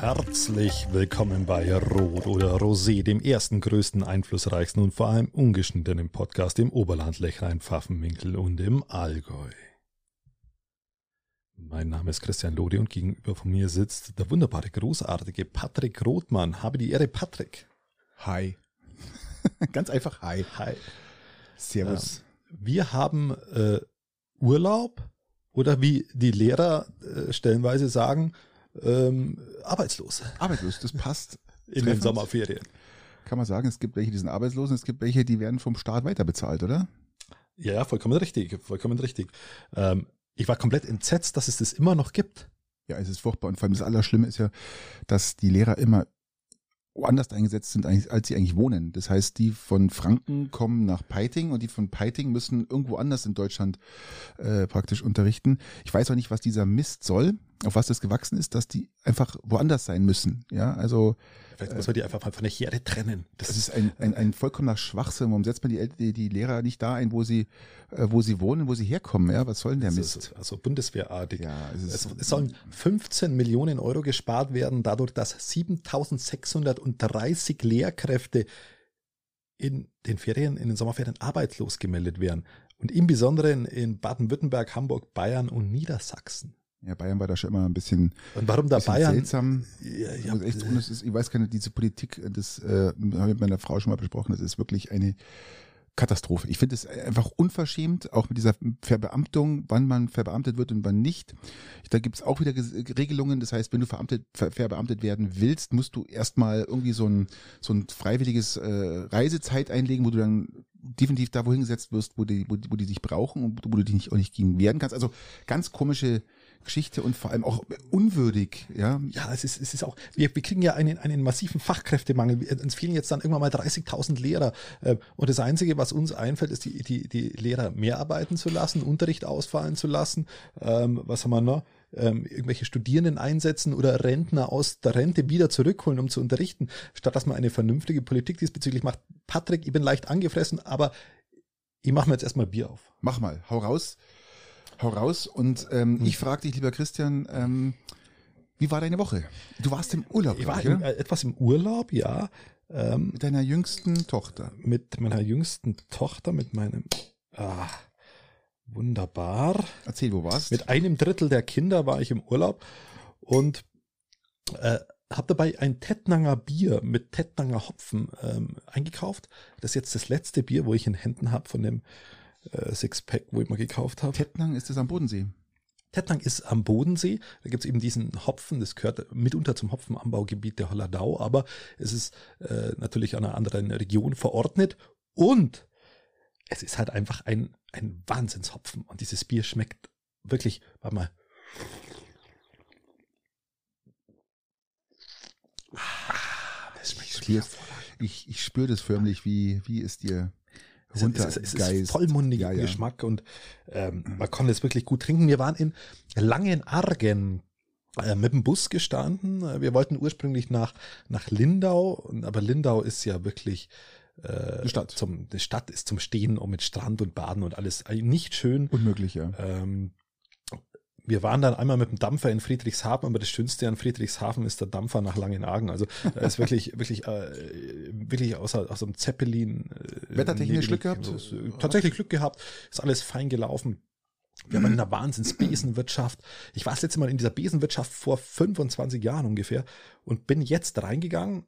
Herzlich willkommen bei Rot oder Rosé, dem ersten, größten, einflussreichsten und vor allem ungeschnittenen Podcast im Oberland, Lechrein, Pfaffenwinkel und im Allgäu. Mein Name ist Christian Lodi und gegenüber von mir sitzt der wunderbare, großartige Patrick Rothmann. Habe die Ehre, Patrick. Hi. Ganz einfach Hi. Hi. Servus. Ähm, wir haben äh, Urlaub oder wie die Lehrer äh, stellenweise sagen, ähm, arbeitslos. Arbeitslos, das passt. In den Sommerferien. Kann man sagen, es gibt welche, die sind arbeitslos und es gibt welche, die werden vom Staat weiterbezahlt, oder? Ja, ja, vollkommen richtig, vollkommen richtig. Ähm, ich war komplett entsetzt, dass es das immer noch gibt. Ja, es ist furchtbar. Und vor allem das Allerschlimme ist ja, dass die Lehrer immer woanders eingesetzt sind, als sie eigentlich wohnen. Das heißt, die von Franken kommen nach Peiting und die von Peiting müssen irgendwo anders in Deutschland äh, praktisch unterrichten. Ich weiß auch nicht, was dieser Mist soll, auf was das gewachsen ist, dass die einfach woanders sein müssen. Ja, also Vielleicht muss man die einfach von der Herde trennen. Das, das ist ein, ein, ein vollkommener Schwachsinn. Warum setzt man die, die, die Lehrer nicht da ein, wo sie, äh, wo sie wohnen, wo sie herkommen? Ja, was soll denn der das Mist? Ist also bundeswehrartig. Ja, es, ist, es sollen 15 Millionen Euro gespart werden, dadurch, dass 7630 Lehrkräfte in den Ferien, in den Sommerferien arbeitslos gemeldet werden. Und im Besonderen in Baden-Württemberg, Hamburg, Bayern und Niedersachsen. Ja, Bayern war da schon immer ein bisschen, und warum da Bayern? seltsam. Ja, ja, also echt, und es ist, ich weiß gar nicht, diese Politik, das äh, habe ich mit meiner Frau schon mal besprochen, das ist wirklich eine Katastrophe. Ich finde es einfach unverschämt, auch mit dieser Verbeamtung, wann man verbeamtet wird und wann nicht. Da gibt es auch wieder Regelungen. Das heißt, wenn du verbeamtet, ver verbeamtet werden willst, musst du erstmal irgendwie so ein, so ein freiwilliges äh, Reisezeit einlegen, wo du dann definitiv da wohin gesetzt wirst, wo die, wo, wo die dich brauchen und wo du dich nicht, auch nicht gegen werden kannst. Also ganz komische Geschichte und vor allem auch unwürdig, ja. Ja, es ist, es ist auch, wir, wir kriegen ja einen, einen massiven Fachkräftemangel. Uns fehlen jetzt dann irgendwann mal 30.000 Lehrer. Äh, und das Einzige, was uns einfällt, ist die, die, die Lehrer mehr arbeiten zu lassen, Unterricht ausfallen zu lassen. Ähm, was haben wir noch? Ähm, irgendwelche Studierenden einsetzen oder Rentner aus der Rente wieder zurückholen, um zu unterrichten, statt dass man eine vernünftige Politik diesbezüglich macht. Patrick, ich bin leicht angefressen, aber ich mache mir jetzt erstmal Bier auf. Mach mal, hau raus. Hau raus. Und ähm, hm. ich frage dich, lieber Christian, ähm, wie war deine Woche? Du warst im Urlaub, ich war im, äh, etwas im Urlaub, ja. Ähm, mit deiner jüngsten Tochter. Mit meiner jüngsten Tochter, mit meinem. Ah, wunderbar. Erzähl, wo warst? Mit einem Drittel der Kinder war ich im Urlaub und äh, habe dabei ein Tettnanger Bier mit Tettnanger Hopfen ähm, eingekauft. Das ist jetzt das letzte Bier, wo ich in Händen habe von dem äh, Sixpack, wo ich mal gekauft habe. Tettnang ist das am Bodensee. Tettnang ist am Bodensee. Da gibt es eben diesen Hopfen, das gehört mitunter zum Hopfenanbaugebiet der Holladau, aber es ist äh, natürlich an einer anderen Region verordnet und es ist halt einfach ein, ein Wahnsinnshopfen und dieses Bier schmeckt wirklich, warte mal. Ah, das schmeckt ich, ich, ich spüre das förmlich, wie, wie es dir. Es, es, es ist vollmundiger ja, ja. Geschmack und ähm, man konnte es wirklich gut trinken. Wir waren in Langenargen äh, mit dem Bus gestanden. Wir wollten ursprünglich nach, nach Lindau, aber Lindau ist ja wirklich äh, die Stadt. Zum, die Stadt ist zum Stehen und mit Strand und Baden und alles nicht schön. Unmöglich, ja. Ähm, wir waren dann einmal mit dem Dampfer in Friedrichshafen, aber das Schönste an Friedrichshafen ist der Dampfer nach Langenargen. Also da ist wirklich, wirklich, äh, wirklich aus, aus einem Zeppelin. Äh, Wettertechnisch Glück gehabt? Äh, tatsächlich Glück gehabt, ist alles fein gelaufen. Wir waren in einer Wahnsinns-Besenwirtschaft. Ich war das letzte Mal in dieser Besenwirtschaft vor 25 Jahren ungefähr und bin jetzt reingegangen.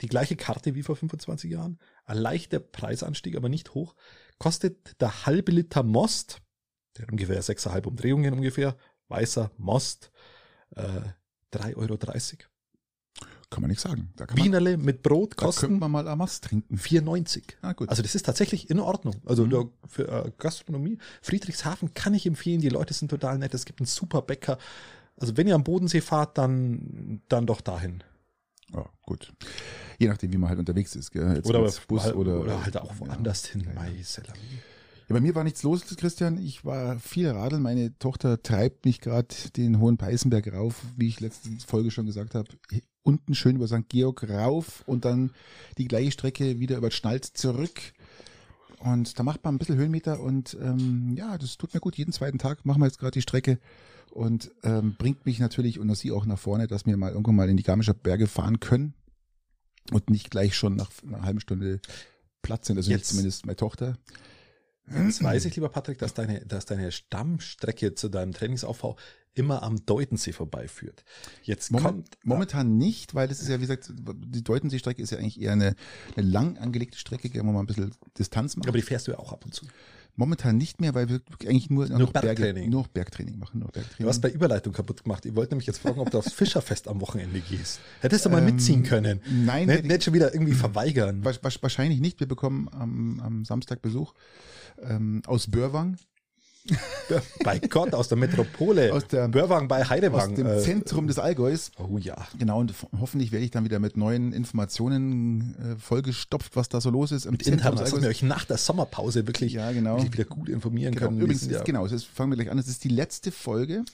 Die gleiche Karte wie vor 25 Jahren. Ein leichter Preisanstieg, aber nicht hoch. Kostet der halbe Liter Most, der hat ungefähr 6,5 Umdrehungen ungefähr, weißer Most, äh, 3,30 Euro. Kann man nicht sagen. Da Wienerle man, mit Brot kosten. Da könnte man mal Amas trinken. 4,90. Ah, gut. Also das ist tatsächlich in Ordnung. Also mhm. für äh, Gastronomie. Friedrichshafen kann ich empfehlen. Die Leute sind total nett. Es gibt einen super Bäcker. Also wenn ihr am Bodensee fahrt, dann, dann doch dahin. Ja, gut. Je nachdem, wie man halt unterwegs ist. Gell? Jetzt oder, Bus halt, oder, oder halt auch woanders ja, hin. Ja, ja. Ja, bei mir war nichts los, Christian. Ich war viel radeln. Meine Tochter treibt mich gerade den Hohen Peißenberg rauf, wie ich letzte Folge schon gesagt habe. Unten schön über St. Georg rauf und dann die gleiche Strecke wieder über Schnalz zurück. und da macht man ein bisschen Höhenmeter und ähm, ja, das tut mir gut. Jeden zweiten Tag machen wir jetzt gerade die Strecke und ähm, bringt mich natürlich und Sie auch nach vorne, dass wir mal irgendwann mal in die Garmischer Berge fahren können und nicht gleich schon nach einer halben Stunde Platz sind. Also jetzt, zumindest meine Tochter. Jetzt weiß ich, lieber Patrick, dass deine, dass deine Stammstrecke zu deinem Trainingsaufbau immer am Deutensee vorbeiführt. Jetzt Moment, kommt momentan nicht, weil das ist ja, wie gesagt, die Deutensee-Strecke ist ja eigentlich eher eine, eine lang angelegte Strecke, gehen wir mal ein bisschen Distanz machen. Aber die fährst du ja auch ab und zu. Momentan nicht mehr, weil wir eigentlich nur, nur noch Bergtraining. Berge, nur Bergtraining machen. Nur Bergtraining. Du hast bei Überleitung kaputt gemacht. Ich wollte nämlich jetzt fragen, ob du aufs Fischerfest am Wochenende gehst. Hättest du mal ähm, mitziehen können. Nein. Nicht, nicht schon wieder irgendwie verweigern. Wahrscheinlich nicht. Wir bekommen am, am Samstag Besuch ähm, aus Börwang. bei Gott, aus der Metropole. Aus der Börwang bei Heidewang. Aus dem äh, Zentrum des Allgäus. Oh ja. Genau, und hoffentlich werde ich dann wieder mit neuen Informationen äh, vollgestopft, was da so los ist. Im mit Zentrum dass wir euch nach der Sommerpause wirklich, ja, genau. wirklich wieder gut informieren genau. können. Übrigens, ist, genau, das fangen wir gleich an. Das ist die letzte Folge.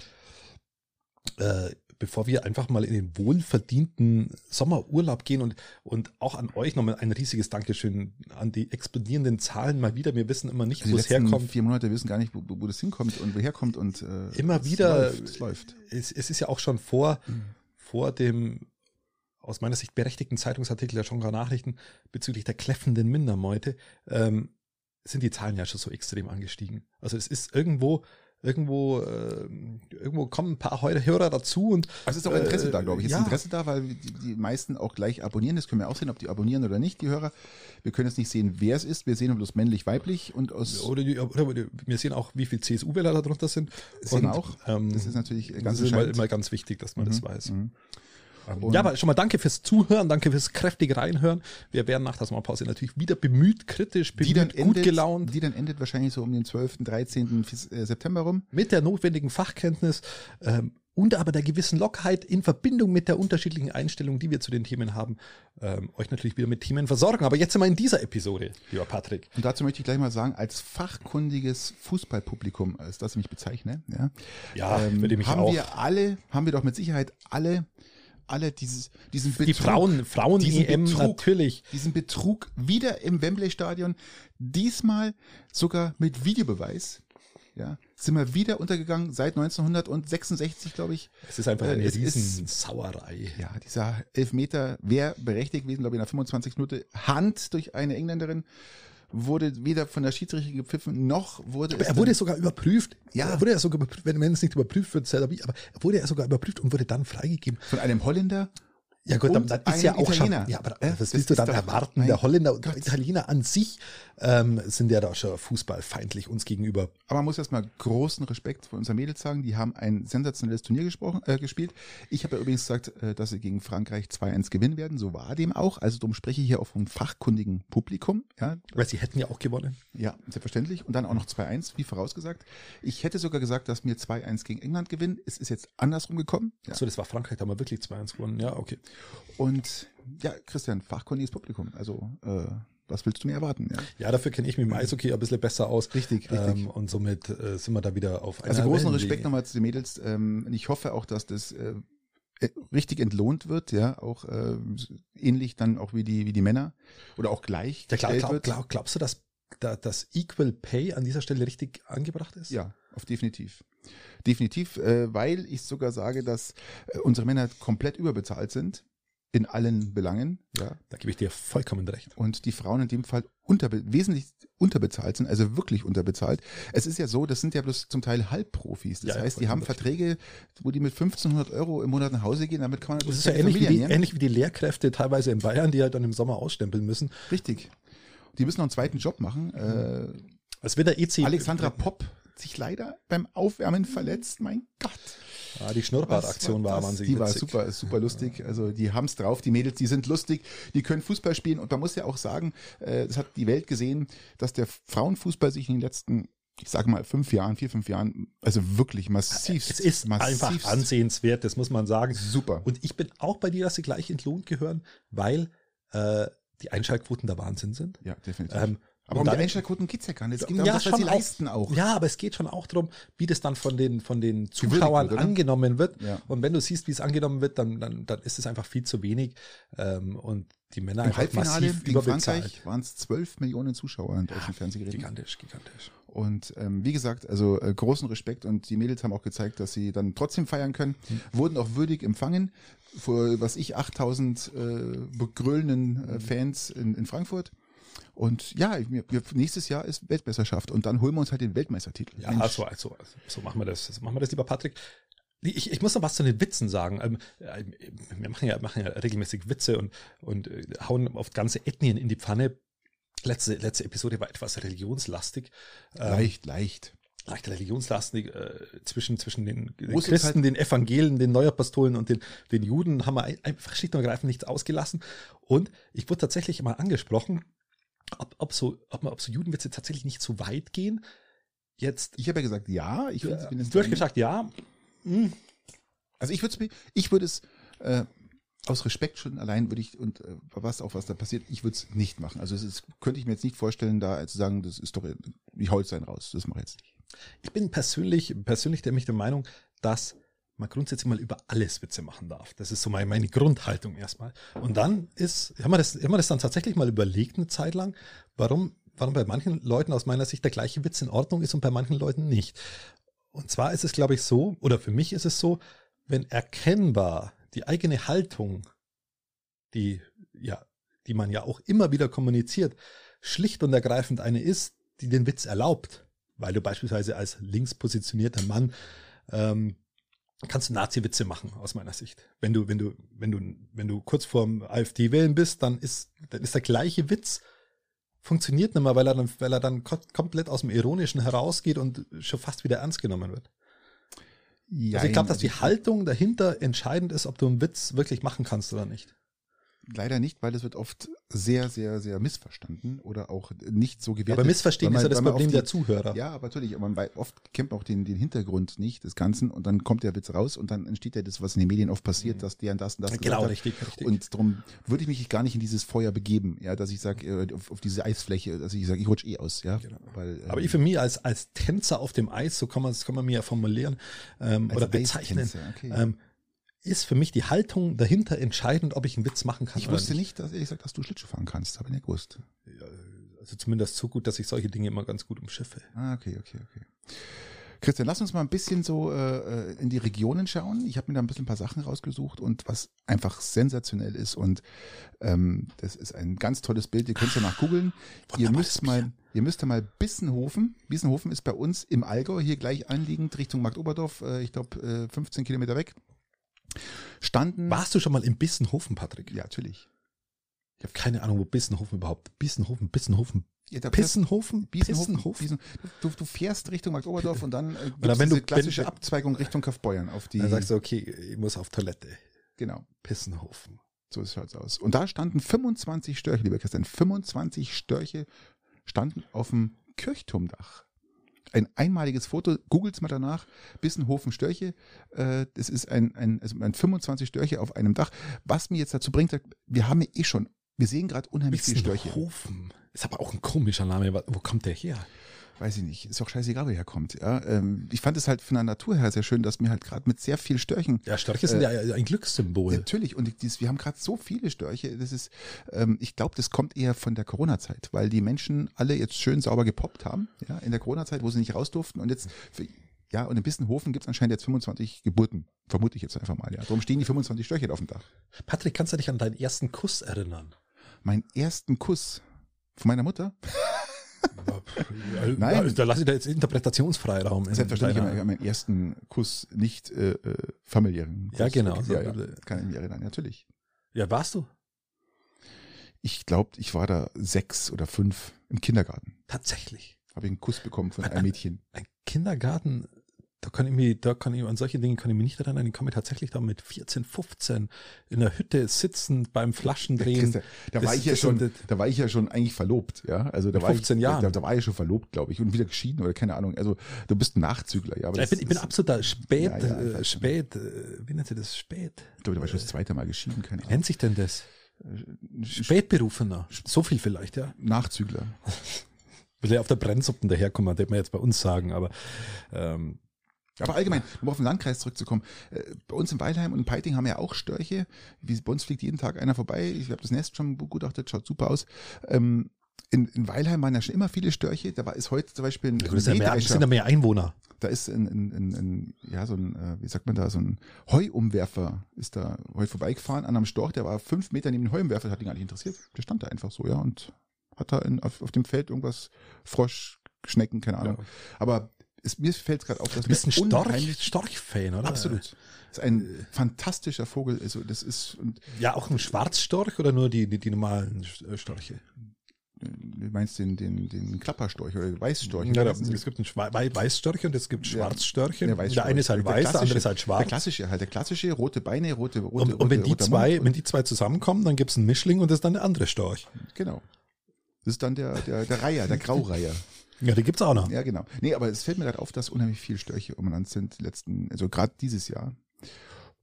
Äh, bevor wir einfach mal in den wohlverdienten Sommerurlaub gehen und, und auch an euch nochmal ein riesiges Dankeschön an die explodierenden Zahlen mal wieder. Wir wissen immer nicht, also wo es herkommt. Vier Monate wissen gar nicht, wo, wo das hinkommt und woher kommt und äh, immer wieder. Es läuft. Es, läuft. Es, es, ist ja auch schon vor, mhm. vor dem aus meiner Sicht berechtigten Zeitungsartikel der Schongrau Nachrichten bezüglich der kläffenden Mindermeute ähm, sind die Zahlen ja schon so extrem angestiegen. Also es ist irgendwo irgendwo, äh, irgendwo kommen ein paar Hörer dazu und. Also ist auch Interesse äh, da, glaube ich. Ist ja. Interesse da, weil die, die meisten auch gleich abonnieren. Das können wir auch sehen, ob die abonnieren oder nicht, die Hörer. Wir können jetzt nicht sehen, wer es ist. Wir sehen bloß männlich, weiblich und aus. Oder, die, oder wir sehen auch, wie viele CSU-Wähler da drunter sind. Sehen und, auch. Ähm, das ist natürlich ganz, das ist immer, immer ganz wichtig, dass man mhm. das weiß. Mhm. Und ja, aber schon mal danke fürs Zuhören, danke fürs kräftige Reinhören. Wir werden nach der Sommerpause natürlich wieder bemüht, kritisch, bemüht, die dann gut endet, gelaunt. Die dann endet wahrscheinlich so um den 12., 13. Äh, September rum. Mit der notwendigen Fachkenntnis ähm, und aber der gewissen Lockerheit in Verbindung mit der unterschiedlichen Einstellung, die wir zu den Themen haben, ähm, euch natürlich wieder mit Themen versorgen. Aber jetzt sind wir in dieser Episode, lieber Patrick. Und dazu möchte ich gleich mal sagen, als fachkundiges Fußballpublikum, als das ich mich bezeichne, ja, ja ähm, würde mich haben auch. wir alle, haben wir doch mit Sicherheit alle alle dieses, diesen Betrug. Die Frauen, Frauen diesen EM Betrug, natürlich. Diesen Betrug wieder im Wembley Stadion. Diesmal sogar mit Videobeweis. Ja, sind wir wieder untergegangen seit 1966, glaube ich. Es ist einfach eine äh, Riesensauerei. Ja, dieser Elfmeter wäre berechtigt gewesen, glaube ich, in der 25 Minute. Hand durch eine Engländerin wurde weder von der Schiedsrichter gepfiffen, noch wurde aber er wurde sogar überprüft. Ja, er wurde ja sogar überprüft, wenn, wenn es nicht überprüft wird, aber er wurde ja sogar überprüft und wurde dann freigegeben. Von einem Holländer ja gut, dann, dann ist ja auch Italiener. schon. Ja, aber äh, was willst du dann erwarten? Der Holländer und der Italiener an sich ähm, sind ja da schon fußballfeindlich uns gegenüber. Aber man muss erstmal großen Respekt vor unseren Mädels sagen. Die haben ein sensationelles Turnier gesprochen, äh, gespielt. Ich habe ja übrigens gesagt, äh, dass sie gegen Frankreich 2-1 gewinnen werden. So war dem auch. Also darum spreche ich hier auch vom fachkundigen Publikum. Ja. Weil sie hätten ja auch gewonnen. Ja, selbstverständlich. Und dann auch noch 2-1, wie vorausgesagt. Ich hätte sogar gesagt, dass wir 2-1 gegen England gewinnen. Es ist jetzt andersrum gekommen. Ja. Achso, das war Frankreich, da haben wir wirklich 2-1 gewonnen. Ja, okay. Und ja, Christian, fachkundiges Publikum. Also äh, was willst du mir erwarten? Ja, ja dafür kenne ich mich im Eishockey ein bisschen besser aus. Richtig, richtig. Ähm, und somit äh, sind wir da wieder auf einer Also großen Respekt nochmal zu den Mädels. Ähm, ich hoffe auch, dass das äh, äh, richtig entlohnt wird, ja, auch äh, ähnlich dann auch wie die wie die Männer oder auch gleich. Ja, glaub, glaub, glaub, glaubst du, dass da, das Equal Pay an dieser Stelle richtig angebracht ist? Ja, auf definitiv. Definitiv, äh, weil ich sogar sage, dass äh, unsere Männer komplett überbezahlt sind in allen Belangen. Ja. Da gebe ich dir vollkommen recht. Und die Frauen in dem Fall unterbe wesentlich unterbezahlt sind, also wirklich unterbezahlt. Es ist ja so, das sind ja bloß zum Teil Halbprofis. Das ja, heißt, die haben Verträge, wo die mit 1500 Euro im Monat nach Hause gehen, damit kann man das ist ja ähnlich wie, die, ähnlich wie die Lehrkräfte teilweise in Bayern, die halt dann im Sommer ausstempeln müssen. Richtig. Die müssen noch einen zweiten Job machen. Mhm. Äh, es wird der EC. Alexandra Popp sich leider beim Aufwärmen verletzt. Mein Gott. Ja, die Schnurrbartaktion war wahnsinnig Die war super, super lustig. Also die haben's drauf, die Mädels, die sind lustig, die können Fußball spielen. Und man muss ja auch sagen, äh, das hat die Welt gesehen, dass der Frauenfußball sich in den letzten ich sage mal fünf Jahren, vier, fünf Jahren, also wirklich massiv. Es ist massivst. einfach ansehenswert, das muss man sagen. Super. Und ich bin auch bei dir, dass sie gleich entlohnt gehören, weil äh, die Einschaltquoten der Wahnsinn sind. Ja, definitiv. Ähm, Aber Und um die dann- Einschaltquoten geht's ja gar nicht. Es geht darum, dass wir sie leisten auch. Ja, aber es geht schon auch darum, wie das dann von den, von den Zuschauern wird, angenommen wird. Ja. Und wenn du siehst, wie es angenommen wird, dann, dann, dann ist es einfach viel zu wenig. Ähm, und die Männer Im einfach Halbfinale massiv gegen. Frankreich waren es 12 Millionen Zuschauer in deutschen Fernsehgeräten. Gigantisch, gigantisch. Und ähm, wie gesagt, also äh, großen Respekt und die Mädels haben auch gezeigt, dass sie dann trotzdem feiern können, wurden auch würdig empfangen vor, was ich, 8000 äh, begrölenden äh, Fans in, in Frankfurt. Und ja, nächstes Jahr ist Weltmeisterschaft und dann holen wir uns halt den Weltmeistertitel. Ja, Mensch. so, so, so machen wir das. So machen wir das, lieber Patrick. Ich, ich muss noch was zu den Witzen sagen. Ähm, äh, Wir machen ja, machen ja regelmäßig Witze und, und äh, hauen oft ganze Ethnien in die Pfanne. Letzte, letzte Episode war etwas religionslastig. Ähm, leicht, leicht. leicht religionslastig äh, zwischen, zwischen den, den Muss uns Christen, halt- den Evangelen, den Neuapostolen und den, den Juden haben wir ein- einfach schlicht und ergreifend nichts ausgelassen. Und ich wurde tatsächlich mal angesprochen, ob, ob, so, ob, man, ob so Judenwitze tatsächlich nicht zu weit gehen. Jetzt, Ich habe ja gesagt, ja. Ich äh, bin du hast gesagt, ja. Hm, Also ich würde es, ich würde es äh, aus Respekt schon allein würde ich und äh, was auch was da passiert, ich würde es nicht machen. Also es ist, könnte ich mir jetzt nicht vorstellen, da zu sagen, das ist doch, ich hau jetzt einen raus. Das mache ich jetzt nicht. Ich bin persönlich, persönlich der mich der Meinung, dass man grundsätzlich mal über alles Witze machen darf. Das ist so meine, meine Grundhaltung erstmal. Und dann ist, haben wir das, haben wir das dann tatsächlich mal überlegt eine Zeit lang, warum, warum bei manchen Leuten aus meiner Sicht der gleiche Witz in Ordnung ist und bei manchen Leuten nicht. Und zwar ist es, glaube ich, so, oder für mich ist es so, wenn erkennbar die eigene Haltung, die, ja, die man ja auch immer wieder kommuniziert, schlicht und ergreifend eine ist, die den Witz erlaubt, weil du beispielsweise als links positionierter Mann ähm, kannst du Nazi-Witze machen, aus meiner Sicht. Wenn du, wenn du, wenn du, wenn du kurz vorm AfD-Wählen bist, dann ist, dann ist der gleiche Witz funktioniert nicht mehr, weil er dann, weil er dann ko- komplett aus dem Ironischen herausgeht und schon fast wieder ernst genommen wird. Ja, Also ich glaube, dass die Haltung dahinter entscheidend ist, ob du einen Witz wirklich machen kannst oder nicht. Leider nicht, weil es wird oft sehr, sehr, sehr missverstanden oder auch nicht so gewertet. Aber Missverstehen weil ist ja man- das man Problem oft der die- Zuhörer. Ja, aber natürlich, aber man oft kennt man auch den, den Hintergrund nicht des Ganzen und dann kommt der Witz raus und dann entsteht ja das, was in den Medien oft passiert, dass der und das und das Genau, hat. richtig, richtig. Und darum würde ich mich gar nicht in dieses Feuer begeben, ja, dass ich sage, auf, auf diese Eisfläche, dass ich sage, ich rutsche eh aus, ja. Genau. Weil, Aber ähm, ich für mich als, als Tänzer auf dem Eis, so kann man, das kann man mir ja formulieren ähm, oder bezeichnen, okay. ähm, ist für mich die Haltung dahinter entscheidend, ob ich einen Witz machen kann ich oder wusste nicht. nicht, dass ehrlich gesagt, dass du Schlittschuh fahren kannst, habe ich nicht gewusst. Also zumindest so gut, dass ich solche Dinge immer ganz gut umschiffe. Ah, okay, okay, okay. Christian, lass uns mal ein bisschen so äh, in die Regionen schauen. Ich habe mir da ein bisschen ein paar Sachen rausgesucht und was einfach sensationell ist und ähm, das ist ein ganz tolles Bild. Ihr könnt ja nach googeln. Ihr müsst mal, ihr müsst ja mal Bissenhofen. Bissenhofen ist bei uns im Allgäu hier gleich anliegend Richtung Marktoberdorf. Äh, ich glaube äh, 15 Kilometer weg. Standen. Warst du schon mal in Bissenhofen, Patrick? Ja, natürlich. Ich habe keine Ahnung, wo Bissenhofen überhaupt. Bissenhofen, Bissenhofen, Ja, Bissenhofen, Pissenhofen. Bissen, du, du fährst Richtung Marktoberdorf und dann äh, Oder gibt's wenn diese du- klassische wenn- Abzweigung Richtung Kaufbeuern auf die. Dann sagst du, okay, ich muss auf Toilette. genau. Pissenhofen. So schaut's aus. Und da standen 25 Störche, lieber Christian. 25 Störche standen auf dem Kirchturmdach. Ein einmaliges Foto, googelt's mal danach, Bissenhofen Störche. Äh, das ist ein, ein, also ein 25 Störche auf einem Dach. Was mir jetzt dazu bringt, wir haben ja eh schon, wir sehen gerade unheimlich viele Störche. Bissenhofen. Ist aber auch ein komischer Name. Wo kommt der her? Weiß ich nicht, ist auch scheißegal, wo er herkommt. Ja? Ähm, ich fand es halt von der Natur her sehr schön, dass mir halt gerade mit sehr viel Störchen Ja, Störche sind ja ein Glückssymbol. Natürlich, und dies, wir haben gerade so viele Störche. Das ist, ähm, ich glaube, das kommt eher von der Corona-Zeit, weil die Menschen alle jetzt schön sauber gepoppt haben, ja, in der Corona-Zeit, wo sie nicht raus durften. Und jetzt, für, ja, und in Bissenhofen gibt es anscheinend jetzt 25 Geburten. Vermute ich jetzt einfach mal, ja. Darum stehen die 25 Störche auf dem Dach. Patrick, kannst du dich an deinen ersten Kuss erinnern? Meinen ersten Kuss von meiner Mutter. Nein. Da lasse ich da jetzt Interpretationsfreiraum. in Selbstverständlich deiner- an meinen ersten Kuss, nicht äh, äh, familiären. Kuss. Ja, genau. Ja, ja, kann ich mich erinnern, natürlich. Ja, warst du? Ich glaube, ich war da sechs oder fünf im Kindergarten. Tatsächlich. Habe ich einen Kuss bekommen von einem Mädchen. Ein Kindergarten, da kann ich mich, da kann ich, an solche Dinge kann ich mich nicht erinnern. Ich kann mich tatsächlich da mit 14, 15 in der Hütte sitzen beim Flaschendrehen. Christa, da war Das- ich ja das schon, sind- da war ich ja schon eigentlich verlobt, ja. Also da war 15 ich, Jahren. Da, da war ich schon verlobt, glaube ich, und wieder geschieden oder keine Ahnung. Also du bist ein Nachzügler, ja. Aber Ja, ich das bin, ich bin absoluter Spät, Ja, ja, äh. Spät, äh, wie nennt sich das? Spät. Ich glaube, da war ich schon das zweite Mal geschieden, keine Wie Ahnung. nennt sich denn das? Sch- Spätberufener. So viel vielleicht, ja. Nachzügler. Will er auf der Brennsuppen daherkommen, das man jetzt bei uns sagen, aber ähm, aber allgemein, um auf den Landkreis zurückzukommen, äh, bei uns in Weilheim und in Peiting haben wir ja auch Störche. Wie, bei uns fliegt jeden Tag einer vorbei. Ich habe das Nest schon begutachtet, schaut super aus. Ähm, in, in Weilheim waren ja schon immer viele Störche. Da war ist heute zum Beispiel ein, ja, mehr, sind da mehr Einwohner. Da ist ein, ein, ein, ein ja so ein, äh, wie sagt man da, so ein Heuumwerfer ist da heute vorbeigefahren an einem Storch, der war fünf Meter neben dem Heuumwerfer, das hat ihn gar nicht interessiert. Der stand da einfach so, ja, und hat da in, auf, auf dem Feld irgendwas Frosch, Schnecken, keine Ahnung. Ja. Aber es, mir fällt gerade auf, dass du bist ein Storch, Storch-Fan, oder? Absolut. Das ist ein fantastischer Vogel. Also das ist ja auch ein Schwarzstorch oder nur die die, die normalen äh, Storche? Du meinst den, den, den Klapperstorch oder Weißstorch? Ja, es gibt einen Weißstorch und es gibt Schwarzstörche. Der, der eine ist halt weiß, der andere ist halt schwarz. Der klassische, halt der klassische, rote Beine, rote, rote Und, und wenn die zwei, wenn die zwei zusammenkommen, dann gibt es einen Mischling und das ist dann der andere Storch. Genau. Das ist dann der, der, der Reiher, der Graureiher. Ja, die gibt's auch noch. Ja, genau. Nee, aber es fällt mir gerade auf, dass unheimlich viele Störche umeinander sind, letzten, also gerade dieses Jahr.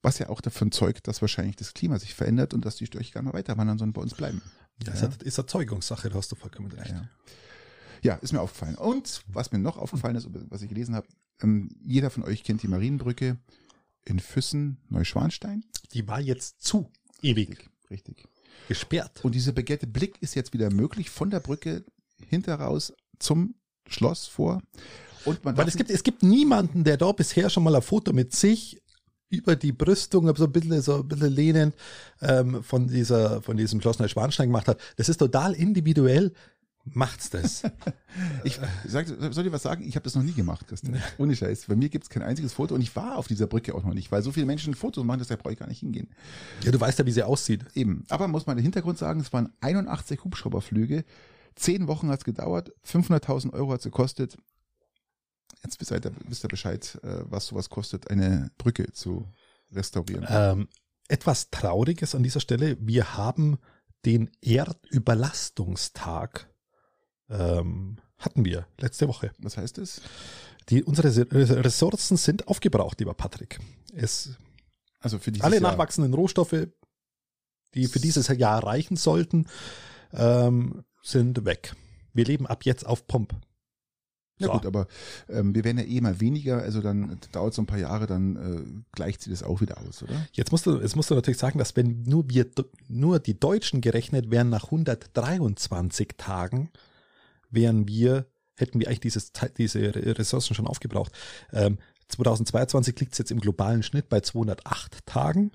Was ja auch davon zeugt, dass wahrscheinlich das Klima sich verändert und dass die Störche gar nicht mehr weiter wandern, sondern bei uns bleiben. Ja, ja. Ist, ist Erzeugungssache, da hast du vollkommen recht. Ja, ja. ja, ist mir aufgefallen. Und was mir noch aufgefallen ist, was ich gelesen habe, ähm, jeder von euch kennt die Marienbrücke in Füssen, Neuschwanstein. Die war jetzt zu ewig. Richtig. richtig. Gesperrt. Und dieser Baguette Blick ist jetzt wieder möglich von der Brücke hinter raus zum Schloss vor. Und man Weil es gibt, es gibt niemanden, der da bisher schon mal ein Foto mit sich über die Brüstung, so ein bisschen, so ein bisschen lehnend, ähm, von dieser, von diesem Schloss Neuschwanstein gemacht hat. Das ist total individuell. Macht's das. ich sag, soll ich was sagen? Ich habe das noch nie gemacht, Christian. Ohne Scheiß. Bei mir gibt's kein einziges Foto und ich war auf dieser Brücke auch noch nicht, weil so viele Menschen Fotos machen, dass da brauche ich gar nicht hingehen. Ja, du weißt ja, wie sie aussieht. Eben. Aber muss man den Hintergrund sagen, es waren 81 Hubschrauberflüge Zehn Wochen hat es gedauert, 500.000 Euro hat es gekostet. Jetzt wisst ihr, wisst ihr Bescheid, äh, was sowas kostet, eine Brücke zu restaurieren. Ähm, etwas Trauriges an dieser Stelle. Wir haben den Erdüberlastungstag ähm, hatten wir letzte Woche. Was heißt das? Die, unsere Ressourcen sind aufgebraucht, lieber Patrick. Es, also für alle Jahr. nachwachsenden Rohstoffe, die für dieses Jahr reichen sollten, ähm, sind weg. Wir leben ab jetzt auf Pump. Ja so. gut, aber ähm, wir werden ja eh mal weniger, also dann dauert es ein paar Jahre, dann äh, gleicht sich das auch wieder aus, oder? Jetzt musst du, jetzt musst du natürlich sagen, dass wenn nur wir, nur die Deutschen gerechnet wären nach 123 Tagen, wären wir, hätten wir eigentlich dieses, diese Ressourcen schon aufgebraucht. Ähm, 2022 liegt es jetzt im globalen Schnitt bei 208 Tagen.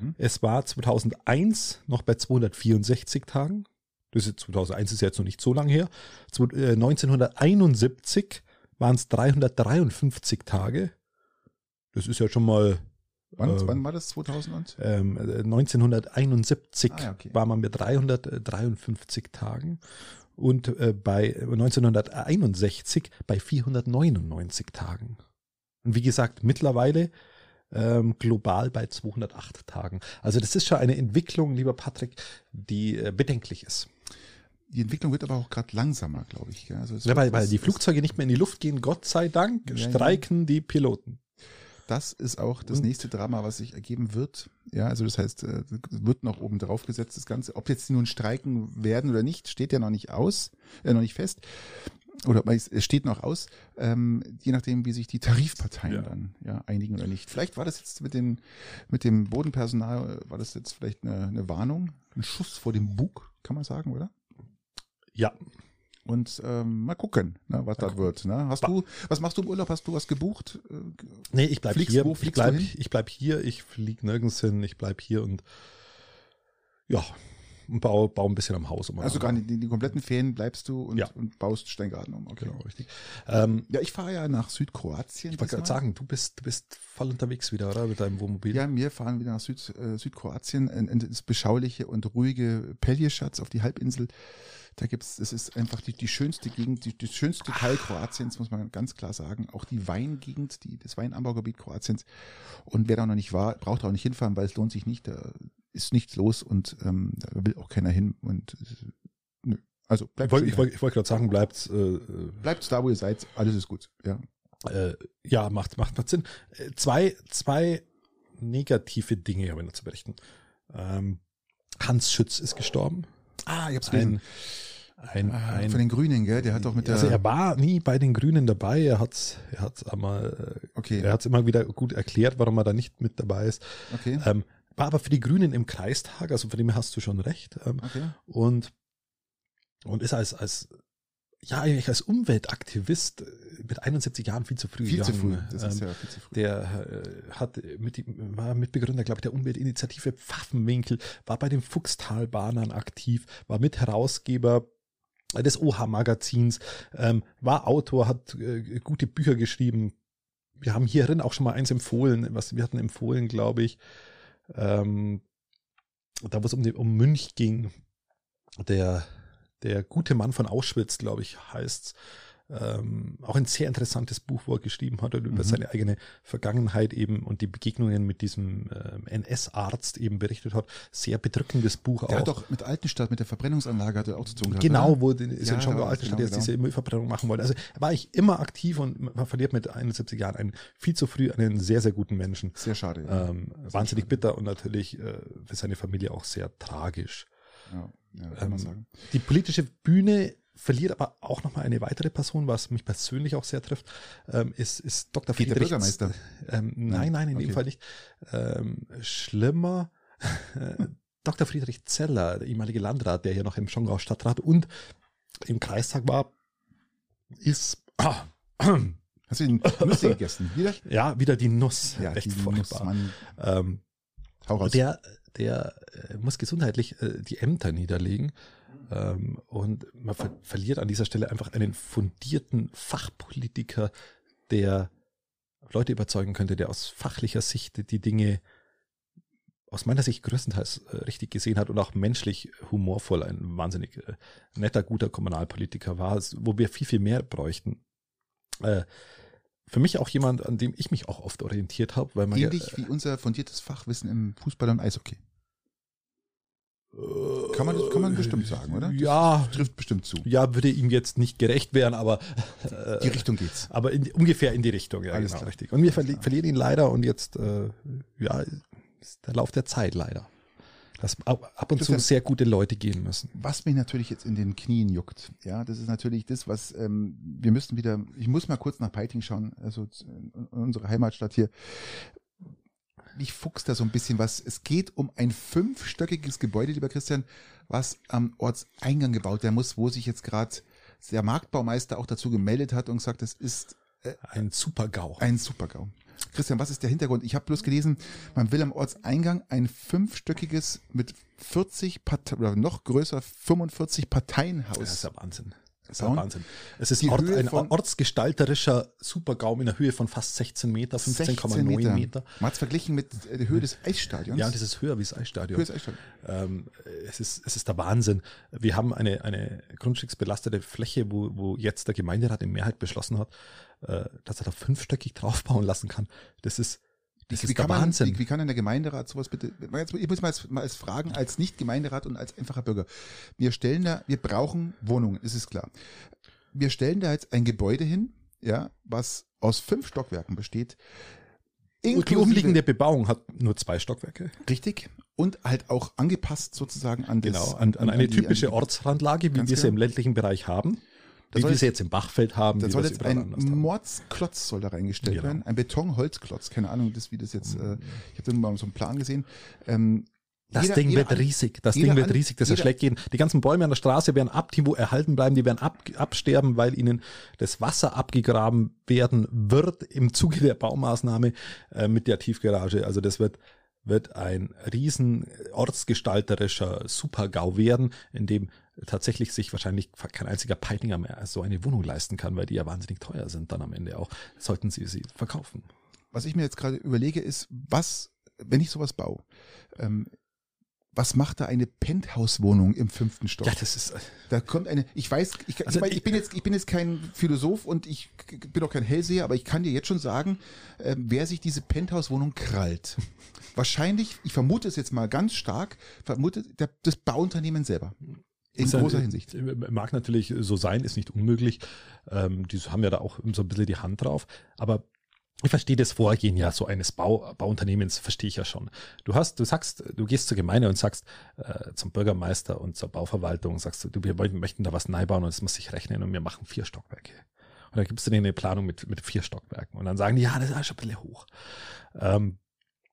Mhm. Es war 2001 noch bei 264 Tagen. Das ist 2001 ist jetzt noch nicht so lange her. 1971 waren es 353 Tage. Das ist ja schon mal. Wann, äh, wann war das 2000? Ähm, 1971 ah, okay. war man mit 353 Tagen und äh, bei 1961 bei 499 Tagen. Und wie gesagt, mittlerweile ähm, global bei 208 Tagen. Also das ist schon eine Entwicklung, lieber Patrick, die äh, bedenklich ist. Die Entwicklung wird aber auch gerade langsamer, glaube ich. Also ja, weil, weil die Flugzeuge nicht mehr in die Luft gehen, Gott sei Dank, ja, streiken ja. die Piloten. Das ist auch das nächste Drama, was sich ergeben wird. Ja, also das heißt, äh, wird noch oben drauf gesetzt, das Ganze. Ob jetzt die nun streiken werden oder nicht, steht ja noch nicht aus, äh, noch nicht fest. Oder es steht noch aus, ähm, je nachdem, wie sich die Tarifparteien ja. dann ja, einigen oder nicht. Vielleicht war das jetzt mit, den, mit dem Bodenpersonal, war das jetzt vielleicht eine, eine Warnung, ein Schuss vor dem Bug, kann man sagen, oder? Ja. Und ähm, mal gucken, ne, was das wird. Ne? Hast du, was machst du im Urlaub? Hast du was gebucht? Nee, ich bleib Fliegst hier. Wo ich bleib, ich bleib hier, ich flieg nirgends hin, ich bleib hier und ja, und baue, baue ein bisschen am Haus um. Also gar nicht, die, die kompletten Ferien bleibst du und, ja. und baust Steingarten um. Okay. Genau, richtig. Ähm, ja, ich fahre ja nach Südkroatien. Ich wollte gerade sagen, du bist, du bist voll unterwegs wieder, oder? Mit deinem Wohnmobil. Ja, wir fahren wieder nach Süd, äh, Südkroatien, in, in das beschauliche und ruhige Peljeschatz auf die Halbinsel. Da gibt's, es ist einfach die, die schönste Gegend, die, die schönste Teil Kroatiens, muss man ganz klar sagen. Auch die Weingegend, die, das Weinanbaugebiet Kroatiens. Und wer da noch nicht war, braucht auch nicht hinfahren, weil es lohnt sich nicht. Da ist nichts los und ähm, da will auch keiner hin. Und nö. Also bleibt. Ich wollte ich wollt, ich wollt gerade sagen, bleibt. Äh, bleibt da, wo ihr seid. Alles ist gut. Ja. Äh, ja, macht macht macht Sinn. Äh, zwei zwei negative Dinge habe ich noch zu berichten. Ähm, Hans Schütz ist gestorben. Ah, ich hab's gelesen. Ein, ein, Ah, ein Von den Grünen, gell? Der hat doch mit der. also er war nie bei den Grünen dabei. Er hat's, er hat's einmal, äh, okay, er hat's immer wieder gut erklärt, warum er da nicht mit dabei ist. okay, Ähm, war aber für die Grünen im Kreistag, also von dem hast du schon recht. Ähm, okay. und und ist als als ja eigentlich als Umweltaktivist mit 71 Jahren viel zu früh. Viel zu früh. gegangen. Das Ähm, ist ja viel zu früh. der äh, hat mit war Mitbegründer, glaube ich, der Umweltinitiative Pfaffenwinkel, war bei den Fuchstalbahnern aktiv, war Mitherausgeber des OH-Magazins, ähm, war Autor, hat äh, gute Bücher geschrieben. Wir haben hierin auch schon mal eins empfohlen, was wir hatten empfohlen, glaube ich, ähm, da wo es um, um Münch ging. Der, der gute Mann von Auschwitz, glaube ich, heißt's. Ähm, auch ein sehr interessantes Buch, wo er geschrieben hat und über Mhm. seine eigene Vergangenheit eben und die Begegnungen mit diesem ähm, NS-Arzt eben berichtet hat. Sehr bedrückendes Buch Der auch. hat doch mit Altenstadt, mit der Verbrennungsanlage hat er auch zu tun gehabt. Genau, oder? wo die, ist Ja, ja, schon da bei war's, Altenstadt genau, jetzt diese Müllverbrennung machen wollte. Also war ich immer aktiv und man verliert mit 71 Jahren einen viel zu früh einen sehr, sehr guten Menschen. Sehr schade. Ja. Ähm, wahnsinnig bitter und natürlich äh, für seine Familie auch sehr tragisch. ja, ja kann ähm, man sagen. Die politische Bühne verliert aber auch nochmal eine weitere Person, was mich persönlich auch sehr trifft, ähm, ist, ist Dr. Geht der Friedrich. Bürgermeister? Ähm, nein, nein, in dem Okay. Fall nicht. Ähm, schlimmer, äh, Dr. Friedrich Zeller, der ehemalige Landrat, der hier noch im Schongau Stadtrat und im Kreistag war, ist ah, Hast du den Nüsse gegessen? Wieder? ja wieder die Nuss. Ja, echt die furchtbar. Mann. Ähm, der, der äh, muss gesundheitlich äh, die Ämter niederlegen. Ähm, und man ver verliert an dieser Stelle einfach einen fundierten Fachpolitiker, der Leute überzeugen könnte, der aus fachlicher Sicht die Dinge aus meiner Sicht größtenteils äh, richtig gesehen hat und auch menschlich humorvoll ein wahnsinnig äh, netter, guter Kommunalpolitiker war, wo wir viel, viel mehr bräuchten. Äh, für mich auch jemand, an dem ich mich auch oft orientiert habe, weil man ja, Ähnlich wie unser fundiertes Fachwissen im Fußball und Eishockey. Kann man, kann man bestimmt sagen, oder? Das Ja, trifft bestimmt zu. ja, würde ihm jetzt nicht gerecht werden, aber Die Richtung geht's. aber in, ungefähr in die Richtung, ja, Alles genau, richtig. Und wir verli verlieren ihn leider und jetzt, äh, ja, ist der Lauf der Zeit leider. Dass ab, und zu sehr gute Leute gehen müssen. Was mich natürlich jetzt in den Knien juckt, ja, das ist natürlich das, was ähm, wir müssen wieder, ich muss mal kurz nach Peiting schauen, also unsere Heimatstadt hier. Mich fuchst da so ein bisschen was. Es geht um ein fünfstöckiges Gebäude, lieber Christian, was am Ortseingang gebaut werden muss, wo sich jetzt gerade der Marktbaumeister auch dazu gemeldet hat und gesagt, das ist Ein super GAU. ein Supergau. Christian, was ist der Hintergrund? Ich habe bloß gelesen, man will am Ortseingang ein fünfstöckiges mit 40 Partei oder noch größer 45 Das ist Parteienhaus. ja Wahnsinn. Das ist ja. Wahnsinn. Es ist Ort, ein ortsgestalterischer Supergaum in der Höhe von fast 16 Meter, 15,9 Meter. Meter. Man hat es verglichen mit äh, der Höhe des Eisstadions. Ja, das ist höher wie das Eisstadion. Höhe des Eisstadions. Ähm, es, ist, es ist der Wahnsinn. Wir haben eine, eine grundstücksbelastete Fläche, wo, wo jetzt der Gemeinderat in Mehrheit beschlossen hat, äh, dass er da fünfstöckig draufbauen lassen kann. Das ist, das Wie, ist wie, kann der man, Wahnsinn. wie, wie kann denn der Gemeinderat sowas bitte? Ich muss mal als, mal als fragen, als Nicht-Gemeinderat und als einfacher Bürger. Wir stellen da, wir brauchen Wohnungen, ist es klar. Wir stellen da jetzt ein Gebäude hin, ja, was aus fünf Stockwerken besteht. die inklusive- umliegende Bebauung hat nur zwei Stockwerke. Richtig. Und halt auch angepasst sozusagen an das, Genau, an, an eine die- typische an, Ortsrandlage, wie wir sie genau. im ländlichen Bereich haben. Da Wie soll wir jetzt- sie jetzt im Bachfeld haben. Da soll jetzt ein. Mordsklotz soll da reingestellt Genau. werden. Ein Betonholzklotz. Keine Ahnung, das, wie das jetzt, äh, ich habe mal so einen Plan gesehen. Ähm, Das jeder- Ding jeder wird riesig. Das Ding wird riesig. Das jeder- schlecht gehen. Die ganzen Bäume an der Straße werden Abtivo erhalten bleiben. Die werden ab, absterben, weil ihnen das Wasser abgegraben werden wird im Zuge der Baumaßnahme äh, mit der Tiefgarage. Also das wird wird ein riesen ortsgestalterischer Supergau werden, in dem tatsächlich sich wahrscheinlich kein einziger Peitinger mehr so eine Wohnung leisten kann, weil die ja wahnsinnig teuer sind dann am Ende auch. Sollten sie sie verkaufen. was ich mir jetzt gerade überlege, ist, was, wenn ich sowas baue, ähm, was macht da eine Penthouse-Wohnung im fünften Stock? Ja, das ist Da kommt eine, ich weiß, ich, Also ich, mein, ich bin jetzt, ich bin jetzt kein Philosoph und ich bin auch kein Hellseher, aber ich kann dir jetzt schon sagen, äh, wer sich diese Penthouse-Wohnung krallt. Wahrscheinlich, ich vermute es jetzt mal ganz stark, vermute der, das Bauunternehmen selber. In Ist großer Hinsicht. äh, Mag natürlich so sein, ist nicht unmöglich. Ähm, die haben ja da auch so ein bisschen die Hand drauf. Aber ich verstehe das Vorgehen ja so eines Bau, Bauunternehmens, verstehe ich ja schon. Du hast, du sagst, du gehst zur Gemeinde und sagst äh, zum Bürgermeister und zur Bauverwaltung, sagst du, wir möchten da was neu bauen und es muss sich rechnen und wir machen vier Stockwerke. Und dann gibst du denen eine Planung mit, mit vier Stockwerken. Und dann sagen die, ja, das ist schon ein bisschen hoch. Ähm,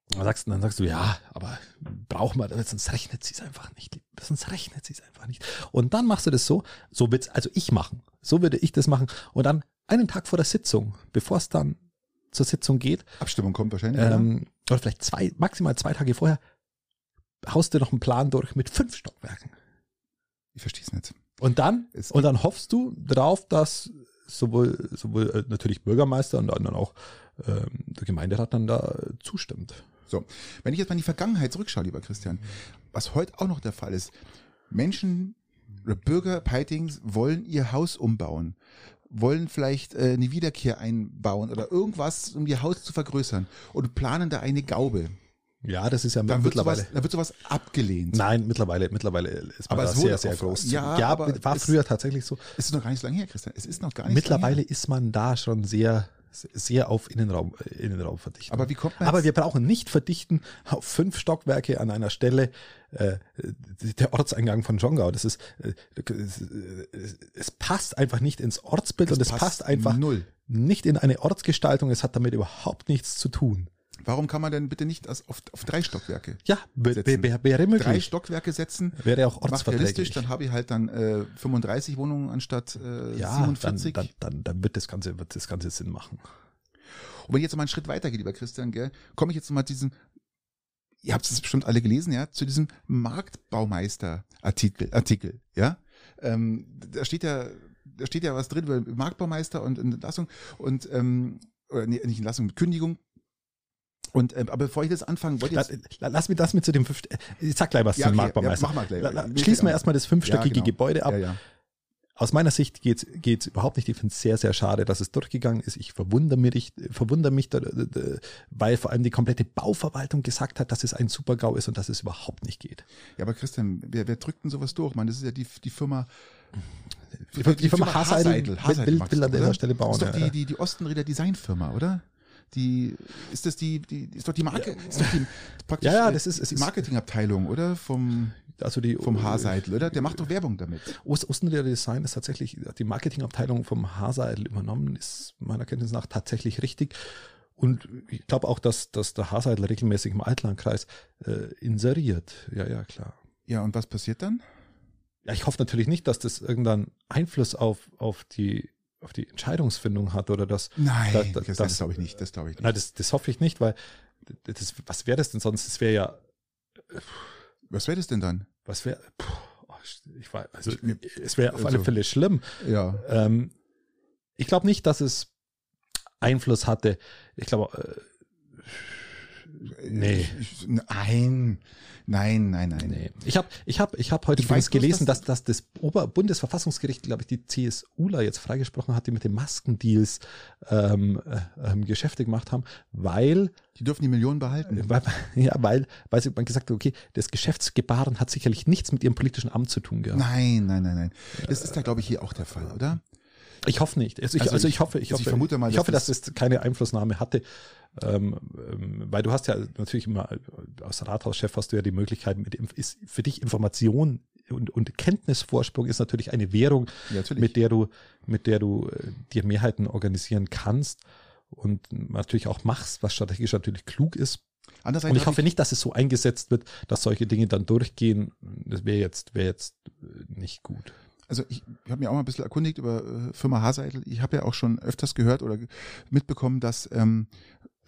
dann sagst, dann sagst du, ja, aber brauchen wir, sonst rechnet sie es einfach nicht. Sonst rechnet sie es einfach nicht. Und dann machst du das so, so wird's, also ich machen. So würde ich das machen. Und dann einen Tag vor der Sitzung, bevor es dann zur Sitzung geht. Abstimmung kommt wahrscheinlich. Ähm, oder vielleicht zwei, maximal zwei Tage vorher, haust du noch einen Plan durch mit fünf Stockwerken. Ich verstehe es nicht. Und dann, es und dann hoffst du drauf, dass sowohl, sowohl äh, natürlich Bürgermeister und dann auch ähm, der Gemeinderat dann da zustimmt. So, wenn ich jetzt mal in die Vergangenheit zurückschaue, lieber Christian, was heute auch noch der Fall ist, Menschen oder Bürger Peitings wollen ihr Haus umbauen, wollen vielleicht äh, eine Wiederkehr einbauen oder irgendwas, um ihr Haus zu vergrößern und planen da eine Gaube. Ja, das ist ja dann mittlerweile. Sowas, dann wird sowas abgelehnt. Nein, mittlerweile, mittlerweile ist man aber da sehr, sehr groß. Ja, ja aber war früher tatsächlich so. Es ist noch gar nicht so lange her, Christian. Es ist noch gar nicht Mittlerweile ist man da schon sehr, sehr auf Innenraum, Innenraum verdichten. Aber wie kommt man Aber wir brauchen nicht verdichten auf fünf Stockwerke an einer Stelle, äh, der Ortseingang von Jongau. Das ist, äh, es passt einfach nicht ins Ortsbild Das und es passt passt einfach null. nicht in eine Ortsgestaltung. Es hat damit überhaupt nichts zu tun. Warum kann man denn bitte nicht auf, auf drei Stockwerke? Ja, wäre wäre Drei möglich. Stockwerke setzen, Wäre auch ortsverträglich. realistisch, dann habe ich halt dann äh, 35 Wohnungen anstatt äh, ja, 47. Dann, dann, dann, dann wird das Ganze, wird das Ganze Sinn machen. Und wenn ich jetzt mal einen Schritt weiter gehe, lieber Christian, gell, komme ich jetzt mal diesen, ihr habt es bestimmt alle gelesen, ja, zu diesem Marktbaumeister-Artikel, Artikel, ja. Ähm, da steht ja, da steht ja was drin über Marktbaumeister und Entlassung und ähm, oder nee, nicht Entlassung, Kündigung. Und ähm, aber bevor ich das anfange, wollte ich La, jetzt, la- lass mir das mit zu dem fünf, äh, ich sag gleich was Ja, zum okay, Marktbaumeister. ja, mach mal gleich. La, la, wir fehlt erstmal das fünfstöckige Ja, genau. Gebäude ab. ja, ja. Aus meiner Sicht geht's geht's überhaupt nicht. Ich finde es sehr, sehr schade, dass es durchgegangen ist. Ich verwundere mich, verwundere mich da, da, da, weil vor allem die komplette Bauverwaltung gesagt hat, dass es ein Super-GAU ist und dass es überhaupt nicht geht. Ja, aber Christian, wer, wer drückt denn sowas durch? Man, das ist ja die, die Firma. Die, die, Firma Haseidel, Haseidel will, magst will du, an dieser oder? Stelle bauen. ist doch die, die, die Ostenrieder Designfirma, oder? Die, ist das die, die, ist doch die Marke, ist doch die, praktisch, Ja, ja, das ist- die Marketingabteilung, oder? Vom, also die, vom Haarseidel, oder? Der macht doch Werbung damit. Ost Ostenrieder Design ist tatsächlich, die Marketingabteilung vom Haseidel übernommen, ist meiner Kenntnis nach tatsächlich richtig. Und ich glaube auch, dass, dass der Haseidel regelmäßig im Altlandkreis äh, inseriert. Ja, ja, klar. Ja, und was passiert dann? Ja, ich hoffe natürlich nicht, dass das irgendeinen Einfluss auf, auf die auf die Entscheidungsfindung hat oder das. Nein, da- das, da- das, das- glaube ich nicht, das glaube ich nicht. Nein, das, das hoffe ich nicht, weil das, was wäre das denn sonst? Das wäre ja, Was wäre das denn dann? was wäre, ich weiß, also es wäre auf alle also- Fälle schlimm. Ja. Ähm, ich glaube nicht, dass es Einfluss hatte. Ich glaube, äh, nee. Ich, nein, nein, nein, nein. Nee. Ich habe ich hab, ich hab heute Ich weiß gelesen, dass- dass, das Oberbundesverfassungsgericht, glaube ich, die CSUler jetzt freigesprochen hat, die mit den Maskendeals ähm, äh, ähm, Geschäfte gemacht haben, weil, Die dürfen die Millionen behalten. weil ja, weil, weil sie man gesagt hat, okay, das Geschäftsgebaren hat sicherlich nichts mit ihrem politischen Amt zu tun gehabt. Nein, nein, nein, nein. Das ist da, glaube ich, hier auch der Fall, oder? Ich hoffe nicht. Also ich, Also also ich, ich- hoffe, ich also ich hoffe, vermute mal, ich dass hoffe, dass das- das keine Einflussnahme hatte, ähm, ähm, weil du hast ja natürlich immer äh, als Rathauschef hast du ja die Möglichkeit, mit ist für dich Information und, und Kenntnisvorsprung ist natürlich eine Währung, Ja, natürlich. mit der du, mit der du äh, dir Mehrheiten organisieren kannst und natürlich auch machst, was strategisch natürlich klug ist. Andererseits Und ich hoffe nicht, dass es so eingesetzt wird, dass solche Dinge dann durchgehen. Das wäre jetzt, wäre jetzt äh, nicht gut. also ich, ich habe mir auch mal ein bisschen erkundigt über äh, Firma Haseidel. Ich habe ja auch schon öfters gehört oder mitbekommen, dass ähm,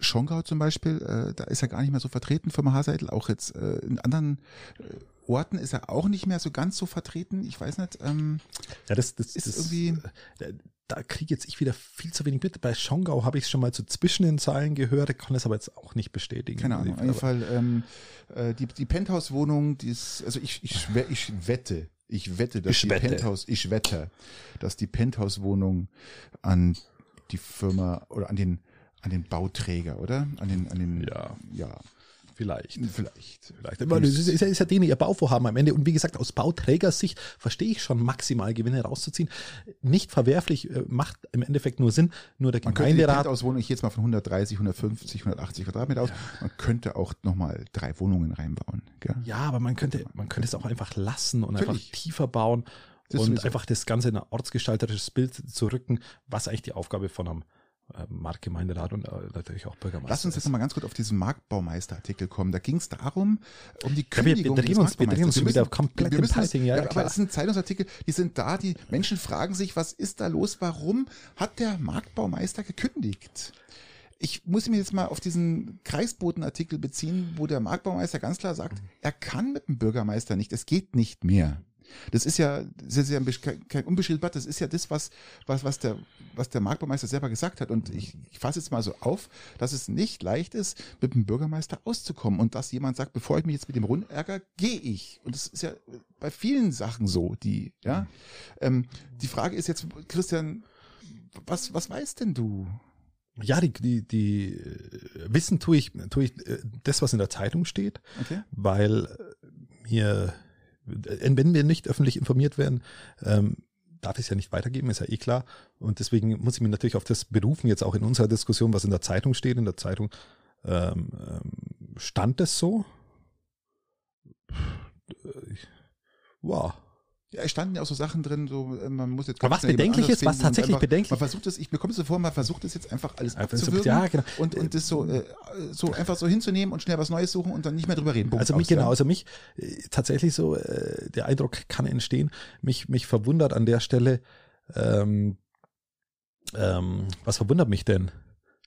Schongau zum Beispiel, äh, da ist er gar nicht mehr so vertreten, Firma Haseidel. Auch jetzt äh, in anderen äh, Orten ist er auch nicht mehr so ganz so vertreten. Ich weiß nicht. Ähm, Ja, das, das Ist das, irgendwie- äh, Da kriege jetzt ich wieder viel zu wenig mit. Bei Schongau habe ich es schon mal so zwischen den Zeilen gehört, kann es aber jetzt auch nicht bestätigen. keine Ahnung. Auf jeden Fall ähm, äh, die, die Penthouse-Wohnung, die ist, also ich, ich, ich wette, ich wette, dass Ich die wette. Penthouse, ich wette, dass die Penthouse-Wohnung an die Firma oder an den an den Bauträger, oder? An den, an den, Ja. ja. Vielleicht. Vielleicht. Vielleicht. Aber das ist, ist, ja, ist ja denen ihr Bauvorhaben am Ende. Und wie gesagt, aus Bauträgersicht verstehe ich schon maximal Gewinne rauszuziehen. Nicht verwerflich, äh, macht im Endeffekt nur Sinn. Nur der Man könnte die Gemeinderat. Penthouse-Wohnung, ich gehe jetzt mal von 130, 150, 180 Quadratmeter aus. Man könnte auch nochmal drei Wohnungen reinbauen. Gell? Ja, aber man könnte, man könnte es auch einfach lassen und Natürlich. einfach tiefer bauen Das und einfach das Ganze in ein ortsgestalterisches Bild zu rücken, was eigentlich die Aufgabe von einem Marktgemeinderat und äh, natürlich auch Bürgermeister Lass uns jetzt nochmal ganz kurz auf diesen Marktbaumeister-Artikel kommen. Da ging es darum, um die Ja, wir- wir Kündigung des uns- wir Marktbaumeisters. wieder komplett wir müssen Piping, ja, ja, aber es sind Zeitungsartikel, die sind da, die Menschen fragen sich, was ist da los? Warum hat der Marktbaumeister gekündigt? Ich muss mich jetzt mal auf diesen Kreisbotenartikel beziehen, wo der Marktbaumeister ganz klar sagt, er kann mit dem Bürgermeister nicht, es geht nicht mehr. Das ist ja, das ist ja kein, kein unbeschriebenes das ist ja das, was, was, was, der, was der Marktbaumeister selber gesagt hat. Und ich, ich fasse jetzt mal so auf, dass es nicht leicht ist, mit dem Bürgermeister auszukommen. Und dass jemand sagt, bevor ich mich jetzt mit dem Rund ärgere, gehe ich. Und das ist ja bei vielen Sachen so, die, ja. Ähm, die Frage ist jetzt, Christian, was, was weißt denn du? Ja, die, die, die äh, Wissen tue ich, tue ich äh, das, was in der Zeitung steht, Okay. weil äh, mir, wenn wir nicht öffentlich informiert werden, ähm, darf ich es ja nicht weitergeben, ist ja eh klar. Und deswegen muss ich mich natürlich auf das berufen, jetzt auch in unserer Diskussion, was in der Zeitung steht. In der Zeitung ähm, ähm, stand es so. Äh, Wow. Ja, es standen ja auch so Sachen drin, so äh, man muss jetzt Aber was bedenklich ist, was tatsächlich einfach, bedenklich- Man versucht es, ich mir kommt es so vor, man versucht es jetzt einfach alles Einfach so- abzuwürgen ja, genau. und, und das so, äh, so einfach so hinzunehmen und schnell was Neues suchen und dann nicht mehr drüber reden. Punkt Also mich, aus, ja. genau, also mich äh, tatsächlich so, äh, der Eindruck kann entstehen, mich, mich verwundert an der Stelle, ähm, ähm, was verwundert mich denn,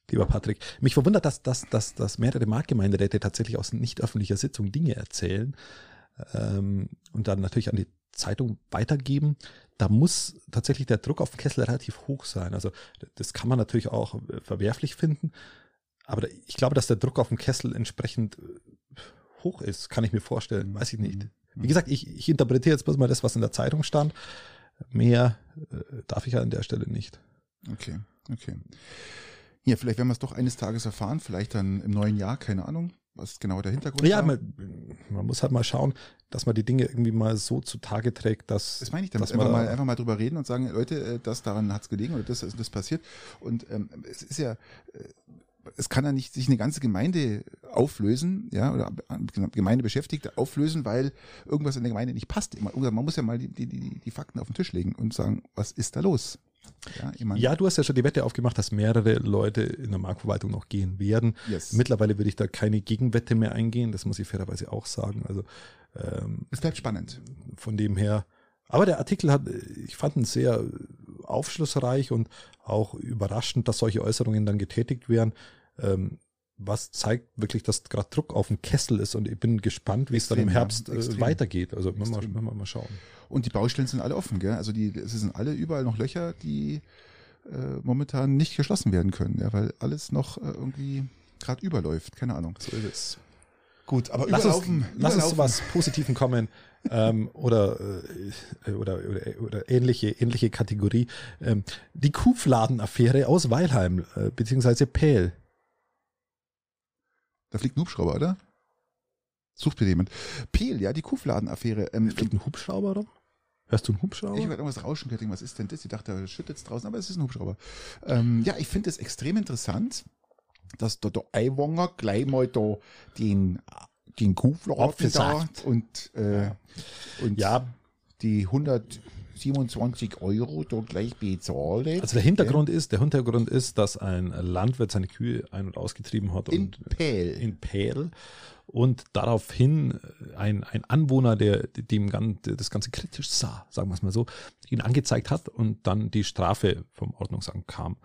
lieber Patrick? Mich verwundert, dass, dass, dass, dass mehrere Marktgemeinderäte tatsächlich aus nicht öffentlicher Sitzung Dinge erzählen ähm, und dann natürlich an die Zeitung weitergeben. Da muss tatsächlich der Druck auf den Kessel relativ hoch sein. Also das kann man natürlich auch äh, verwerflich finden. Aber ich glaube, dass der Druck auf dem Kessel entsprechend äh, hoch ist, kann ich mir vorstellen, weiß ich nicht. Wie gesagt, ich, ich interpretiere jetzt bloß mal das, was in der Zeitung stand. Mehr äh, darf ich ja an der Stelle nicht. Okay, okay. Ja, vielleicht werden wir es doch eines Tages erfahren, vielleicht dann im neuen Jahr, keine Ahnung, was genau der Hintergrund Ja, man, man muss halt mal schauen, dass man die Dinge irgendwie mal so zutage trägt, dass. Das meine ich damit. dass man Einfach mal, einfach mal drüber reden und sagen, Leute, äh, das daran hat's gelegen oder das ist das passiert. Und ähm, es ist ja, äh, es kann ja nicht sich eine ganze Gemeinde auflösen, ja, oder Gemeindebeschäftigte auflösen, weil irgendwas in der Gemeinde nicht passt. Man muss ja mal die, die, die Fakten auf den Tisch legen und sagen, was ist da los? Ja, ich meine, Ja, du hast ja schon die Wette aufgemacht, dass mehrere Leute in der Marktverwaltung noch gehen werden. Yes. Mittlerweile würde ich da keine Gegenwette mehr eingehen, das muss ich fairerweise auch sagen. Also ähm, es bleibt spannend. von dem her. Aber der Artikel hat, ich fand ihn sehr aufschlussreich und auch überraschend, dass solche Äußerungen dann getätigt werden. Ähm, was zeigt wirklich, dass gerade Druck auf dem Kessel ist und ich bin gespannt, wie es dann im Extrem, ja, Herbst äh, weitergeht. Also müssen müssen wir mal schauen. Und die Baustellen sind alle offen, gell? Also die, es sind alle überall noch Löcher, die äh, momentan nicht geschlossen werden können, ja, weil alles noch äh, irgendwie gerade überläuft. Keine Ahnung. So ist es. Gut, aber Lass uns, überlaufen, lass uns zu was Positiven kommen ähm, oder, äh, oder, oder, oder ähnliche, ähnliche Kategorie. Ähm, die Kuhfladen-Affäre aus Weilheim, äh, beziehungsweise Pähl. Da fliegt ein Hubschrauber, oder? Sucht bitte jemand. Peel, ja, die Kuhfladen-Affäre. Ähm, Fliegt ein Hubschrauber rum? Hörst du einen Hubschrauber? ich werde irgendwas rauschen gehört, was ist denn das? Ich dachte, da schüttet es draußen, aber es ist ein Hubschrauber. Ähm, ja, ich finde es extrem interessant, dass da der Eiwanger gleich mal da den, den Kuhfladen da und, äh, und ja, die 127 Euro da gleich bezahlt. also der Hintergrund ist, der Hintergrund ist, dass ein Landwirt seine Kühe ein- und ausgetrieben hat in und in Pähl und daraufhin ein, ein Anwohner, der dem Gan- das Ganze kritisch sah, sagen wir es mal so, ihn angezeigt hat und dann die Strafe vom Ordnungsamt kam.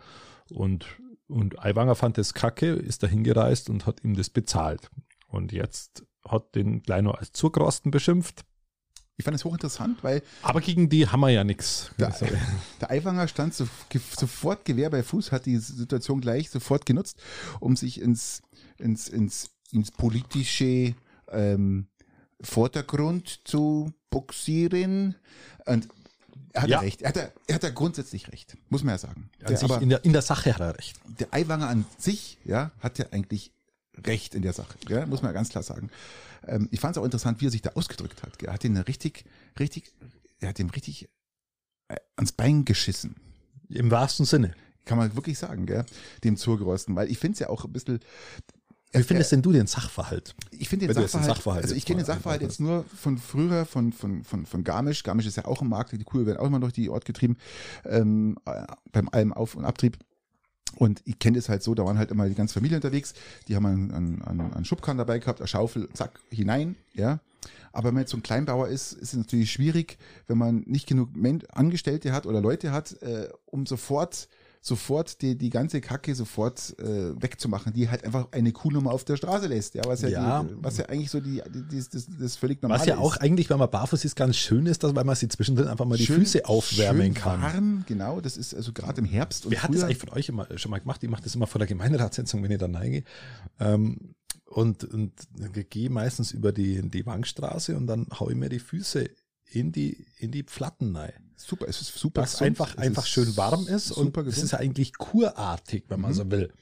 Und, und Aiwanger fand das kacke, ist dahin gereist und hat ihm das bezahlt. Und jetzt hat den Kleino als Zurgrosten beschimpft, Ich fand es hochinteressant, weil aber gegen die haben wir ja nichts. Ja. Der Aiwanger stand so, sofort Gewehr bei Fuß, hat die Situation gleich sofort genutzt, um sich ins, ins, ins, ins politische ähm, Vordergrund zu boxieren. Und er hat Ja. recht. Er hat, ja- er hat ja grundsätzlich recht, muss man ja sagen. Der, aber in, der, in der Sache hat er recht. der Aiwanger an sich, ja, hat ja eigentlich recht in der Sache, gell? muss man ja ganz klar sagen. Ähm, ich fand es auch interessant, wie er sich da ausgedrückt hat. Gell? Er hat ihn richtig, richtig, er hat ihm richtig äh, ans Bein geschissen. Im wahrsten Sinne. Kann man wirklich sagen, gell? dem Zurgerosten. Weil ich finde es ja auch ein bisschen, Wie findest denn du den Sachverhalt? ich finde den den Sachverhalt, also ich kenne den Sachverhalt jetzt nur von früher, von, von, von, von Garmisch. Garmisch ist ja auch im Markt, die Kühe werden auch immer durch die Ort getrieben, ähm, äh, beim Alm Auf- und Abtrieb. Und ich kenne es halt so, da waren halt immer die ganze Familie unterwegs, die haben einen, einen, einen, Schubkarren dabei gehabt, eine Schaufel, zack, hinein, ja. Aber wenn man jetzt so ein Kleinbauer ist, ist es natürlich schwierig, wenn man nicht genug Angestellte hat oder Leute hat, äh, um sofort sofort die, die ganze Kacke sofort äh, wegzumachen, die halt einfach eine Kuhnummer auf der Straße lässt, ja, was ja, Ja. Die, was ja eigentlich so die, die, die das, das völlig normale Was ja auch ist. eigentlich, wenn man barfuß ist, ganz schön ist, dass, weil man sie zwischendrin einfach mal die Schön- Füße aufwärmen schön kann. Warm, genau, das ist also gerade im Herbst und Wer hat das eigentlich von euch immer schon mal gemacht? Ich mache das immer vor der Gemeinderatssitzung, wenn ich da neige. Ähm, und, und gehe meistens über die, die Wankstraße und dann hau ich mir die Füße in die, in die Pflatten rein. Super, es ist super Was gesund, einfach, es einfach schön warm ist und super es gesund. ist eigentlich kurartig, wenn man Mhm. so will.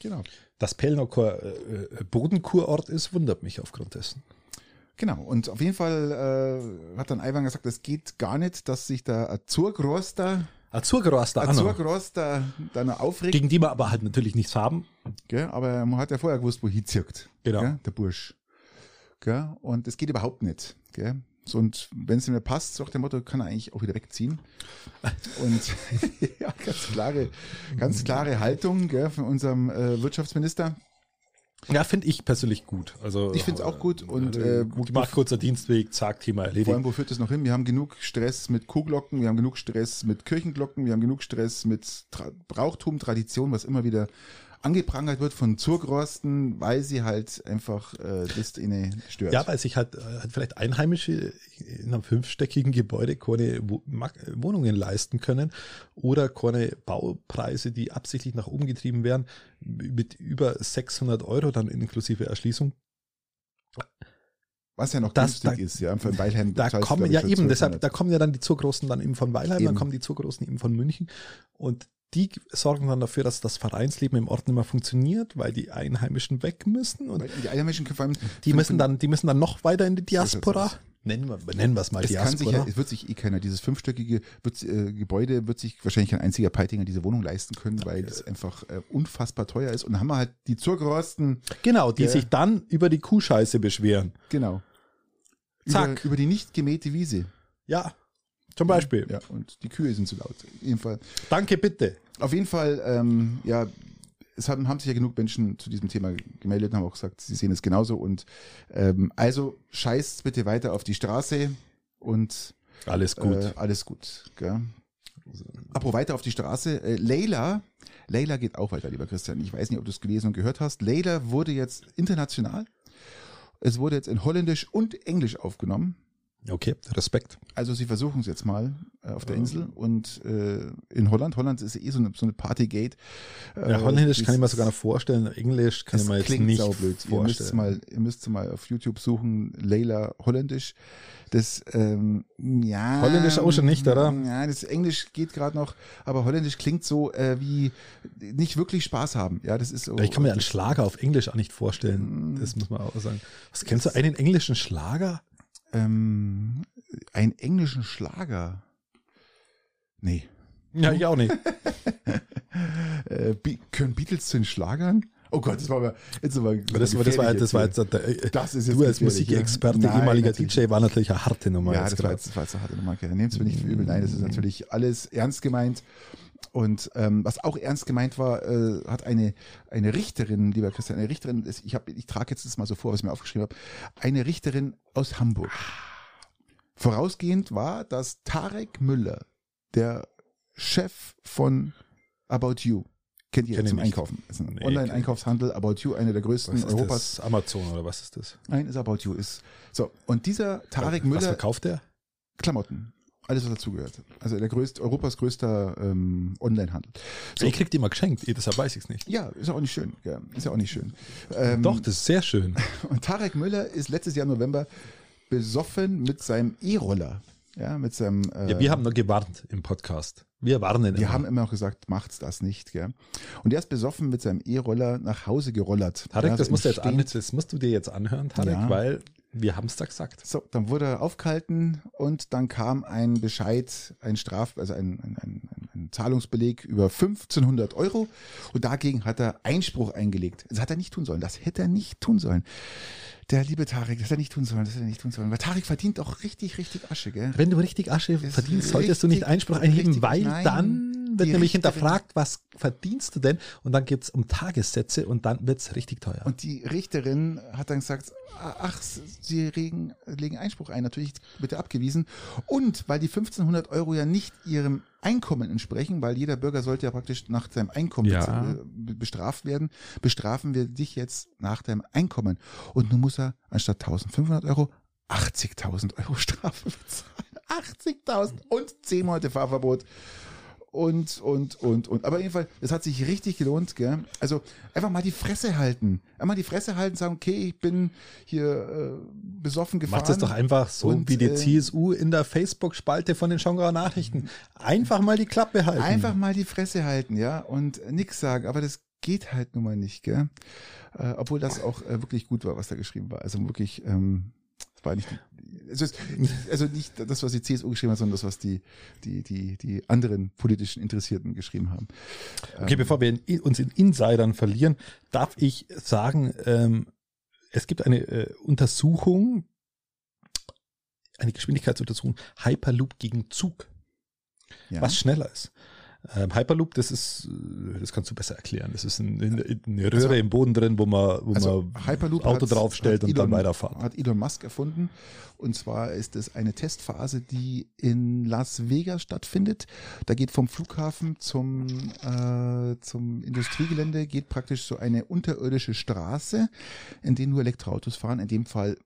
genau. Dass Pellner äh, äh, Bodenkurort ist, wundert mich aufgrund dessen. Genau, und auf jeden Fall äh, hat dann Ivan gesagt, das geht gar nicht, dass sich der Azurgroster, Azurgroster Anno, Azurgroster dann aufregt, gegen die wir aber halt natürlich nichts haben. gell? aber man hat ja vorher gewusst, wo hinzirkt, Genau. gell? der Bursch. Gell? Und das geht überhaupt nicht. Gell? So, und wenn es mir passt, sagt der Motto, kann er eigentlich auch wieder wegziehen. Und ja, ganz klare, ganz klare Haltung gell, von unserem äh, Wirtschaftsminister. Ja, finde ich persönlich gut. Also Ich find's auch gut und, äh, wo- die macht kurzer Dienstweg, zack, Thema Vor erledigt. allem, wo führt das noch hin? Wir haben genug Stress mit Kuhglocken, wir haben genug Stress mit Kirchenglocken, wir haben genug Stress mit Tra Brauchtum, Tradition, was immer wieder angeprangert wird von Zurgrosten, weil sie halt einfach äh, das inne stört. Ja, weil sich halt, äh, halt vielleicht Einheimische in einem fünfstöckigen Gebäude keine Wohnungen leisten können oder keine Baupreise, die absichtlich nach oben getrieben werden, mit über 600 Euro dann inklusive Erschließung. was ja noch Das- günstig da- ist, ja. Von Weilheim Da kommen ja eben, deshalb, 1200. da kommen ja dann die Zurgroßen dann eben von Weilheim, dann Eben. kommen die Zurgroßen eben von München und die sorgen dann dafür, dass das Vereinsleben im Ort nicht mehr funktioniert, weil die Einheimischen weg müssen und Weil die Einheimischen vor allem, die müssen dann, die müssen dann noch weiter in die Diaspora. Nennen wir, nennen wir es mal es kann sich ja, Diaspora. es wird sich eh keiner, dieses fünfstöckige wird, äh, Gebäude wird sich wahrscheinlich kein einziger Peitinger diese Wohnung leisten können, weil das einfach äh, unfassbar teuer ist. Und dann haben wir halt die Zurgrosten, Genau, die Ja. sich dann über die Kuhscheiße beschweren. genau. Zack. Über, über die nicht gemähte Wiese. Ja, zum Beispiel. Ja, und die Kühe sind zu laut. Auf jeden Fall. Danke, bitte. Auf jeden Fall, ähm, ja, es haben, haben sich ja genug Menschen zu diesem Thema gemeldet und haben auch gesagt, sie sehen es genauso. Und ähm, also scheißt bitte weiter auf die Straße und Alles gut. Äh, alles gut. Gell? Apropos weiter auf die Straße. Äh, Leila, Leila geht auch weiter, lieber Christian. Ich weiß nicht, ob du es gelesen und gehört hast. Leila wurde jetzt international. Es wurde jetzt in Holländisch und Englisch aufgenommen. Okay, Respekt. Also sie versuchen es jetzt mal äh, auf der Insel und äh, in Holland. Holland ist eh so eine, so eine Partygate. Ja, Äh, Holländisch das- kann ich mir sogar noch vorstellen. Englisch kann ich mir jetzt klingt nicht saublöd. Ihr müsst vorstellen. mal, ihr müsst mal auf YouTube suchen, Leila Holländisch. Das, ähm, ja. Holländisch auch schon nicht, oder? Ja, das Englisch geht gerade noch, aber Holländisch klingt so äh, wie nicht wirklich Spaß haben. Ja, das ist so. Ja, ich kann mir einen Schlager auf Englisch auch nicht vorstellen. Das muss man auch sagen. Was kennst du einen englischen Schlager? Ähm, einen englischen Schlager. Nee. Ja, ich auch nicht. Äh, können Beatles zu den Schlagern? Oh Gott, das war aber jetzt aber Das war, das war, das war jetzt, der, Das ist jetzt du als Musikexperte, ja. Ehemaliger natürlich. DJ, war natürlich eine harte Nummer. Ja, das war, jetzt, das war jetzt eine harte Nummer. Nehmt es mir nicht für übel. Nein, das ist natürlich alles ernst gemeint. Und ähm, was auch ernst gemeint war, äh, hat eine, eine Richterin, lieber Christian, eine Richterin, ich, hab, ich trage jetzt das mal so vor, was ich mir aufgeschrieben habe, eine Richterin aus Hamburg. Vorausgehend war, dass Tarek Müller, der Chef von About You, kennt ihr Kenn zum. Einkaufen, ist ein Nee, Online-Einkaufshandel, About You, einer der größten was ist Europas. das? Amazon oder was ist das? Nein, ist About You, ist. So, und dieser Tarek was Müller, verkauft der? Klamotten. Alles, was dazugehört. Also der größte, Europas größter ähm, Online-Handel. So. Ich krieg die mal geschenkt, eh, deshalb weiß ich es nicht. Ja, ist ja auch nicht schön. Ja, ist ja auch nicht schön. Ähm, Doch, das ist sehr schön. Und Tarek Müller ist letztes Jahr im November besoffen mit seinem E-Roller Ja, mit seinem. Äh, ja, wir haben nur gewarnt im Podcast. Wir warnen Wir immer. haben immer auch gesagt, macht's das nicht, gell? Und er ist besoffen mit seinem E-Roller nach Hause gerollert. Tarek, ja, das, musst du jetzt an, das musst du dir jetzt anhören, Tarek, ja. weil wir haben es da gesagt. So, dann wurde er aufgehalten und dann kam ein Bescheid, ein Straf, also ein, ein, ein, ein Zahlungsbeleg über 1500 Euro und dagegen hat er Einspruch eingelegt. Das hat er nicht tun sollen. Das hätte er nicht tun sollen. Der liebe Tarek, das hätte er nicht tun sollen, das hätte er nicht tun sollen. Weil Tarek verdient auch richtig, richtig Asche, gell? Wenn du richtig Asche das verdienst, solltest du nicht Einspruch einheben, richtig, weil nein, dann wird nämlich hinterfragt, was verdienst du denn? Und dann geht's um Tagessätze und dann wird's richtig teuer. Und die Richterin hat dann gesagt, ach, sie legen, legen Einspruch ein, natürlich bitte abgewiesen. Und weil die 1500 Euro ja nicht ihrem Einkommen entsprechen, weil jeder Bürger sollte ja praktisch nach seinem Einkommen ja. bestraft werden, bestrafen wir dich jetzt nach deinem Einkommen. Und nun muss er anstatt 1500 Euro 80.000 Euro Strafe bezahlen. 80.000 und 10 Monate Fahrverbot und, und, und, und. Aber jedenfalls, es hat sich richtig gelohnt, gell? Also einfach mal die Fresse halten. Einmal die Fresse halten, sagen, okay, ich bin hier äh, besoffen gefahren. Macht es doch einfach so und, wie die äh, CSU in der Facebook-Spalte von den Schongauer Nachrichten. Einfach mal die Klappe halten. Einfach mal die Fresse halten, ja, und nix sagen. Aber das geht halt nun mal nicht, gell? Äh, obwohl das auch äh, wirklich gut war, was da geschrieben war. Also wirklich, ähm, das war nicht also, also nicht das, was die CSU geschrieben hat, sondern das, was die, die, die, die anderen politischen Interessierten geschrieben haben. Okay, ähm, bevor wir in, uns in Insidern verlieren, darf ich sagen, ähm, es gibt eine äh, Untersuchung, eine Geschwindigkeitsuntersuchung, Hyperloop gegen Zug, ja. was schneller ist. Ähm, Hyperloop, das ist, äh, das kannst du besser erklären. Das ist ein, eine Röhre also, im Boden drin, wo man, wo also man Hyperloop Auto draufstellt und Elon, dann weiterfahren. Hat Elon Musk erfunden. Und zwar ist es eine Testphase, die in Las Vegas stattfindet. Da geht vom Flughafen zum, äh, zum Industriegelände, geht praktisch so eine unterirdische Straße, in der nur Elektroautos fahren. In dem Fall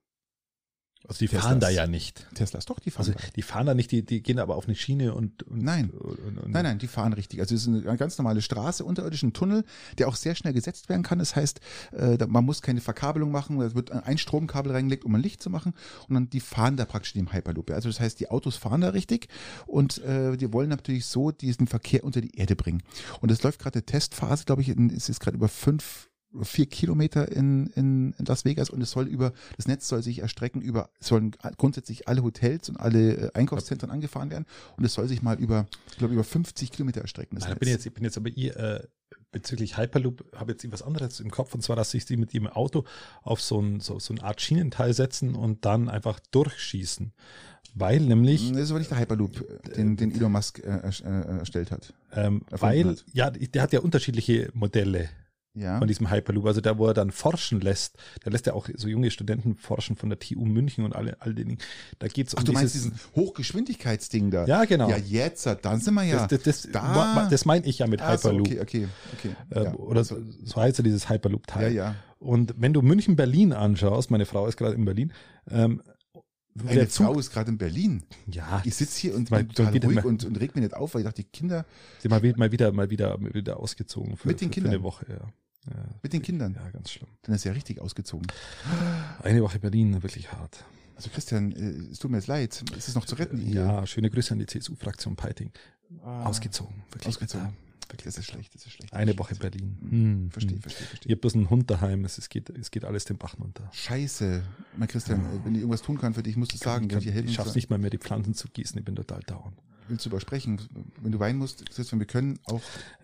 also die Teslas. fahren da ja nicht. Teslas, doch, die fahren. Also die fahren da nicht, die, die gehen aber auf eine Schiene und, und nein, und, und, nein, nein, die fahren richtig. Also es ist eine ganz normale Straße, unterirdischen Tunnel, der auch sehr schnell gesetzt werden kann. Das heißt, äh, man muss keine Verkabelung machen, es wird ein Stromkabel reingelegt, um ein Licht zu machen, und dann die fahren da praktisch in dem Hyperloop. Also das heißt, die Autos fahren da richtig und äh, die wollen natürlich so diesen Verkehr unter die Erde bringen. Und es läuft gerade eine Testphase, glaube ich, es ist gerade über fünf vier Kilometer in, in, Las Vegas und es soll über, das Netz soll sich erstrecken über, sollen grundsätzlich alle Hotels und alle äh, Einkaufszentren angefahren werden und es soll sich mal über, ich glaube, über 50 Kilometer erstrecken. Nein, bin jetzt, ich bin jetzt aber ihr, äh, bezüglich Hyperloop, habe jetzt was anderes im Kopf und zwar, dass sich sie mit ihrem Auto auf so, ein, so, so eine Art Schienenteil setzen und dann einfach durchschießen. Weil nämlich. Das ist aber nicht der Hyperloop, den, den Elon Musk äh, äh, erstellt hat. Ähm, weil, hat. ja, der hat ja unterschiedliche Modelle ja. von diesem Hyperloop. Also da, wo er dann forschen lässt, da lässt er auch so junge Studenten forschen von der TU München und alle, all den Dingen. Da geht's um Ach, du meinst diesen Hochgeschwindigkeitsding da? Ja, genau. Ja, jetzt, dann sind wir ja. Das, das, das, da. das meine ich ja mit also, Hyperloop. Okay, okay, okay. Äh, ja. Oder so, so heißt ja dieses Hyperloop-Teil. Ja, ja. Und wenn du München-Berlin anschaust, meine Frau ist gerade in Berlin, ähm, eine Frau ist gerade in Berlin. Ja. Ich sitze hier und bin total ruhig und, und reg mich nicht auf, weil ich dachte, die Kinder. Sie mal, mal wieder, mal wieder, mal wieder ausgezogen für, mit den für, Kindern. für eine Woche, ja. Ja, Mit den Kindern? Ja, ganz schlimm. Dann ist ja richtig ausgezogen. Eine Woche Berlin, wirklich hart. Also Christian, äh, es tut mir jetzt leid. Ist es noch zu retten? Hier? Ja, schöne Grüße an die CSU-Fraktion Peiting. Ah, ausgezogen, wirklich. Ausgezogen. Wirklich, das ist schlecht, das ist schlecht. Eine Woche Berlin. Hm, hm. Verstehe, hm. verstehe, verstehe. Ihr habt bloß einen Hund daheim, es geht, es geht alles den Bach runter. Scheiße. Mein Christian, ja. wenn ich irgendwas tun kann für dich, musst du sagen. Ich, kann, ich schaff's nicht mal mehr, die Pflanzen zu gießen, ich bin total down willst du übersprechen? Wenn du weinen musst, Christian, wir können auch.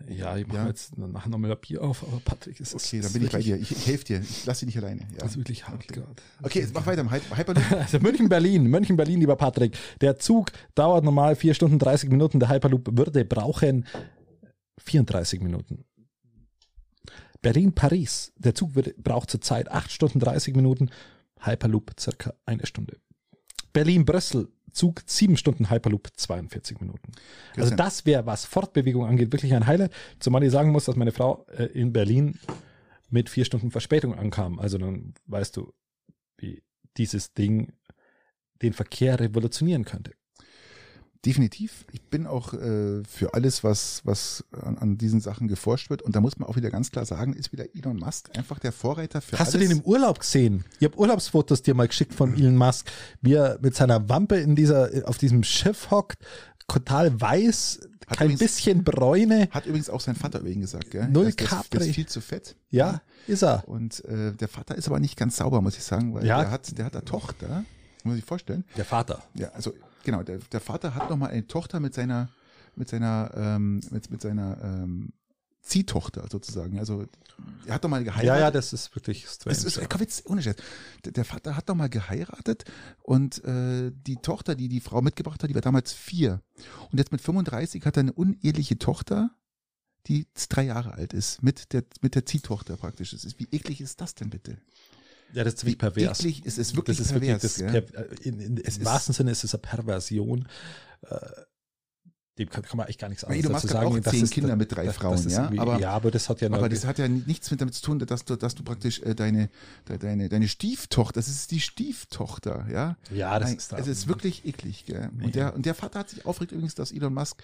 Ja, ich mache ja. jetzt nachher nochmal ein Bier auf, aber Patrick ist Okay, dann bin ich bei dir. Ich, ich helfe dir. Ich lasse dich nicht alleine. Ja. Das ist wirklich hart okay. gerade. Okay, jetzt mach weiter Hyperloop. Also München, Berlin. München, Berlin, lieber Patrick. Der Zug dauert normal 4 Stunden 30 Minuten. Der Hyperloop würde brauchen 34 Minuten. Berlin, Paris. Der Zug wird, braucht zurzeit 8 Stunden 30 Minuten. Hyperloop circa eine Stunde. Berlin, Brüssel. Zug, sieben Stunden Hyperloop, 42 Minuten. Also das wäre, was Fortbewegung angeht, wirklich ein Highlight. Zumal ich sagen muss, dass meine Frau äh, in Berlin mit vier Stunden Verspätung ankam. Also dann weißt du, wie dieses Ding den Verkehr revolutionieren könnte. Definitiv. Ich bin auch äh, für alles, was, was an, an diesen Sachen geforscht wird. Und da muss man auch wieder ganz klar sagen, ist wieder Elon Musk einfach der Vorreiter für Hast alles. du den im Urlaub gesehen? Ich habe Urlaubsfotos dir mal geschickt von Elon Musk, wie er mit seiner Wampe in dieser, auf diesem Schiff hockt, total weiß, Hat kein übrigens- bisschen Bräune. Hat übrigens auch sein Vater über ihn gesagt, gell? Null ist- der ist- Capri. viel zu fett. Ja, ist er. Und äh, der Vater ist aber nicht ganz sauber, muss ich sagen, weil Ja. der hat, der hat eine Tochter, muss ich vorstellen. Der Vater. Ja, also genau, der, der Vater hat nochmal eine Tochter mit seiner, mit seiner, ähm, mit, mit seiner ähm, Ziehtochter sozusagen. Also er hat doch mal geheiratet. Ja, ja, das ist wirklich strange. Es ist, ja. komm jetzt, ohne Scheiß. Der, der Vater hat doch mal geheiratet und äh, die Tochter, die die Frau mitgebracht hat, die war damals vier. Und jetzt mit 35 hat er eine uneheliche Tochter, die drei Jahre alt ist, mit der, mit der Ziehtochter praktisch. Das ist, wie eklig ist das denn bitte? Ja, das ist wirklich pervers. Eklig ist es wirklich das ist pervers. wirklich, das gell? per, in, in, Im ist- wahrsten Sinne ist es eine Perversion. Äh, dem kann, kann man eigentlich gar nichts anderes Elon dazu Musk hat sagen. auch zehn ist- Kinder mit drei das- Frauen, das ja, aber- ja, aber das hat ja noch, Aber das hat ja nichts mit damit zu tun, dass du, dass du praktisch äh, deine, de- deine, deine Stieftochter, das ist die Stieftochter, ja. ja, das Nein, ist, es ist wirklich eklig, gell? Nee. Und der, und der Vater hat sich aufgeregt übrigens, dass Elon Musk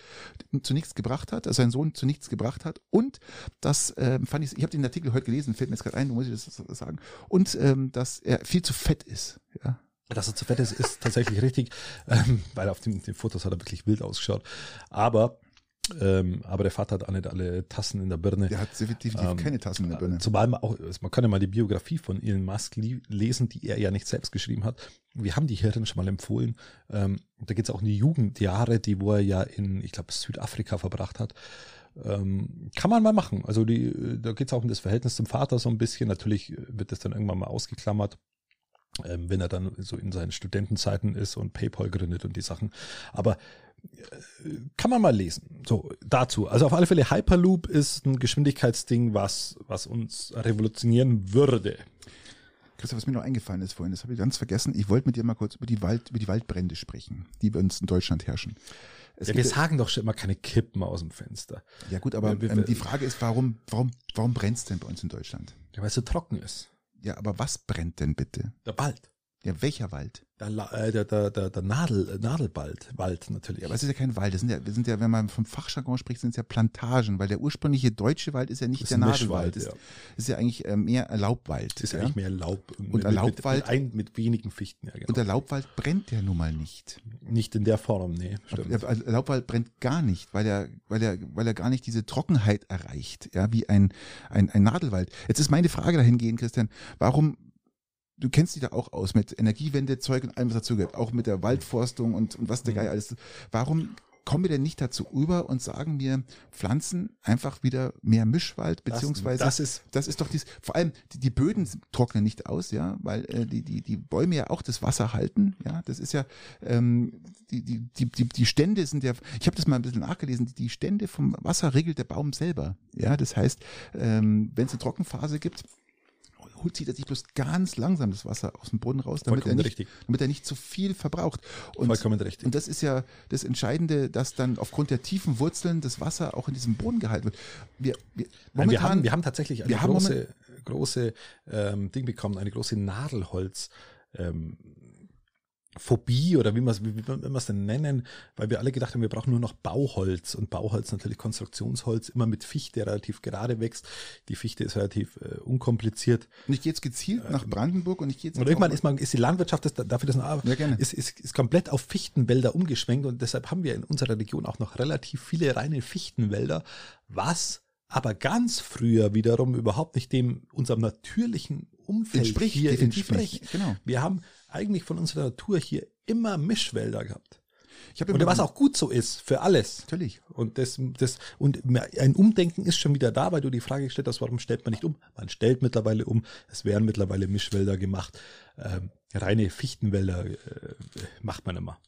zu nichts gebracht hat, dass sein Sohn zu nichts gebracht hat und das ähm, fand ich, ich habe den Artikel heute gelesen, fällt mir jetzt gerade ein, muss ich das sagen, und ähm, dass er viel zu fett ist, ja. Dass er zu fett ist, ist tatsächlich richtig, ähm, weil auf den, den Fotos hat er wirklich wild ausgeschaut. Aber, ähm, aber der Vater hat auch nicht alle Tassen in der Birne. Der hat definitiv Ähm, keine Tassen in der Birne. Zumal man auch, also man kann ja mal die Biografie von Elon Musk lesen, die er ja nicht selbst geschrieben hat. Wir haben die hierin schon mal empfohlen. Ähm, da geht es auch um die Jugendjahre, die wo er ja in, ich glaube, Südafrika verbracht hat. Ähm, kann man mal machen. Also die, da geht es auch um das Verhältnis zum Vater so ein bisschen. Natürlich wird das dann irgendwann mal ausgeklammert ähm, wenn er dann so in seinen Studentenzeiten ist und PayPal gründet und die Sachen. Aber äh, kann man mal lesen. So, dazu. Also auf alle Fälle, Hyperloop ist ein Geschwindigkeitsding, was, was uns revolutionieren würde. Christoph, was mir noch eingefallen ist vorhin, das habe ich ganz vergessen. Ich wollte mit dir mal kurz über die Wald, über die Waldbrände sprechen, die bei uns in Deutschland herrschen. Ja, wir sagen doch schon immer keine Kippen aus dem Fenster. ja gut, aber ähm, die Frage ist, warum, warum, warum brennt es denn bei uns in Deutschland? Ja, weil es so trocken ist. Ja, aber was brennt denn bitte? Der Wald. Ja, welcher Wald? Der, äh, der, der, der, der Nadel, äh, Nadelwald, Wald natürlich. Aber es ist ja kein Wald. Das sind ja, wir sind ja, wenn man vom Fachjargon spricht, sind es ja Plantagen, weil der ursprüngliche deutsche Wald ist ja nicht ist der Nadelwald. Das ja. ist ja eigentlich äh, mehr Laubwald. Ist ja? eigentlich mehr Laub. Und der Laubwald- Mit, mit, ein, mit wenigen Fichten, ja, genau. Und der Laubwald brennt ja nun mal nicht. Nicht in der Form, nee, stimmt. Der also Laubwald brennt gar nicht, weil er, weil er, weil er gar nicht diese Trockenheit erreicht, ja, wie ein, ein, ein Nadelwald. Jetzt ist meine Frage dahingehend, Christian, warum, du kennst dich da auch aus mit Energiewende, Zeug und allem, was dazu gehört, auch mit der Waldforstung und, und was der Mhm. Geier alles. Warum kommen wir denn nicht dazu über und sagen wir, pflanzen einfach wieder mehr Mischwald, beziehungsweise das ist das ist doch dies, vor allem die, die Böden trocknen nicht aus, ja, weil äh, die, die, die Bäume ja auch das Wasser halten, ja, das ist ja, ähm, die, die, die, die, die Stände sind ja, ich habe das mal ein bisschen nachgelesen, die, die Stände vom Wasser regelt der Baum selber, ja, das heißt, ähm, wenn es eine Trockenphase gibt, holt zieht er sich bloß ganz langsam das Wasser aus dem Boden raus, damit er nicht, richtig. damit er nicht zu viel verbraucht. Und, Vollkommen richtig. und das ist ja das Entscheidende, dass dann aufgrund der tiefen Wurzeln das Wasser auch in diesem Boden gehalten wird. Wir, wir, Nein, momentan, wir, haben, wir haben tatsächlich eine große, große ähm, Ding bekommen, eine große Nadelholz. Ähm, Phobie oder wie man es wie, wie es denn nennen, weil wir alle gedacht haben, wir brauchen nur noch Bauholz und Bauholz natürlich Konstruktionsholz, immer mit Fichte relativ gerade wächst. Die Fichte ist relativ äh, unkompliziert. Und ich gehe jetzt gezielt nach Brandenburg und ich gehe jetzt Und irgendwann ist man, ist die Landwirtschaft das, dafür das noch, Ja, gerne. ist, ist, ist komplett auf Fichtenwälder umgeschwenkt und deshalb haben wir in unserer Region auch noch relativ viele reine Fichtenwälder, was aber ganz früher wiederum überhaupt nicht dem unserem natürlichen Umfeld Entspricht, hier definitiv entspricht. nicht. Genau. Wir haben eigentlich von unserer Natur hier immer Mischwälder gehabt. ich Und was auch gut so ist für alles. natürlich. Und das, das, und ein Umdenken ist schon wieder da, weil du die Frage gestellt hast, warum stellt man nicht um? Man stellt mittlerweile um. Es werden mittlerweile Mischwälder gemacht. Ähm, reine Fichtenwälder äh, macht man immer.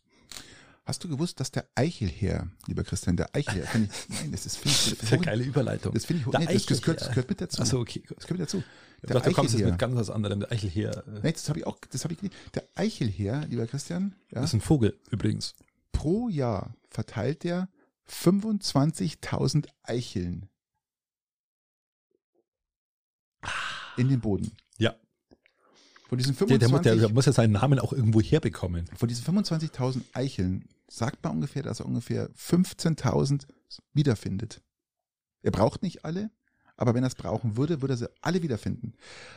Hast du gewusst, dass der Eichelherr, lieber Christian, der Eichelherr, nein, das ist, finde ich, Das ist eine geile Überleitung. Das finde ich, Der nee, das, gehört, das gehört mit dazu. Achso, okay. Gut. Das gehört mit dazu. Ich dachte, du kommst jetzt mit ganz was anderem. Der Eichelherr äh, Nein, das habe ich auch, das habe ich. Der Eichelherr, lieber Christian, ja, ist ein Vogel übrigens. pro Jahr verteilt der 25.000 Eicheln in den Boden. Ja. Von diesen Der, der, 25, muss, der, der muss ja seinen Namen auch irgendwo herbekommen. von diesen 25.000 Eicheln sagt man ungefähr, dass er ungefähr 15.000 wiederfindet. Er braucht nicht alle, aber wenn er es brauchen würde, würde er sie alle wiederfinden.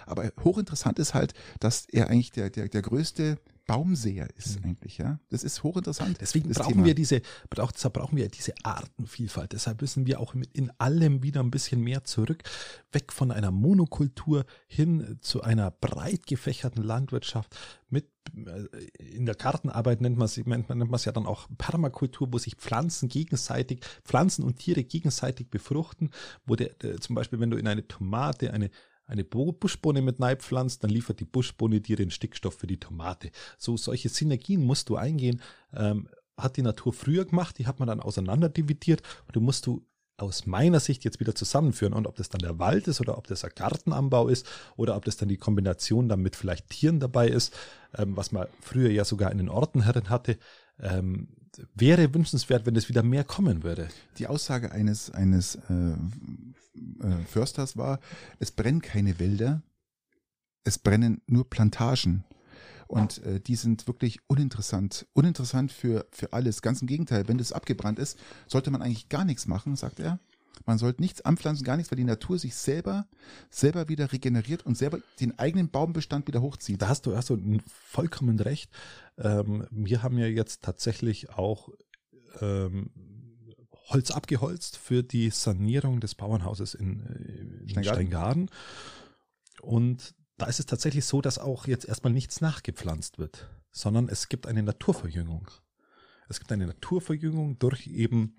Aber hochinteressant ist halt, dass er eigentlich der, der, der größte Baumseher ist eigentlich, ja. Das ist hochinteressant. Deswegen brauchen Thema. wir diese, brauch- deshalb brauchen wir diese Artenvielfalt. Deshalb müssen wir auch in allem wieder ein bisschen mehr zurück, weg von einer Monokultur hin zu einer breit gefächerten Landwirtschaft mit äh, in der Gartenarbeit nennt man es nennt man es ja dann auch Permakultur, wo sich Pflanzen gegenseitig, Pflanzen und Tiere gegenseitig befruchten, wo der zum Beispiel, wenn du in eine Tomate eine eine Bo- Buschbohne mit Neid pflanzt, dann liefert die Buschbohne dir den Stickstoff für die Tomate. So solche Synergien musst du eingehen. Ähm, hat die Natur früher gemacht, die hat man dann auseinanderdividiert und du musst du aus meiner Sicht jetzt wieder zusammenführen. Und ob das dann der Wald ist oder ob das ein Gartenanbau ist oder ob das dann die Kombination dann mit vielleicht Tieren dabei ist, ähm, was man früher ja sogar in den Ortenherren hatte, ähm, wäre wünschenswert, wenn es wieder mehr kommen würde. Die Aussage eines, eines äh, äh, Försters war, es brennen keine Wälder, es brennen nur Plantagen. Und äh, die sind wirklich uninteressant. Uninteressant für, für alles. Ganz im Gegenteil, wenn das abgebrannt ist, sollte man eigentlich gar nichts machen, sagt er. Man sollte nichts anpflanzen, gar nichts, weil die Natur sich selber, selber wieder regeneriert und selber den eigenen Baumbestand wieder hochzieht. Da hast du, hast du vollkommen recht. Ähm, wir haben ja jetzt tatsächlich auch ähm, Holz abgeholzt für die Sanierung des Bauernhauses in, äh, in Steingarten. Steingarten. Und da ist es tatsächlich so, dass auch jetzt erstmal nichts nachgepflanzt wird, sondern es gibt eine Naturverjüngung. Es gibt eine Naturverjüngung durch eben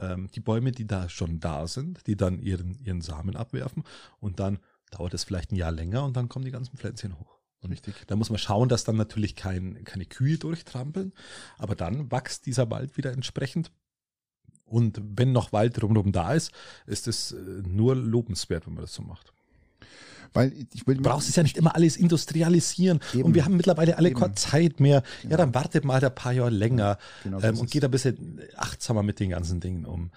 ähm, die Bäume, die da schon da sind, die dann ihren, ihren Samen abwerfen und dann dauert es vielleicht ein Jahr länger und dann kommen die ganzen Pflänzchen hoch. Und Richtig. da muss man schauen, dass dann natürlich kein, keine Kühe durchtrampeln, aber dann wächst dieser Wald wieder entsprechend. Und wenn noch Wald drumherum da ist, ist es äh, nur lobenswert, wenn man das so macht. Weil ich will Du brauchst es ja nicht immer alles industrialisieren. Eben. Und wir haben mittlerweile alle keine Zeit mehr. Genau. Ja, dann wartet mal ein paar Jahre länger genau ähm, und geht ein bisschen achtsamer mit den ganzen Dingen um.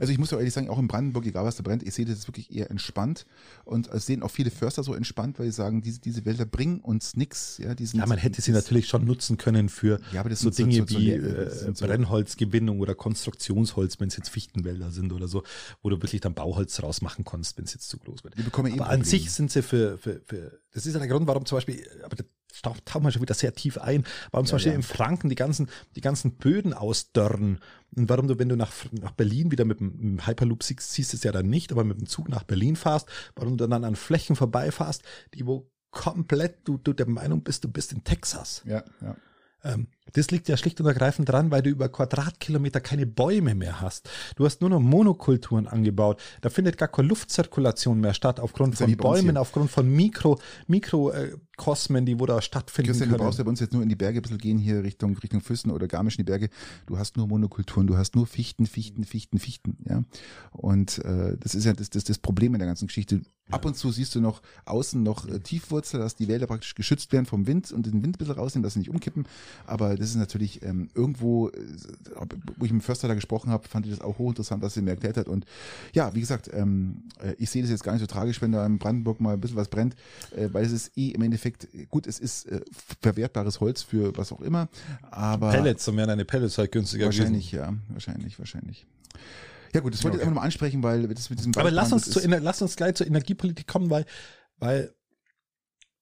Also ich muss auch ehrlich sagen, auch in Brandenburg, egal was da brennt, ich sehe das wirklich eher entspannt. Und es sehen auch viele Förster so entspannt, weil sie sagen, diese, diese Wälder bringen uns nichts. Ja, Ja, man hätte sie natürlich schon nutzen können für Ja, so Dinge so- so wie äh, Brennholzgewinnung oder Konstruktionsholz, wenn es jetzt Fichtenwälder sind oder so, wo du wirklich dann Bauholz draus machen kannst, wenn es jetzt zu groß wird. Die bekommen eh aber an sich sind sie für, für, für das ist ja der Grund, warum zum Beispiel, aber da taucht taucht man schon wieder sehr tief ein, warum zum Ja, Beispiel ja. in Franken die ganzen, die ganzen Böden ausdörren und warum du, wenn du nach, nach Berlin wieder mit dem Hyperloop siehst, siehst du es ja dann nicht, aber mit dem Zug nach Berlin fahrst, warum du dann an Flächen vorbeifährst, die wo komplett du, du der Meinung bist, du bist in Texas. Ja, ja. Ähm, das liegt ja schlicht und ergreifend dran, weil du über Quadratkilometer keine Bäume mehr hast. Du hast nur noch Monokulturen angebaut. Da findet gar keine Luftzirkulation mehr statt aufgrund von Bäumen, aufgrund von Mikro, Mikrokosmen, die wo da stattfinden Christian, du können. brauchst ja bei uns jetzt nur in die Berge ein bisschen gehen, hier Richtung, Richtung Füssen oder Garmisch in die Berge. Du hast nur Monokulturen, du hast nur Fichten, Fichten, Fichten, Fichten, ja. Und äh, das ist ja das, das, das Problem in der ganzen Geschichte. Ab und zu siehst du noch außen noch äh, Tiefwurzel, dass die Wälder praktisch geschützt werden vom Wind und den Wind ein bisschen rausnehmen, dass sie nicht umkippen. Aber das ist natürlich ähm, irgendwo, äh, wo ich mit dem Förster da gesprochen habe, fand ich das auch hochinteressant, was er mir erklärt hat. Und ja, wie gesagt, ähm, äh, ich sehe das jetzt gar nicht so tragisch, wenn da in Brandenburg mal ein bisschen was brennt, äh, weil es ist eh im Endeffekt, gut, es ist äh, verwertbares Holz für was auch immer, aber Pellets, dann wären deine Pellets halt günstiger wahrscheinlich, ja, wahrscheinlich, wahrscheinlich. Ja gut, das wollte ich Okay. einfach nur mal ansprechen, weil das mit diesem Aber lass uns, zu, lass uns gleich zur Energiepolitik kommen, weil, weil,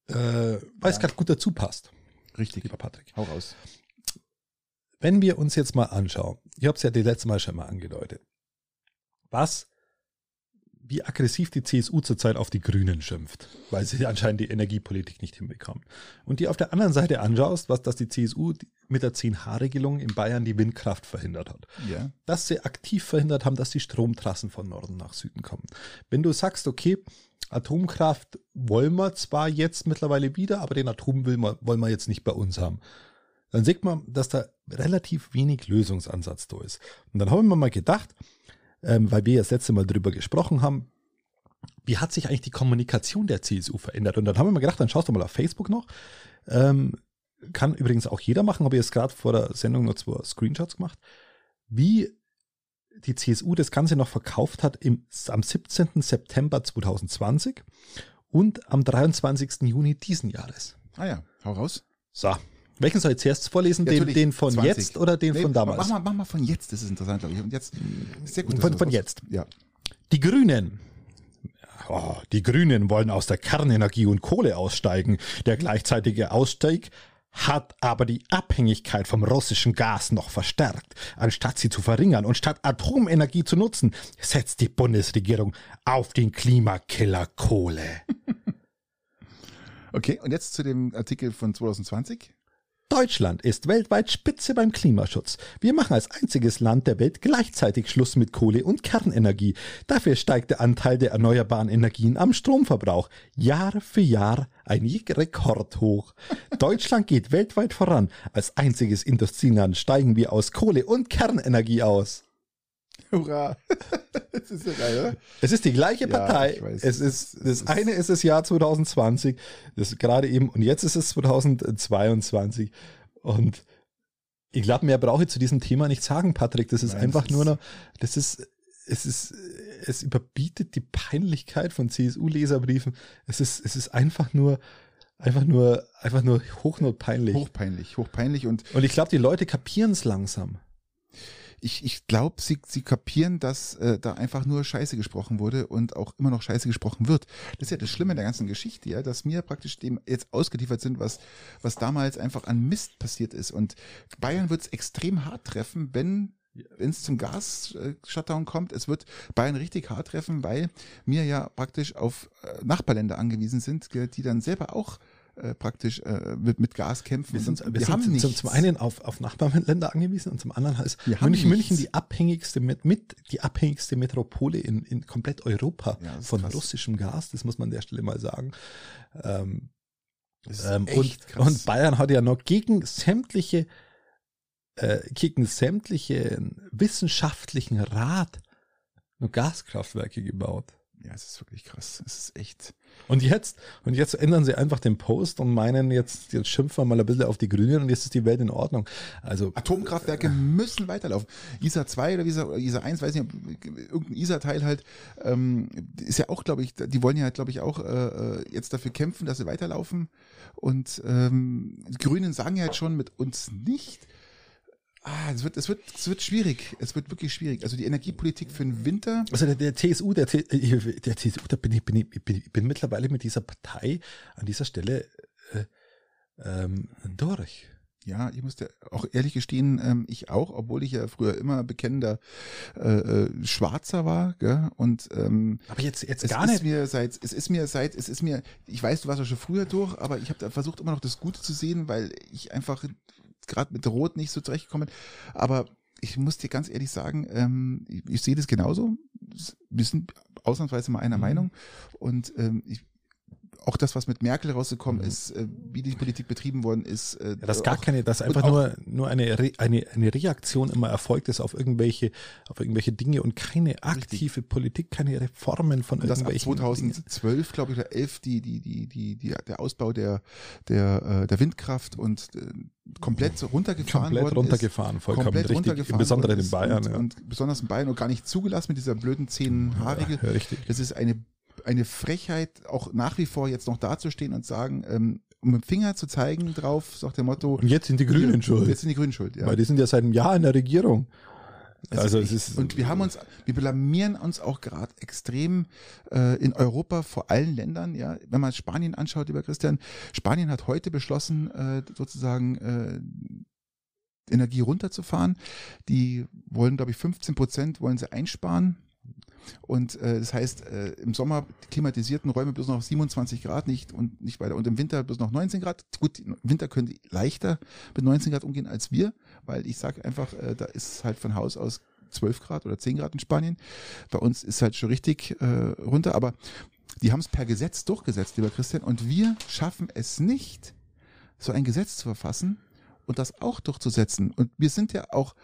äh, weil es Ja. gerade gut dazu passt, richtig. lieber Patrick. Hau raus. Wenn wir uns jetzt mal anschauen, ich habe es ja die letzte Mal schon mal angedeutet, was, wie aggressiv die CSU zurzeit auf die Grünen schimpft, weil sie anscheinend die Energiepolitik nicht hinbekommen. Und die auf der anderen Seite anschaust, was dass die CSU mit der 10H-Regelung in Bayern die Windkraft verhindert hat. Ja. Dass sie aktiv verhindert haben, dass die Stromtrassen von Norden nach Süden kommen. Wenn du sagst, okay, Atomkraft wollen wir zwar jetzt mittlerweile wieder, aber den Atom will man, wollen wir jetzt nicht bei uns haben dann sieht man, dass da relativ wenig Lösungsansatz da ist. Und dann haben wir mal gedacht, ähm, weil wir ja das letzte Mal drüber gesprochen haben, wie hat sich eigentlich die Kommunikation der CSU verändert? Und dann haben wir mal gedacht, dann schaust du mal auf Facebook noch. Ähm, kann übrigens auch jeder machen, habe ich jetzt gerade vor der Sendung nur zwei Screenshots gemacht, wie die CSU das Ganze noch verkauft hat im, am 17. September 2020 und am 23. Juni diesen Jahres. Ah ja, hau raus. So. Welchen soll ich zuerst vorlesen? Den, den von 20. jetzt oder den nee, von damals? Mach mal, mach mal von jetzt, das ist interessant, glaube ich. Und jetzt, sehr gut. Von, von jetzt. Ja. Die Grünen. Oh, die Grünen wollen aus der Kernenergie und Kohle aussteigen. Der gleichzeitige Ausstieg hat aber die Abhängigkeit vom russischen Gas noch verstärkt. Anstatt sie zu verringern und statt Atomenergie zu nutzen, setzt die Bundesregierung auf den Klimakiller Kohle. okay, und jetzt zu dem Artikel von 2020. Deutschland ist weltweit Spitze beim Klimaschutz. Wir machen als einziges Land der Welt gleichzeitig Schluss mit Kohle und Kernenergie. Dafür steigt der Anteil der erneuerbaren Energien am Stromverbrauch Jahr für Jahr ein Rekord hoch. Deutschland geht weltweit voran. Als einziges Industrieland steigen wir aus Kohle und Kernenergie aus. Hurra. Das ist ja geil, oder? Es ist die gleiche Partei. Ja, es ist, das eine ist das Jahr 2020, das gerade eben, und jetzt ist es 2022. Und ich glaube, mehr brauche ich zu diesem Thema nicht sagen, Patrick. Das ist Nein, einfach nur noch, das ist, es ist, es überbietet die Peinlichkeit von CSU-Leserbriefen. Es ist, es ist einfach nur, einfach nur, einfach nur hochnotpeinlich. Hochpeinlich, hochpeinlich und. Und ich glaube, die Leute kapieren es langsam ich, ich glaube, sie, sie kapieren, dass äh, da einfach nur Scheiße gesprochen wurde und auch immer noch Scheiße gesprochen wird. Das ist ja das Schlimme in der ganzen Geschichte, ja, dass mir praktisch dem jetzt ausgeliefert sind, was, was damals einfach an Mist passiert ist. Und Bayern wird es extrem hart treffen, wenn wenn es zum Gas-Shutdown kommt, es wird Bayern richtig hart treffen, weil wir ja praktisch auf äh, Nachbarländer angewiesen sind, die dann selber auch äh, praktisch äh, mit, mit Gas kämpfen. Wir sind, wir wir sind zum, zum einen auf, auf Nachbarländer angewiesen und zum anderen heißt München, München die abhängigste mit, mit die abhängigste Metropole in, in komplett Europa ja, von krass. russischem Gas. Das muss man an der Stelle mal sagen. Ähm, ähm, und, und Bayern hat ja noch gegen sämtliche äh, gegen sämtliche wissenschaftlichen Rat nur Gaskraftwerke gebaut. Ja, es ist wirklich krass. Es ist echt. Und jetzt, und jetzt ändern sie einfach den Post und meinen, jetzt, jetzt schimpfen wir mal ein bisschen auf die Grünen und jetzt ist die Welt in Ordnung. Also. Atomkraftwerke äh, müssen weiterlaufen. ISA 2 oder ISA, ISA 1, weiß nicht, irgendein ISA-Teil halt, ähm, ist ja auch, glaube ich, die wollen ja, glaube ich, auch äh, jetzt dafür kämpfen, dass sie weiterlaufen. Und ähm, die Grünen sagen ja jetzt schon mit uns nicht. Ah, es wird, es wird, es wird schwierig. Es wird wirklich schwierig. Also die Energiepolitik für den Winter. Also der, der CSU, der, der CSU, da bin ich, bin ich, bin, ich bin mittlerweile mit dieser Partei an dieser Stelle äh, ähm, durch. Ja, ich muss dir auch ehrlich gestehen, ähm, ich auch, obwohl ich ja früher immer bekennender äh, äh, Schwarzer war, gell? Und ähm, aber jetzt jetzt es gar ist nicht. Mir seit, es ist mir seit, es ist mir, ich weiß, du warst ja schon früher durch, aber ich habe da versucht immer noch das Gute zu sehen, weil ich einfach gerade mit Rot nicht so zurechtgekommen. Aber ich muss dir ganz ehrlich sagen, ähm, ich, ich sehe das genauso. Wir sind ausnahmsweise mal einer mhm. Meinung. Und ähm, ich, auch das, was mit Merkel rausgekommen mhm. ist, äh, wie die Politik betrieben worden ist. Äh, ja, das gar keine, das einfach nur, nur eine, Re, eine, eine Reaktion immer erfolgt ist auf irgendwelche, auf irgendwelche Dinge und keine aktive richtig. Politik, keine Reformen von und irgendwelchen. Das ab 2012, glaube ich, oder 11, die, die, die, die, die, der Ausbau der, der, äh, der Windkraft und äh, komplett runtergefahren komplett worden runtergefahren, ist, vollkommen komplett richtig, runtergefahren besonders in Bayern. Und, ja. und besonders in Bayern und gar nicht zugelassen mit dieser blöden zehn Haarregel. Ja, richtig. Das ist eine eine Frechheit, auch nach wie vor jetzt noch dazustehen und sagen, ähm, um mit dem Finger zu zeigen drauf, sagt der Motto. Und jetzt sind die Grünen schuld. Jetzt sind die Grünen schuld, ja. Weil die sind ja seit einem Jahr in der Regierung. Es also es ist und wir haben uns, wir blamieren uns auch gerade extrem äh, in Europa vor allen Ländern. Ja, wenn man Spanien anschaut, lieber Christian, Spanien hat heute beschlossen, äh, sozusagen äh, Energie runterzufahren. Die wollen, glaube ich, 15 Prozent wollen sie einsparen und äh, das heißt, äh, im Sommer klimatisierten Räume bis noch 27 Grad nicht und nicht weiter. Und im Winter bis noch 19 Grad. Gut, im Winter können die leichter mit 19 Grad umgehen als wir, weil ich sage einfach, äh, da ist halt von Haus aus 12 Grad oder 10 Grad in Spanien. Bei uns ist halt schon richtig äh, runter, aber die haben es per Gesetz durchgesetzt, lieber Christian. Und wir schaffen es nicht, so ein Gesetz zu verfassen und das auch durchzusetzen. Und wir sind ja auch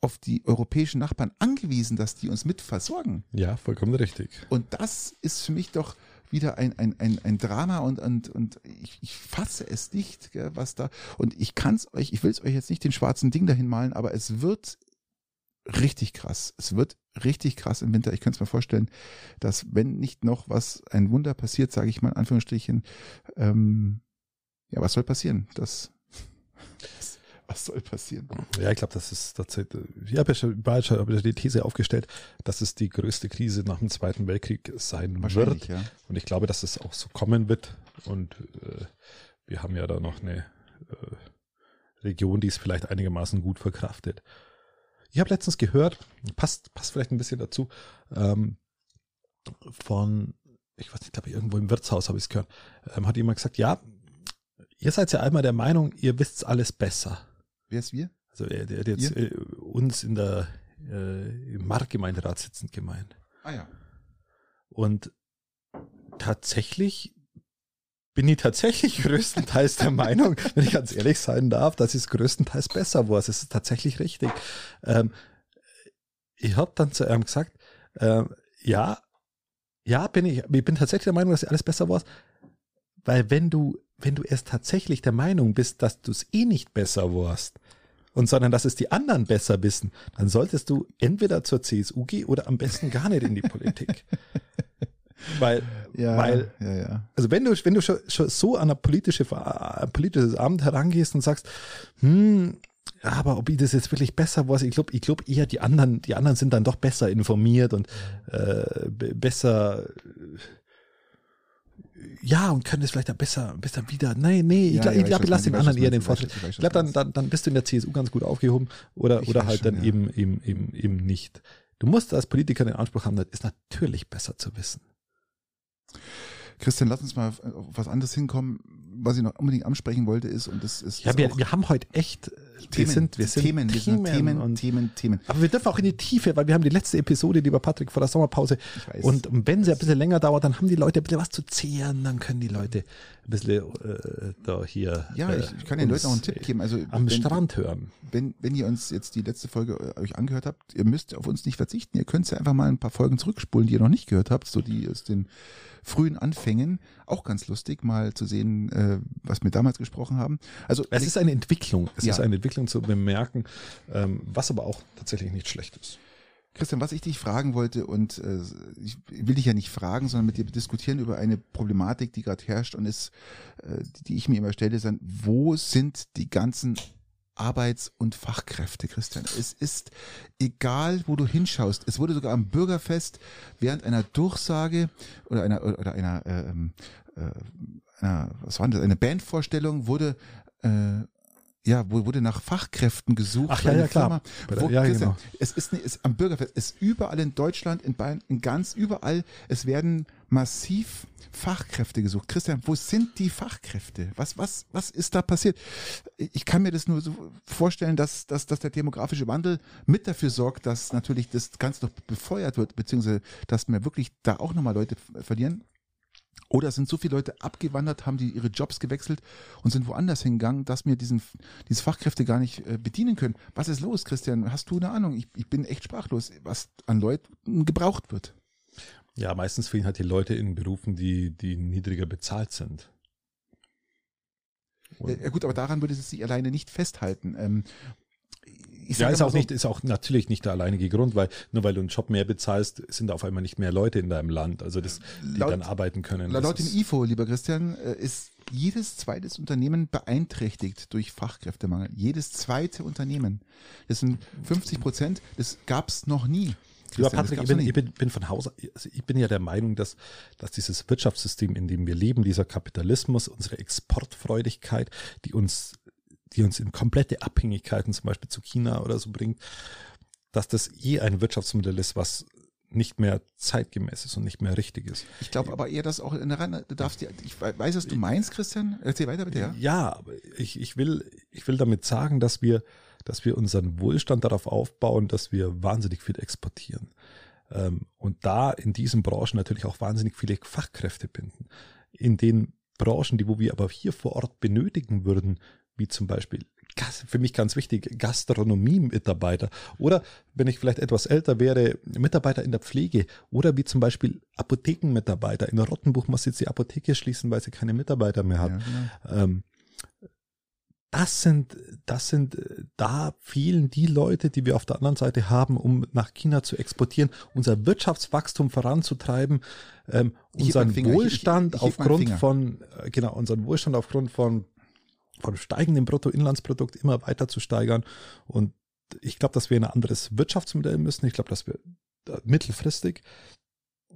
auf die europäischen Nachbarn angewiesen, dass die uns mit versorgen. Ja, vollkommen richtig. Und das ist für mich doch wieder ein, ein, ein, ein Drama und, und, und ich, ich fasse es nicht, gell, was da. Und ich kann es euch, ich will es euch jetzt nicht den schwarzen Ding dahin malen, aber es wird richtig krass. Es wird richtig krass im Winter. Ich könnte es mir vorstellen, dass wenn nicht noch was, ein Wunder passiert, sage ich mal in Anführungsstrichen, ähm, Ja, was soll passieren? Das, was soll passieren? Ja, ich glaube, das ist tatsächlich, ich habe ja schon, die These aufgestellt, dass es die größte Krise nach dem Zweiten Weltkrieg sein wird. Ja. Und ich glaube, dass es auch so kommen wird. Und äh, wir haben ja da noch eine äh, Region, die es vielleicht einigermaßen gut verkraftet. Ich habe letztens gehört, passt, passt vielleicht ein bisschen dazu, ähm, von, ich weiß nicht, glaube ich, irgendwo im Wirtshaus habe ich es gehört, ähm, hat jemand gesagt, ja, ihr seid ja einmal der Meinung, ihr wisst alles besser. Wer ist wir? Also er, der hat jetzt äh, uns in der äh, im Marktgemeinderat sitzend gemeint. Ah ja. Und tatsächlich bin ich tatsächlich größtenteils der Meinung, wenn ich ganz ehrlich sein darf, dass es größtenteils besser war. Es ist tatsächlich richtig. Ähm, ich habe dann zu ihm gesagt, äh, ja, ja, bin ich, ich bin tatsächlich der Meinung, dass alles besser war, weil wenn du, wenn du erst tatsächlich der Meinung bist, dass du es eh nicht besser warst, und sondern dass es die anderen besser wissen, dann solltest du entweder zur CSU gehen oder am besten gar nicht in die Politik. Weil, ja, weil, ja, ja. also wenn du, wenn du schon, schon so an ein, politische, ein politisches Amt herangehst und sagst, hm, aber ob ich das jetzt wirklich besser weiß, ich glaube, ich glaube eher die anderen, die anderen sind dann doch besser informiert und äh, besser ja, und können es vielleicht besser, besser wieder. Nee, nee, ich ja, glaube, ich lasse den anderen eher den Vorschlag. Ich, glaube, dann, dann, dann bist du in der CSU ganz gut aufgehoben oder, oder halt schon, dann ja. eben, eben, eben, eben nicht. Du musst als Politiker den Anspruch haben, das ist natürlich besser zu wissen. Christian, lass uns mal auf was anderes hinkommen. Was ich noch unbedingt ansprechen wollte, ist, und das ist. Ja, wir, wir haben heute echt Themen, wir sind, wir sind Themen, Themen, Themen, und, Themen, Themen. Aber wir dürfen auch in die Tiefe, weil wir haben die letzte Episode, lieber Patrick, vor der Sommerpause. Und wenn sie ein bisschen länger dauert, dann haben die Leute ein bisschen was zu zehren, dann können die Leute ein bisschen äh, da hier. Ja, äh, ich, ich, kann den Leuten auch einen Tipp geben. Also am wenn, Strand hören. Wenn, wenn ihr uns jetzt die letzte Folge äh, euch angehört habt, ihr müsst auf uns nicht verzichten. Ihr könnt ja einfach mal ein paar Folgen zurückspulen, die ihr noch nicht gehört habt, so die aus den frühen Anfängen. Auch ganz lustig, mal zu sehen, äh, was wir damals gesprochen haben. Also es ist eine Entwicklung. Es ja. ist eine Entwicklung zu bemerken, ähm, was aber auch tatsächlich nicht schlecht ist. Christian, was ich dich fragen wollte, und äh, ich will dich ja nicht fragen, sondern mit dir diskutieren über eine Problematik, die gerade herrscht und ist, äh, die ich mir immer stelle, ist dann, wo sind die ganzen Arbeits- und Fachkräfte, Christian. Es ist egal, wo du hinschaust. Es wurde sogar am Bürgerfest während einer Durchsage oder einer oder einer, ähm, äh, einer was war das? Eine Bandvorstellung wurde äh, ja, wo wurde nach Fachkräften gesucht. Ach ja, ja klar. Wo, ja, genau. Es ist, ist am Bürgerfest, es ist überall in Deutschland, in Bayern, in ganz überall, es werden massiv Fachkräfte gesucht. Christian, wo sind die Fachkräfte? Was, was, was ist da passiert? Ich kann mir das nur so vorstellen, dass, dass, dass der demografische Wandel mit dafür sorgt, dass natürlich das Ganze noch befeuert wird, beziehungsweise dass wir wirklich da auch nochmal Leute verlieren. Oder sind so viele Leute abgewandert, haben die ihre Jobs gewechselt und sind woanders hingegangen, dass wir diesen, diese Fachkräfte gar nicht äh, bedienen können. Was ist los, Christian? Hast du eine Ahnung? Ich, ich bin echt sprachlos, was an Leuten gebraucht wird. Ja, meistens fehlen halt die Leute in Berufen, die, die niedriger bezahlt sind. ja, gut, aber daran würde es sich alleine nicht festhalten. Ähm, ja, ist auch so, nicht, ist auch natürlich nicht der alleinige Grund, weil nur weil du einen Job mehr bezahlst, sind auf einmal nicht mehr Leute in deinem Land, also das, die laut, dann arbeiten können. Laut dem IFO, lieber Christian, äh, ist jedes zweites Unternehmen beeinträchtigt durch Fachkräftemangel. Jedes zweite Unternehmen. Das sind 50 Prozent. Das gab's noch nie. Lieber Patrick, ich bin, ich bin, bin von Hause, also ich bin ja der Meinung, dass, dass dieses Wirtschaftssystem, in dem wir leben, dieser Kapitalismus, unsere Exportfreudigkeit, die uns die uns in komplette Abhängigkeiten zum Beispiel zu China oder so bringt, dass das eh ein Wirtschaftsmodell ist, was nicht mehr zeitgemäß ist und nicht mehr richtig ist. Ich glaube aber eher, dass auch in der Reihe, du darfst ich weiß, was du meinst, Christian. Erzähl weiter bitte, ja. Ja, aber ich, ich will, ich will damit sagen, dass wir, dass wir unseren Wohlstand darauf aufbauen, dass wir wahnsinnig viel exportieren. Ähm, und da in diesen Branchen natürlich auch wahnsinnig viele Fachkräfte binden. In den Branchen, die wo wir aber hier vor Ort benötigen würden, wie zum Beispiel für mich ganz wichtig, Gastronomie-Mitarbeiter oder wenn ich vielleicht etwas älter wäre, Mitarbeiter in der Pflege oder wie zum Beispiel Apothekenmitarbeiter. In Rottenbuch muss jetzt die Apotheke schließen, weil sie keine Mitarbeiter mehr hat. Ja, genau. ähm, das sind, das sind, da fehlen die Leute, die wir auf der anderen Seite haben, um nach China zu exportieren, unser Wirtschaftswachstum voranzutreiben, ähm, unseren Wohlstand aufgrund von, äh, genau, unseren Wohlstand aufgrund von von steigendem Bruttoinlandsprodukt immer weiter zu steigern. Und ich glaube, dass wir ein anderes Wirtschaftsmodell müssen. Ich glaube, dass wir äh, mittelfristig,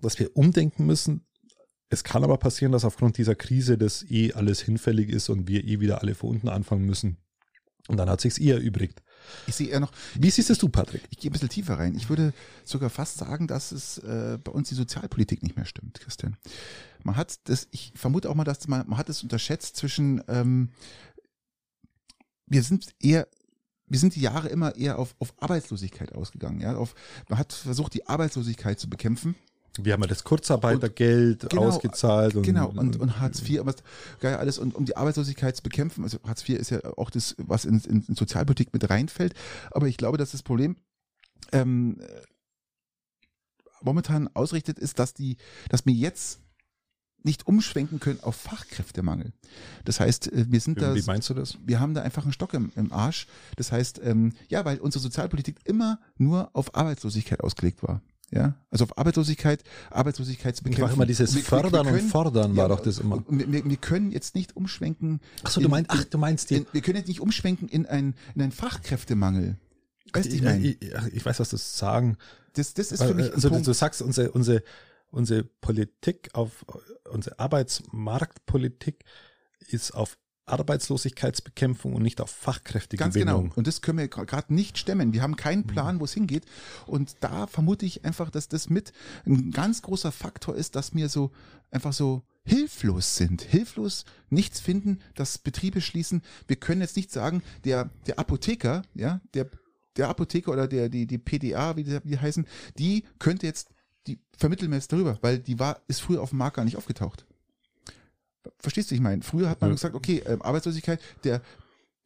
dass wir umdenken müssen. Es kann aber passieren, dass aufgrund dieser Krise das eh alles hinfällig ist und wir eh wieder alle von unten anfangen müssen. Und dann hat sich's eher erübrigt. Ich sehe eher noch. Wie siehst es du, Patrick? Ich gehe ein bisschen tiefer rein. Ich würde sogar fast sagen, dass es äh, bei uns die Sozialpolitik nicht mehr stimmt, Christian. Man hat das, ich vermute auch mal, dass man, man hat es unterschätzt zwischen, ähm, wir sind eher wir sind die Jahre immer eher auf, auf Arbeitslosigkeit ausgegangen. Ja? Auf, man hat versucht, die Arbeitslosigkeit zu bekämpfen. Wir haben ja das Kurzarbeitergeld genau, ausgezahlt. Und, genau, und, und Hartz IV, aber geil alles, und um die Arbeitslosigkeit zu bekämpfen, also Hartz IV ist ja auch das, was in, in, in Sozialpolitik mit reinfällt, aber ich glaube, dass das Problem ähm, momentan ausrichtet ist, dass die, dass mir jetzt nicht umschwenken können auf Fachkräftemangel. Das heißt, äh, wir sind da. Wie meinst du das? Wir haben da einfach einen Stock im, im Arsch. Das heißt, ähm, ja, weil unsere Sozialpolitik immer nur auf Arbeitslosigkeit ausgelegt war. Ja, also auf Arbeitslosigkeit, Arbeitslosigkeitsbekämpfung. Ich war immer dieses wir, Fördern wir können, und Fordern war ja, doch das immer. Wir, wir, können jetzt nicht umschwenken. Ach so, du meinst, ach, du meinst die. In, wir können jetzt nicht umschwenken in einen, in einen Fachkräftemangel. Weißt ich, ich, mein? ich, ich weiß, was das sagen. Das, das ist für mich also, du sagst, unsere, unsere, unsere Politik auf, unsere Arbeitsmarktpolitik ist auf Arbeitslosigkeitsbekämpfung und nicht auf Fachkräftegewinnung. Ganz genau. Und das können wir gerade nicht stemmen. Wir haben keinen Plan, wo es hingeht. Und da vermute ich einfach, dass das mit ein ganz großer Faktor ist, dass wir so einfach so hilflos sind, hilflos nichts finden, dass Betriebe schließen. Wir können jetzt nicht sagen, der, der Apotheker, ja, der, der Apotheker oder der, die, die PDA, wie die, wie die heißen, die könnte jetzt, die vermitteln wir jetzt darüber, weil die war, ist früher auf dem Markt gar nicht aufgetaucht. Verstehst du, ich meine? Früher hat man ja. gesagt, okay, ähm, Arbeitslosigkeit, der,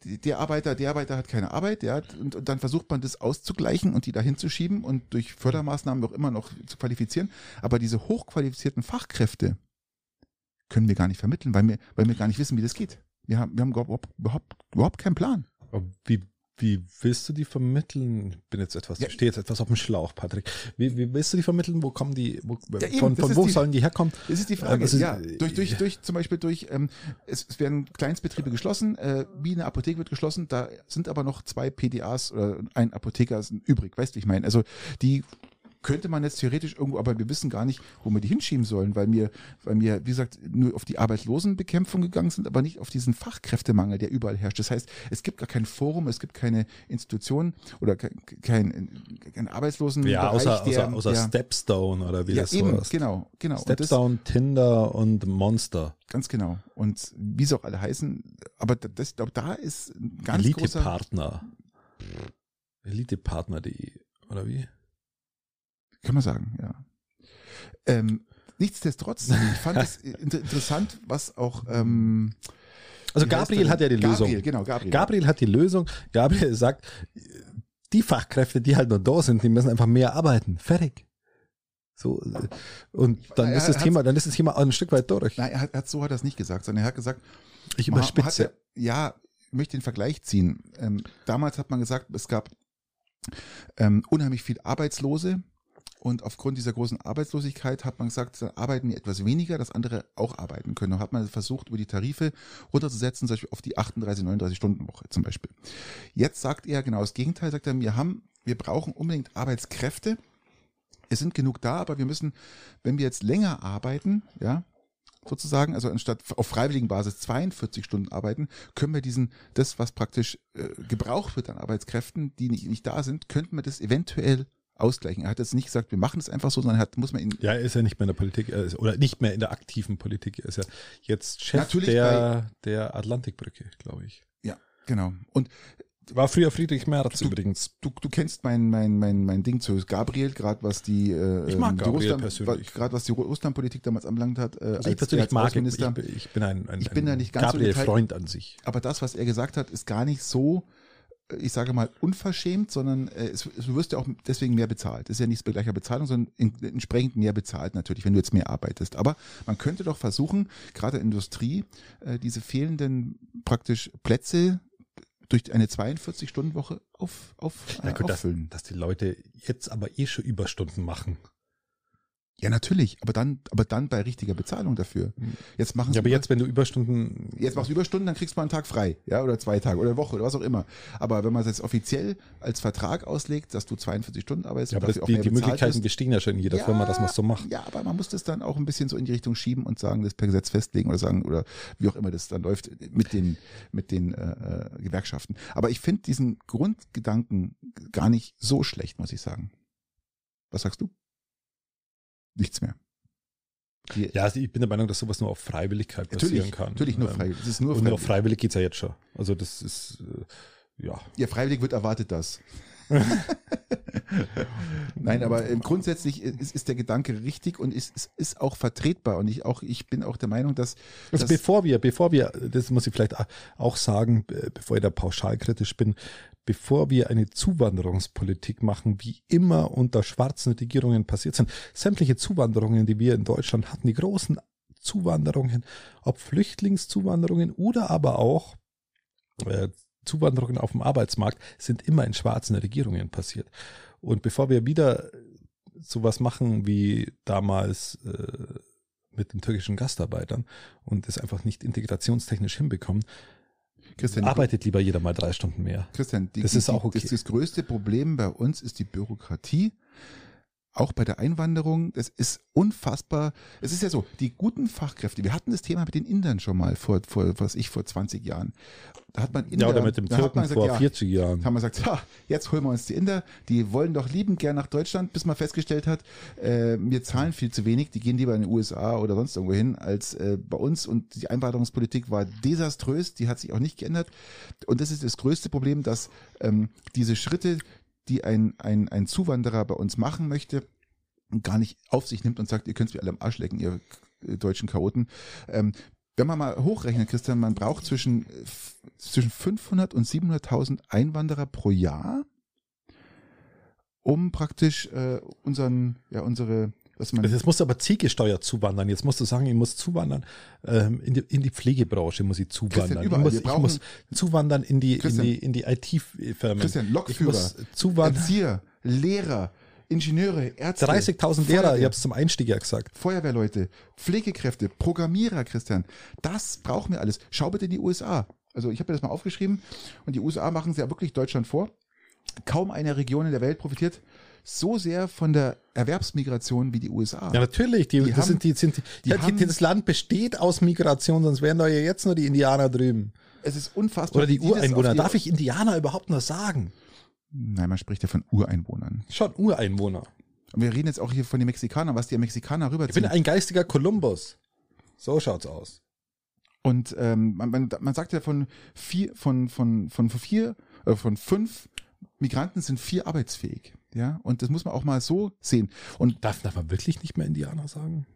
der Arbeiter, der Arbeiter hat keine Arbeit, der hat, und, und dann versucht man das auszugleichen und die dahin zu schieben und durch Fördermaßnahmen auch immer noch zu qualifizieren. Aber diese hochqualifizierten Fachkräfte können wir gar nicht vermitteln, weil wir, weil wir gar nicht wissen, wie das geht. Wir haben, wir haben überhaupt, überhaupt, überhaupt keinen Plan. Wie, wie willst du die vermitteln? Bin jetzt etwas, ja. stehe jetzt etwas auf dem Schlauch, Patrick. Wie, wie willst du die vermitteln? Wo kommen die, wo, ja, eben, von, von wo die, sollen die herkommen? Das ist die Frage. Ähm, ja, durch, durch, durch, zum Beispiel durch, ähm, es, es werden Kleinstbetriebe geschlossen, äh, wie eine Apotheke wird geschlossen, da sind aber noch zwei PDAs oder ein Apotheker übrig, weißt du, ich meine. Also die könnte man jetzt theoretisch irgendwo, aber wir wissen gar nicht, wo wir die hinschieben sollen, weil wir, weil wir, wie gesagt, nur auf die Arbeitslosenbekämpfung gegangen sind, aber nicht auf diesen Fachkräftemangel, der überall herrscht. Das heißt, es gibt gar kein Forum, es gibt keine Institution oder kein, kein, Arbeitslosen. Ja, außer, der, außer, außer der, Stepstone oder wie ja, das eben, war. Genau, genau. Stepstone, das, Tinder und Monster. Ganz genau. Und wie sie auch alle heißen, aber das, ich glaube, da ist ein ganz Elite großer... Partner. Elitepartner.de, oder wie? Kann man sagen, ja. Ähm, nichtsdestotrotz, ich fand es interessant, was auch. Ähm, also Gabriel hat ja die Gabriel, Lösung. Genau, Gabriel. Gabriel hat die Lösung. Gabriel sagt, die Fachkräfte, die halt noch da sind, die müssen einfach mehr arbeiten. Fertig. So, und dann ist das Thema, dann ist das Thema ein Stück weit durch. Nein, er hat, er hat so hat er es nicht gesagt, sondern er hat gesagt, ich überspitze. ja, ich möchte den Vergleich ziehen. Ähm, damals hat man gesagt, es gab ähm, unheimlich viel Arbeitslose, und aufgrund dieser großen Arbeitslosigkeit hat man gesagt, dann arbeiten die etwas weniger, dass andere auch arbeiten können. Und hat man versucht, über die Tarife runterzusetzen, zum Beispiel auf die 38, 39 Stunden Woche zum Beispiel. Jetzt sagt er genau das Gegenteil, sagt er, wir haben, wir brauchen unbedingt Arbeitskräfte. Es sind genug da, aber wir müssen, wenn wir jetzt länger arbeiten, ja, sozusagen, also anstatt auf freiwilligen Basis 42 Stunden arbeiten, können wir diesen, das, was praktisch äh, gebraucht wird an Arbeitskräften, die nicht, nicht da sind, könnten wir das eventuell ausgleichen. Er hat jetzt nicht gesagt, wir machen es einfach so, sondern hat, muss man ihn. Ja, er ist ja nicht mehr in der Politik, ist, oder nicht mehr in der aktiven Politik. Er ist ja jetzt Chef der, der Atlantikbrücke, glaube ich. Ja, genau. Und war früher Friedrich Merz du, übrigens. Du, du kennst mein, mein, mein, mein Ding zu Gabriel, gerade was die, äh, ich mag ähm, die Gabriel Russland, persönlich. Gerade was die Russlandpolitik damals anbelangt hat. Äh, also ich persönlich mag. Ich, ich, bin ein, ein, ich bin ein nicht ganz Gabriel-Freund so an sich. Aber das, was er gesagt hat, ist gar nicht so ich sage mal, unverschämt, sondern äh, es, du wirst ja auch deswegen mehr bezahlt. Das ist ja nicht bei gleicher Bezahlung, sondern in, entsprechend mehr bezahlt natürlich, wenn du jetzt mehr arbeitest. Aber man könnte doch versuchen, gerade Industrie, äh, diese fehlenden praktisch Plätze durch eine 42-Stunden-Woche auf, auf, äh, ja, gut, auffüllen. Dass, dass die Leute jetzt aber eh schon Überstunden machen. Ja, natürlich, aber dann, aber dann bei richtiger Bezahlung dafür. Jetzt machen Ja, aber jetzt, wenn du Überstunden. Jetzt machst du Überstunden, dann kriegst du mal einen Tag frei, ja, oder zwei Tage oder eine Woche oder was auch immer. Aber wenn man es jetzt offiziell als Vertrag auslegt, dass du 42 Stunden arbeitest, Ja, aber das, auch die, die Möglichkeiten bestehen ja schon in jeder Firma, dass man es so macht. Ja, aber man muss das dann auch ein bisschen so in die Richtung schieben und sagen, das per Gesetz festlegen oder sagen, oder wie auch immer das dann läuft mit den, mit den äh, äh, Gewerkschaften. Aber ich finde diesen Grundgedanken gar nicht so schlecht, muss ich sagen. Was sagst du? Nichts mehr. Die- Ja, also ich bin der Meinung, dass sowas nur auf Freiwilligkeit passieren natürlich, kann. natürlich nur Ähm, frei. Das ist nur Und nur auf freiwillig. freiwillig geht's ja jetzt schon. Also das ist, äh, ja. Ja, freiwillig wird erwartet das. Nein, aber ähm, grundsätzlich ist, ist der Gedanke richtig und ist, ist, ist auch vertretbar. Und ich auch, ich bin auch der Meinung, dass, Also bevor wir, bevor wir, das muss ich vielleicht auch sagen, bevor ich da pauschalkritisch bin, bevor wir eine Zuwanderungspolitik machen, wie immer unter schwarzen Regierungen passiert sind, sämtliche Zuwanderungen, die wir in Deutschland hatten, die großen Zuwanderungen, ob Flüchtlingszuwanderungen oder aber auch äh, Zuwanderungen auf dem Arbeitsmarkt, sind immer in schwarzen Regierungen passiert. Und bevor wir wieder sowas machen wie damals äh, mit den türkischen Gastarbeitern und es einfach nicht integrationstechnisch hinbekommen, Christian, arbeitet lieber jeder mal drei Stunden mehr. Christian, die, Das die, ist auch okay. Das, das größte Problem bei uns ist die Bürokratie. Auch bei der Einwanderung, das ist unfassbar. Es ist ja so, die guten Fachkräfte, wir hatten das Thema mit den Indern schon mal vor, vor was ich, vor 20 Jahren. Da hat man Inder, Ja, oder mit dem da Türken gesagt, vor ja, 40 Jahren. haben wir gesagt, ja, jetzt holen wir uns die Inder, die wollen doch liebend gern nach Deutschland, bis man festgestellt hat, äh, wir zahlen viel zu wenig, die gehen lieber in die USA oder sonst irgendwo hin als äh, bei uns und die Einwanderungspolitik war desaströs, die hat sich auch nicht geändert und das ist das größte Problem, dass ähm, diese Schritte, die ein, ein, ein Zuwanderer bei uns machen möchte, gar nicht auf sich nimmt und sagt, ihr könnt mir alle am Arsch lecken, ihr äh, deutschen Chaoten. Ähm, wenn man mal hochrechnet, Christian, man braucht zwischen, äh, zwischen 500 und 700.000 Einwanderer pro Jahr, um praktisch äh, unseren, ja, unsere, was man, Jetzt musst du aber zielgesteuert zuwandern. Jetzt musst du sagen, ich muss zuwandern ähm, in, die, in die Pflegebranche muss ich zuwandern. ich, muss, ich muss zuwandern in die, in die, in die IT-Firmen. Christian, ich Lokführer, muss zuwandern. Erzieher, Lehrer, Ingenieure, Ärzte, 30.000 Lehrer, ich habe es zum Einstieg ja gesagt. Feuerwehrleute, Pflegekräfte, Programmierer, Christian. Das brauchen wir alles. Schau bitte in die USA. Also ich habe mir das mal aufgeschrieben und die USA machen es ja wirklich Deutschland vor. Kaum eine Region in der Welt profitiert so sehr von der Erwerbsmigration wie die USA. Ja, natürlich. Die, Die das haben- sind die, sind die, die ja, haben- das Land besteht aus Migration, sonst wären da ja jetzt nur die Indianer drüben. Es ist unfassbar. Oder die Ureinwohner. Darf ich Indianer überhaupt nur sagen? Nein, man spricht ja von Ureinwohnern. Schon Ureinwohner. Und wir reden jetzt auch hier von den Mexikanern, was die Mexikaner Ich bin rüberziehen. ein geistiger Kolumbus. So schaut's aus. Und ähm, man, man, man sagt ja von vier, von, von, von vier, äh, von fünf Migranten sind vier arbeitsfähig. Ja, und das muss man auch mal so sehen. Und Darf, darf man wirklich nicht mehr Indianer sagen?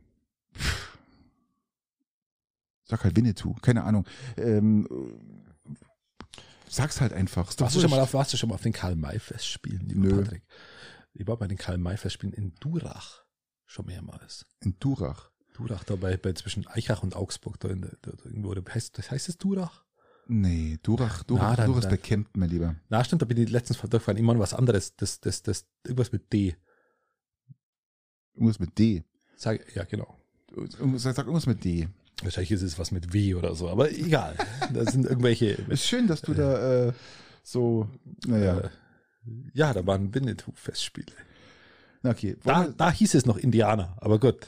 sag halt Winnetou, keine Ahnung. Ähm, äh, sag's halt einfach. Warst du, schon mal auf, warst du schon mal auf den Karl-May-Festspielen, lieber Nö. Patrick? Ich war bei den Karl-May-Festspielen in Durach schon mehrmals. In Durach. Durach, da bei, bei zwischen Eichach und Augsburg, da, in der, da, da irgendwo. Da heißt, das heißt es Durach? Nee, Durach, Durach, Na, dann- Durach ist bei Kempten, mein Lieber. Na, stimmt, da bin ich letztens durchgefahren. Immer noch was anderes. Das, das, das, irgendwas mit D. Irgendwas mit D. Sag, ja, genau. Sag, sag irgendwas mit D. Wahrscheinlich ist es was mit W oder so, aber egal. Da sind irgendwelche. Ist schön, dass du da äh, so, naja. Äh, ja, da waren Winnetou-Festspiele. Okay. Da, da hieß es noch Indianer, aber gut.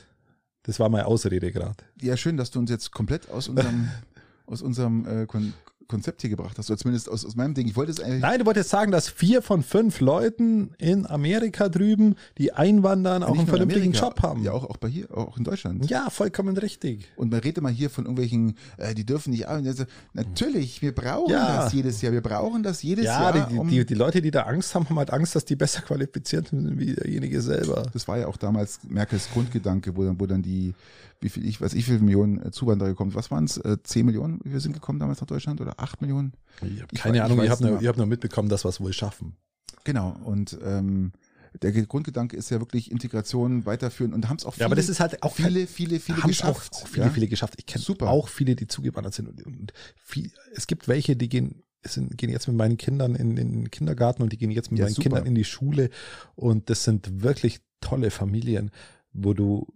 Das war meine Ausrede gerade. Ja, schön, dass du uns jetzt komplett aus unserem, aus unserem äh, Kon Konzept hier gebracht hast, oder zumindest aus, aus meinem Ding. Ich wollte es eigentlich. Nein, du wolltest sagen, dass vier von fünf Leuten in Amerika drüben, die einwandern, auch einen vernünftigen Amerika, Job haben. Ja, auch, auch bei hier, auch in Deutschland. Ja, vollkommen richtig. Und man redet mal hier von irgendwelchen, äh, die dürfen nicht arbeiten. Also, natürlich, wir brauchen Ja. das jedes Jahr. Wir brauchen das jedes Ja, Jahr. die, um, die, die Leute, die da Angst haben, haben halt Angst, dass die besser qualifiziert sind wie derjenige selber. das war ja auch damals Merkels Grundgedanke, wo dann, wo dann die, wie viel, ich weiß, ich wie viele Millionen äh, Zuwanderer gekommen. Was waren es? Äh, 10 Millionen? Wir sind gekommen damals nach Deutschland oder 8 Millionen? Ich habe Ich keine weiß- Ahnung, ich ich, habe nur, ich hab nur mitbekommen, dass wir es wohl schaffen. Genau. Und ähm, der Ge- Grundgedanke ist ja wirklich Integration weiterführen und haben es auch viele, Ja, aber das ist halt auch viele, viele, viele es geschafft. auch, auch viele, ja? viele geschafft. Ich kenne auch viele, die zugewandert sind. Und, und viel, es gibt welche, die gehen, sind, gehen jetzt mit meinen Kindern in, in den Kindergarten und die gehen jetzt mit Ja, meinen super. Kindern in die Schule. Und das sind wirklich tolle Familien. wo du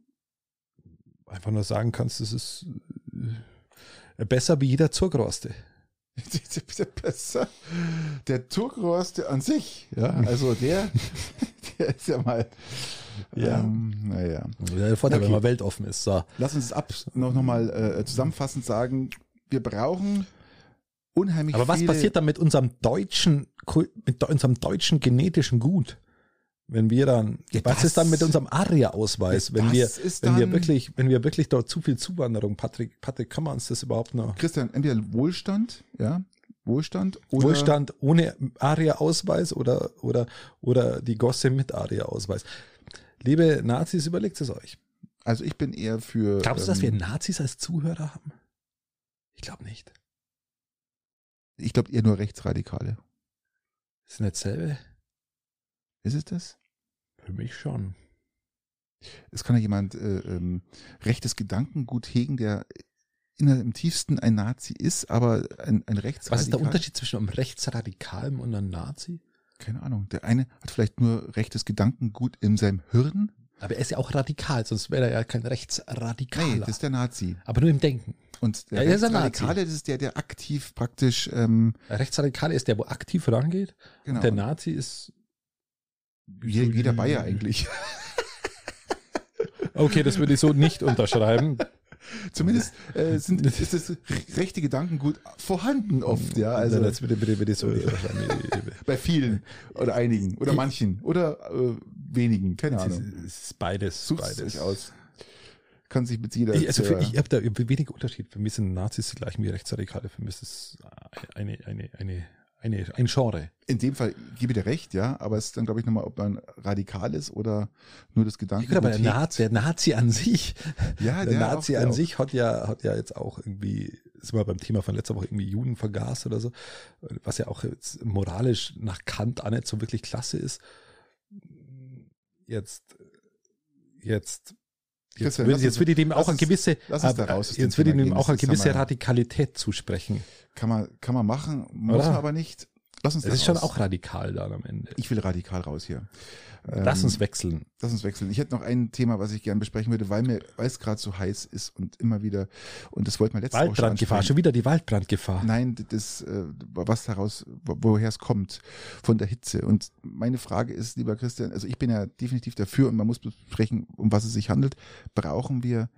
einfach nur sagen kannst, das ist äh, besser wie jeder Zugroste. besser. Der Zugroste an sich, ja, also der, der ist ja mal, Ja. ähm, naja. Der Vorteil, wenn Okay. man weltoffen ist. So. Lass uns ab noch, noch mal äh, zusammenfassend sagen, wir brauchen unheimlich Aber was passiert dann mit unserem deutschen, mit unserem deutschen genetischen Gut? Wenn wir dann, Ja, was das- ist dann mit unserem ARIA-Ausweis? Wenn das wir, wenn wir wirklich, wenn wir wirklich dort zu viel Zuwanderung, Patrick, Patrick, kann man uns das überhaupt noch? Christian, entweder Wohlstand, ja, Wohlstand oder Wohlstand ohne ARIA-Ausweis oder, oder, oder die Gosse mit ARIA-Ausweis. Liebe Nazis, überlegt es euch. Also ich bin eher für. Glaubst du, dass wir ähm, Nazis als Zuhörer haben? Ich glaube nicht. Ich glaube eher nur Rechtsradikale. Ist nicht dasselbe? Ist es das? Für mich schon. Es kann ja jemand äh, ähm, rechtes Gedankengut hegen, der inner im tiefsten ein Nazi ist, aber ein, ein Rechtsradikal. Was ist der Unterschied zwischen einem Rechtsradikalem und einem Nazi? Keine Ahnung. Der eine hat vielleicht nur rechtes Gedankengut in seinem Hirn. Aber er ist ja auch radikal, sonst wäre er ja kein Rechtsradikaler. Nee, das ist der Nazi. aber nur im Denken. Und der Ja, er ist ein Rechtsradikale, das ist der, der aktiv praktisch, ähm, Der Rechtsradikale ist der, wo aktiv rangeht. genau, Und der Nazi ist. Jeder, jeder Bayer eigentlich. Okay, das würde ich so nicht unterschreiben. Zumindest äh, sind, ist das rechte Gedankengut vorhanden oft, ja. Also das würde, würde, würde so nicht unterschreiben. bei vielen oder einigen oder manchen oder äh, wenigen, keine Es Ahnung. ist beides. Sucht es beides. aus. Kann sich mit jeder. Ich, also für, äh, ich habe da wenig Unterschied. Für mich sind Nazis die gleichen wie Rechtsradikale. Für mich ist es eine, eine, eine, eine, ein Genre. in dem Fall gebe ich dir recht, ja, aber es ist dann, glaube ich, nochmal, ob man radikal ist oder nur das Ja, Gedanken. gut, aber der Nazi, der Nazi an sich, ja, der, der Nazi auch, an der sich hat ja, hat ja jetzt auch irgendwie, sind wir beim Thema von letzter Woche irgendwie Juden vergaß oder so, was ja auch jetzt moralisch nach Kant auch nicht so wirklich klasse ist. Jetzt, jetzt, jetzt, Christian, jetzt würde ich dem auch eine gewisse, äh, raus jetzt würde ich dem auch eine gewisse Radikalität zusprechen. Kann man, kann man machen, muss Oder? man aber nicht. Lass uns Das da ist schon raus. auch radikal dann am Ende. Ich will radikal raus hier. Lass Ähm, uns wechseln. Lass uns wechseln. Ich hätte noch ein Thema, was ich gerne besprechen würde, weil mir, weil es gerade so heiß ist und immer wieder, und das wollten wir letzte Woche schon Waldbrandgefahr, ansprechen. schon wieder die Waldbrandgefahr. Nein, das, äh, was daraus, wo- woher es kommt, von der Hitze. Und meine Frage ist, lieber Christian, also ich bin ja definitiv dafür und man muss besprechen, um was es sich handelt. Brauchen wir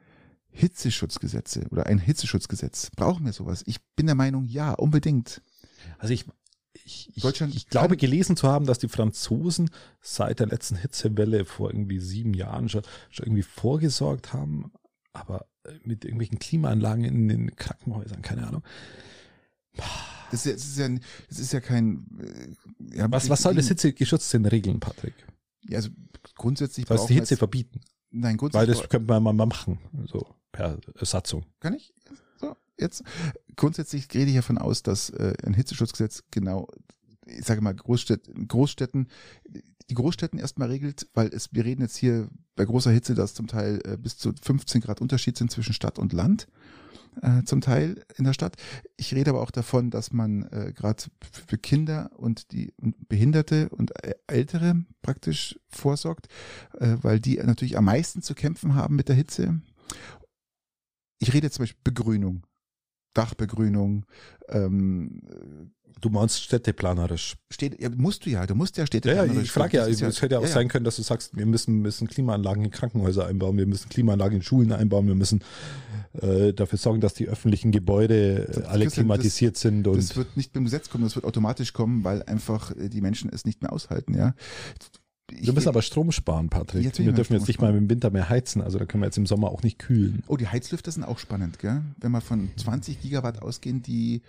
Hitzeschutzgesetze oder ein Hitzeschutzgesetz? Brauchen wir sowas? Ich bin der Meinung, ja, unbedingt. Also ich, ich, ich, ich glaube gelesen zu haben, dass die Franzosen seit der letzten Hitzewelle vor irgendwie sieben Jahren schon, schon irgendwie vorgesorgt haben, aber äh, mit irgendwelchen Klimaanlagen in den Krankenhäusern, keine Ahnung. Das ist ja, das ist ja, das ist ja kein, äh, ja, Was, was soll das Hitzegeschutz denn regeln, Patrick? Ja, also grundsätzlich Soll es die Hitze jetzt- verbieten? Nein, Weil grundsätzlich das könnte man mal machen, so per Satzung. Kann ich? Jetzt. Grundsätzlich rede ich davon aus, dass äh, ein Hitzeschutzgesetz genau, ich sage mal, Großstädten, Großstädten, die Großstädten erstmal regelt, weil es, wir reden jetzt hier bei großer Hitze, dass zum Teil äh, bis zu 15 Grad Unterschied sind zwischen Stadt und Land. Äh, zum Teil in der Stadt. Ich rede aber auch davon, dass man äh, gerade für Kinder und die und Behinderte und äh, Ältere praktisch vorsorgt, äh, weil die natürlich am meisten zu kämpfen haben mit der Hitze ich rede jetzt zum Beispiel Begrünung, Dachbegrünung, ähm, Du meinst städteplanerisch. steht, ja, musst du ja, du musst ja Städte. Ja, ich frage ja, das es hätte ja auch ja, sein können, dass du sagst, wir müssen, müssen Klimaanlagen in Krankenhäuser einbauen, wir müssen Klimaanlagen in Schulen einbauen, wir müssen äh, dafür sorgen, dass die öffentlichen Gebäude äh, Das- alle das- klimatisiert sind und Das wird nicht beim Gesetz kommen, das wird automatisch kommen, weil einfach äh, die Menschen es nicht mehr aushalten, ja. Wir müssen aber Strom sparen, Patrick. Jetzt wir dürfen jetzt nicht mal im Winter mehr heizen, also da können wir jetzt im Sommer auch nicht kühlen. oh, die Heizlüfter sind auch spannend, gell? Wenn wir von 20 Gigawatt ausgehen, die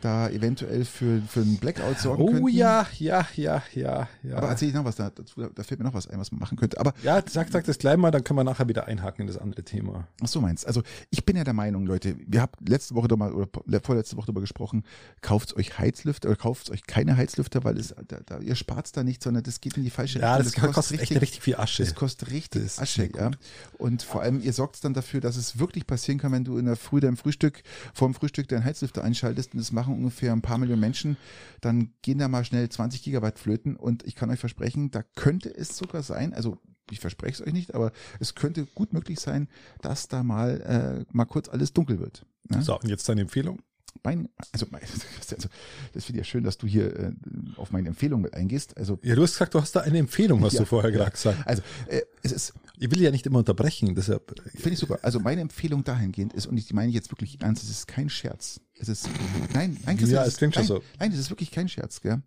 da eventuell für, für einen Blackout sorgen Oh könnten. ja, ja, ja, ja, ja. Aber erzähl ich noch was da, dazu, da fällt mir noch was ein, was man machen könnte. Aber ja, sag, sag das gleich mal, dann können wir nachher wieder einhaken in das andere Thema. Ach so meinst. Also ich bin ja der Meinung, Leute, wir haben letzte Woche doch mal oder vorletzte Woche darüber gesprochen, kauft euch Heizlüfter oder kauft euch keine Heizlüfter, weil es da, da, ihr spart da nicht, sondern das geht in die falsche Ja, Richtung. das, kostet, echt richtig viel Asche. Das kostet richtig Das Asche, ja. Und vor allem, ihr sorgt dann dafür, dass es wirklich passieren kann, wenn du in der Früh dein Frühstück, vor dem Frühstück deinen Heizlüfter einschaltest und das machen ungefähr ein paar Millionen Menschen, dann gehen da mal schnell 20 Gigawatt flöten und ich kann euch versprechen, da könnte es sogar sein, also ich verspreche es euch nicht, aber es könnte gut möglich sein, dass da mal, äh, mal kurz alles dunkel wird. Ne? So, und jetzt deine Empfehlung? Mein, also, also das finde ich ja schön, dass du hier äh, auf meine Empfehlung mit eingehst. Also, ja, du hast gesagt, du hast da eine Empfehlung, hast ja, du vorher ja. gesagt. Also, äh, es ist. Ich will ja nicht immer unterbrechen, deshalb. Finde ich super. Also, meine Empfehlung dahingehend ist, und ich meine jetzt wirklich ernst, es ist kein Scherz. Es ist, nein, nein, ja, es klingt schon so. Nein, es ist wirklich kein Scherz, gell?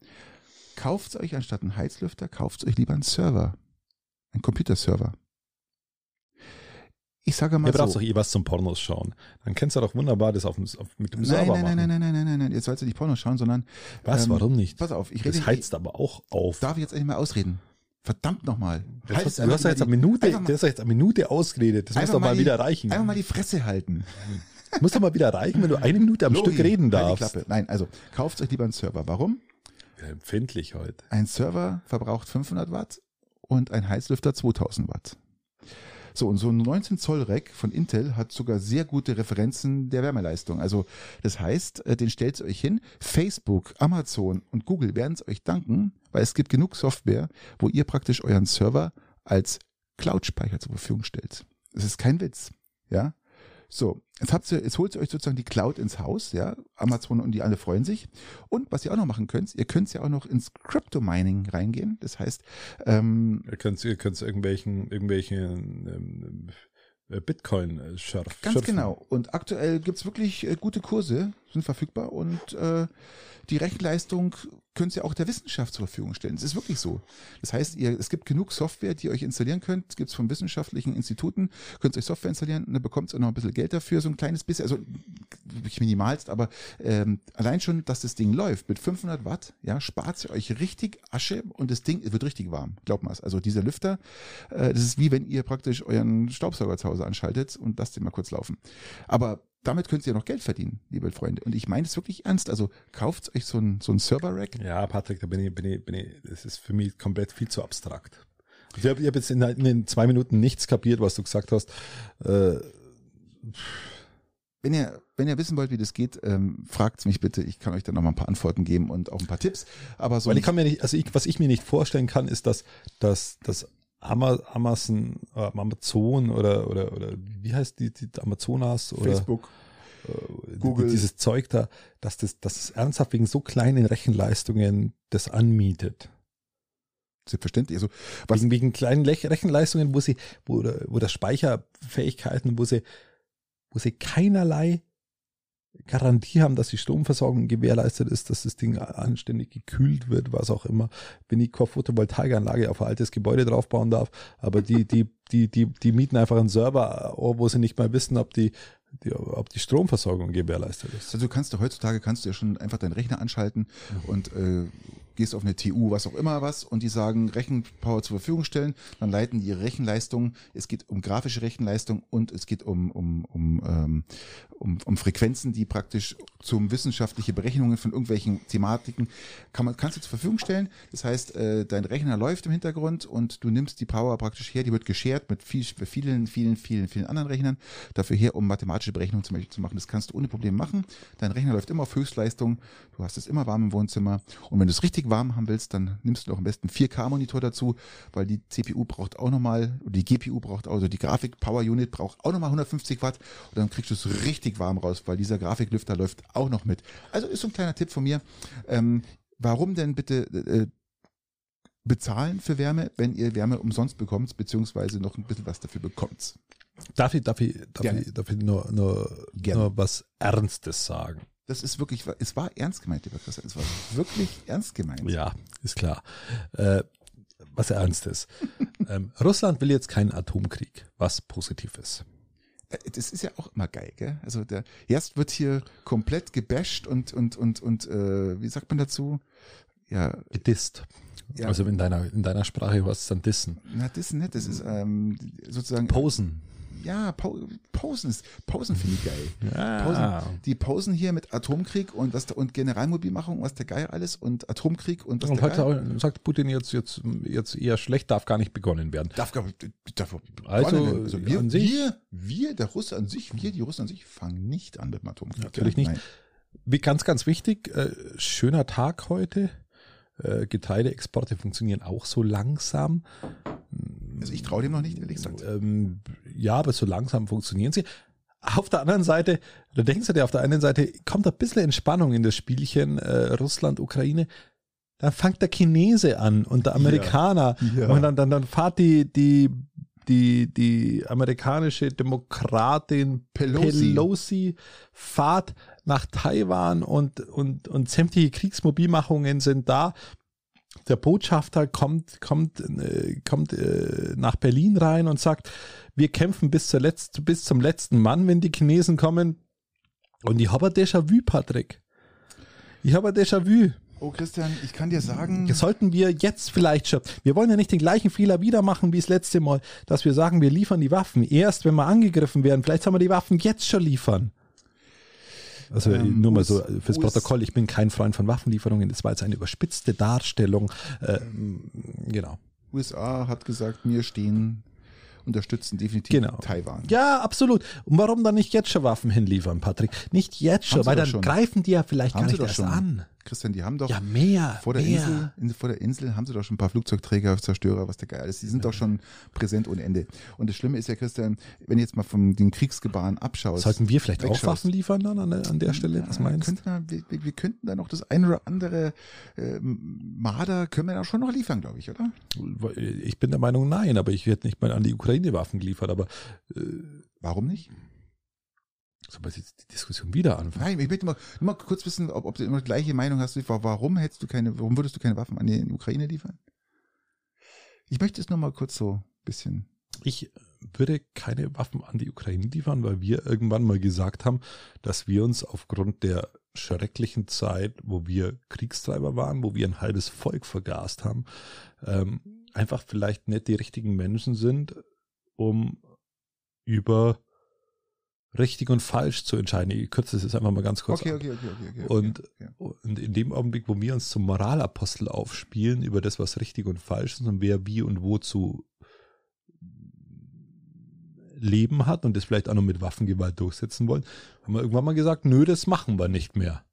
Kauft euch anstatt einen Heizlüfter, kauft euch lieber einen Server. Einen Computerserver. Ich sage mal Ihr braucht doch eh was zum Pornos schauen. Dann kennst du doch wunderbar das auf dem, auf, mit dem nein, Server nein, machen. Nein, nein, nein, nein, nein, nein, jetzt sollst du nicht Pornos schauen, sondern Was, ähm, warum nicht? Pass auf, ich rede Das heizt aber auch auf. Darf ich jetzt endlich mal ausreden? Verdammt nochmal. Du hast, du hast ja jetzt eine Minute, mal, das jetzt eine Minute ausgeredet. Das muss doch mal, die, wieder reichen. Einfach mal die Fresse halten. muss doch mal wieder reichen, wenn du eine Minute am Logi, Stück reden darfst. Nein, also kauft euch lieber einen Server. Warum? Ja, empfindlich heute. Ein Server verbraucht 500 Watt und ein Heizlüfter 2000 Watt. So, und so ein 19 Zoll Rack von Intel hat sogar sehr gute Referenzen der Wärmeleistung. Also das heißt, äh, den stellt ihr euch hin. Facebook, Amazon und Google werden es euch danken, weil es gibt genug Software, wo ihr praktisch euren Server als Cloud-Speicher zur Verfügung stellt. Das ist kein Witz. Ja, so, jetzt habt ihr, jetzt holt ihr euch sozusagen die Cloud ins Haus, ja. Amazon und die alle freuen sich. Und was ihr auch noch machen könnt, ihr könnt ja auch noch ins Crypto-Mining reingehen. Das heißt, ähm, ihr könnt, ihr könnt irgendwelchen, irgendwelchen ähm, äh, Bitcoin äh, schärfen. Ganz genau. Und aktuell gibt's wirklich äh, gute Kurse, sind verfügbar und äh, die Rechenleistung könnt ihr auch der Wissenschaft zur Verfügung stellen. Es ist wirklich so. Das heißt, ihr, es gibt genug Software, die ihr euch installieren könnt. Es gibt von wissenschaftlichen Instituten, könnt ihr euch Software installieren und dann bekommt ihr noch ein bisschen Geld dafür, so ein kleines bisschen, also wirklich minimalst, aber ähm, allein schon, dass das Ding läuft mit 500 Watt, ja, spart ihr euch richtig Asche und das Ding wird richtig warm. Glaubt mal Also dieser Lüfter, äh, das ist wie wenn ihr praktisch euren Staubsauger zu Hause anschaltet und lasst den mal kurz laufen. Aber damit könnt ihr noch Geld verdienen, liebe Freunde. Und ich meine es wirklich ernst. Also kauft euch so ein, so ein Server-Rack. Ja, Patrick, da bin ich, bin ich, bin ich, das ist für mich komplett viel zu abstrakt. Ich habe hab jetzt in, in, den zwei Minuten nichts kapiert, was du gesagt hast. Äh, wenn ihr, wenn ihr wissen wollt, wie das geht, ähm, fragt mich bitte. Ich kann euch dann noch mal ein paar Antworten geben und auch ein paar Tipps. Aber so. Weil ich kann mir nicht, also ich, was ich mir nicht vorstellen kann, ist, dass, dass, dass Amazon, äh, Amazon oder, oder, oder wie heißt die, die Amazonas oder Facebook, äh, Google, dieses Zeug da, dass das, dass es ernsthaft wegen so kleinen Rechenleistungen das anmietet. Selbstverständlich. Also was wegen, wegen kleinen Rechenleistungen, wo sie, wo, wo das Speicherfähigkeiten, wo sie, wo sie keinerlei Garantie haben, dass die Stromversorgung gewährleistet ist, dass das Ding anständig gekühlt wird, was auch immer. Wenn ich keine Photovoltaikanlage auf ein altes Gebäude draufbauen darf, aber die, die, die, die, die mieten einfach einen Server, wo sie nicht mal wissen, ob die, die, ob die Stromversorgung gewährleistet ist. Also du kannst du heutzutage kannst du ja schon einfach deinen Rechner anschalten mhm. und äh, gehst auf eine TU, was auch immer was, und die sagen Rechenpower zur Verfügung stellen, dann leiten die ihre Rechenleistung. Es geht um grafische Rechenleistung und es geht um, um, um, ähm, um, um Frequenzen, die praktisch zum wissenschaftliche Berechnungen von irgendwelchen Thematiken kann man, kannst du zur Verfügung stellen. Das heißt, äh, dein Rechner läuft im Hintergrund und du nimmst die Power praktisch her, die wird geshared mit viel, vielen, vielen, vielen, vielen anderen Rechnern dafür her, um mathematische Berechnungen zum Beispiel zu machen. Das kannst du ohne Probleme machen. Dein Rechner läuft immer auf Höchstleistung. Du hast es immer warm im Wohnzimmer. Und wenn du es richtig warm haben willst, dann nimmst du doch am besten 4K-Monitor dazu, weil die CPU braucht auch nochmal, die GPU braucht auch, also die Grafik Power Unit braucht auch nochmal 150 Watt und dann kriegst du es richtig warm raus, weil dieser Grafiklüfter läuft auch noch mit. Also ist so ein kleiner Tipp von mir. Ähm, warum denn bitte äh, bezahlen für Wärme, wenn ihr Wärme umsonst bekommt, beziehungsweise noch ein bisschen was dafür bekommt? Darf ich, darf ich, darf ich, darf ich nur, nur, nur was Ernstes sagen? Das ist wirklich, es war ernst gemeint, lieber Christian. Es war wirklich ernst gemeint. Ja, ist klar. Äh, was ernst ist. ähm, Russland will jetzt keinen Atomkrieg, was positiv ist. Äh, das ist ja auch immer geil, gell? Also der erst wird hier komplett gebasht und und und und äh, wie sagt man dazu? Ja, gedisst. Ja. Also in deiner in deiner Sprache was dann dissen. Na, dissen nicht, das ist ähm, sozusagen Posen ja, Posen ist, Posen finde ich geil. Ja. Posen, die Posen hier mit Atomkrieg und was da, und Generalmobilmachung, was der Geil alles und Atomkrieg und was und der heute Geil. sagt Putin jetzt, jetzt, jetzt eher schlecht, darf gar nicht begonnen werden. Darf gar darf also, also wir, wir, wir, der Russe an sich, wir, die Russen an sich, fangen nicht an mit dem Atomkrieg. Natürlich nicht. Nein. Wie ganz, ganz wichtig, äh, schöner Tag heute. Äh, Getreideexporte funktionieren auch so langsam also ich traue dem noch nicht, ehrlich gesagt. Ähm, ja, aber so langsam funktionieren sie. Auf der anderen Seite, da denkst du dir, auf der einen Seite kommt ein bisschen Entspannung in das Spielchen äh, Russland, Ukraine. Dann fängt der Chinese an und der Amerikaner. Ja, ja. Und dann, dann, dann fahrt die, die, die, die amerikanische Demokratin Pelosi. Pelosi fahrt nach Taiwan und, und, und sämtliche Kriegsmobilmachungen sind da. Der Botschafter kommt, kommt, äh, kommt äh, nach Berlin rein und sagt, wir kämpfen bis, zur Letz-, bis zum letzten Mann, wenn die Chinesen kommen. Und ich habe ein Déjà-vu, Patrick. Ich habe ein Déjà-vu. Oh Christian, ich kann dir sagen, Das sollten wir jetzt vielleicht schon. Wir wollen ja nicht den gleichen Fehler wieder machen wie das letzte Mal, dass wir sagen, wir liefern die Waffen erst, wenn wir angegriffen werden. Vielleicht sollen wir die Waffen jetzt schon liefern. Also Ähm, nur mal so fürs Protokoll, ich bin kein Freund von Waffenlieferungen. Das war jetzt eine überspitzte Darstellung. Ähm, genau. USA hat gesagt, wir stehen, unterstützen definitiv Genau. Taiwan. Ja, absolut. Und warum dann nicht jetzt schon Waffen hinliefern, Patrick? Nicht jetzt schon, weil dann schon. greifen die ja vielleicht Haben gar nicht erst an. Christian, die haben doch Ja, mehr. vor der mehr. Insel, in, vor der Insel haben sie doch schon ein paar Flugzeugträger, Zerstörer, was der geil ist. Die sind doch schon präsent ohne Ende. Und das Schlimme ist ja, Christian, wenn du jetzt mal von den Kriegsgebaren abschaust. Sollten wir vielleicht auch Waffen liefern dann an der, an der Stelle? Was Ja, meinst du? wir, wir wir könnten da noch das eine oder andere äh, Marder können wir da schon noch liefern, glaube ich, oder? Ich bin der Meinung, nein, aber ich werde nicht mal an die Ukraine Waffen geliefert, aber äh, Warum nicht? Soll man jetzt die Diskussion wieder anfangen? Nein, ich möchte mal, mal kurz wissen, ob, ob du immer die gleiche Meinung hast. Warum hättest du keine, warum würdest du keine Waffen an die Ukraine liefern? Ich möchte es nur mal kurz so ein bisschen. Ich würde keine Waffen an die Ukraine liefern, weil wir irgendwann mal gesagt haben, dass wir uns aufgrund der schrecklichen Zeit, wo wir Kriegstreiber waren, wo wir ein halbes Volk vergast haben, ähm, einfach vielleicht nicht die richtigen Menschen sind, um über richtig und falsch zu entscheiden. Ich kürze das jetzt einfach mal ganz kurz Okay, okay, okay, okay, okay. Und, und in dem Augenblick, wo wir uns zum Moralapostel aufspielen über das, was richtig und falsch ist und wer wie und wo zu leben hat und das vielleicht auch noch mit Waffengewalt durchsetzen wollen, haben wir irgendwann mal gesagt, nö, das machen wir nicht mehr.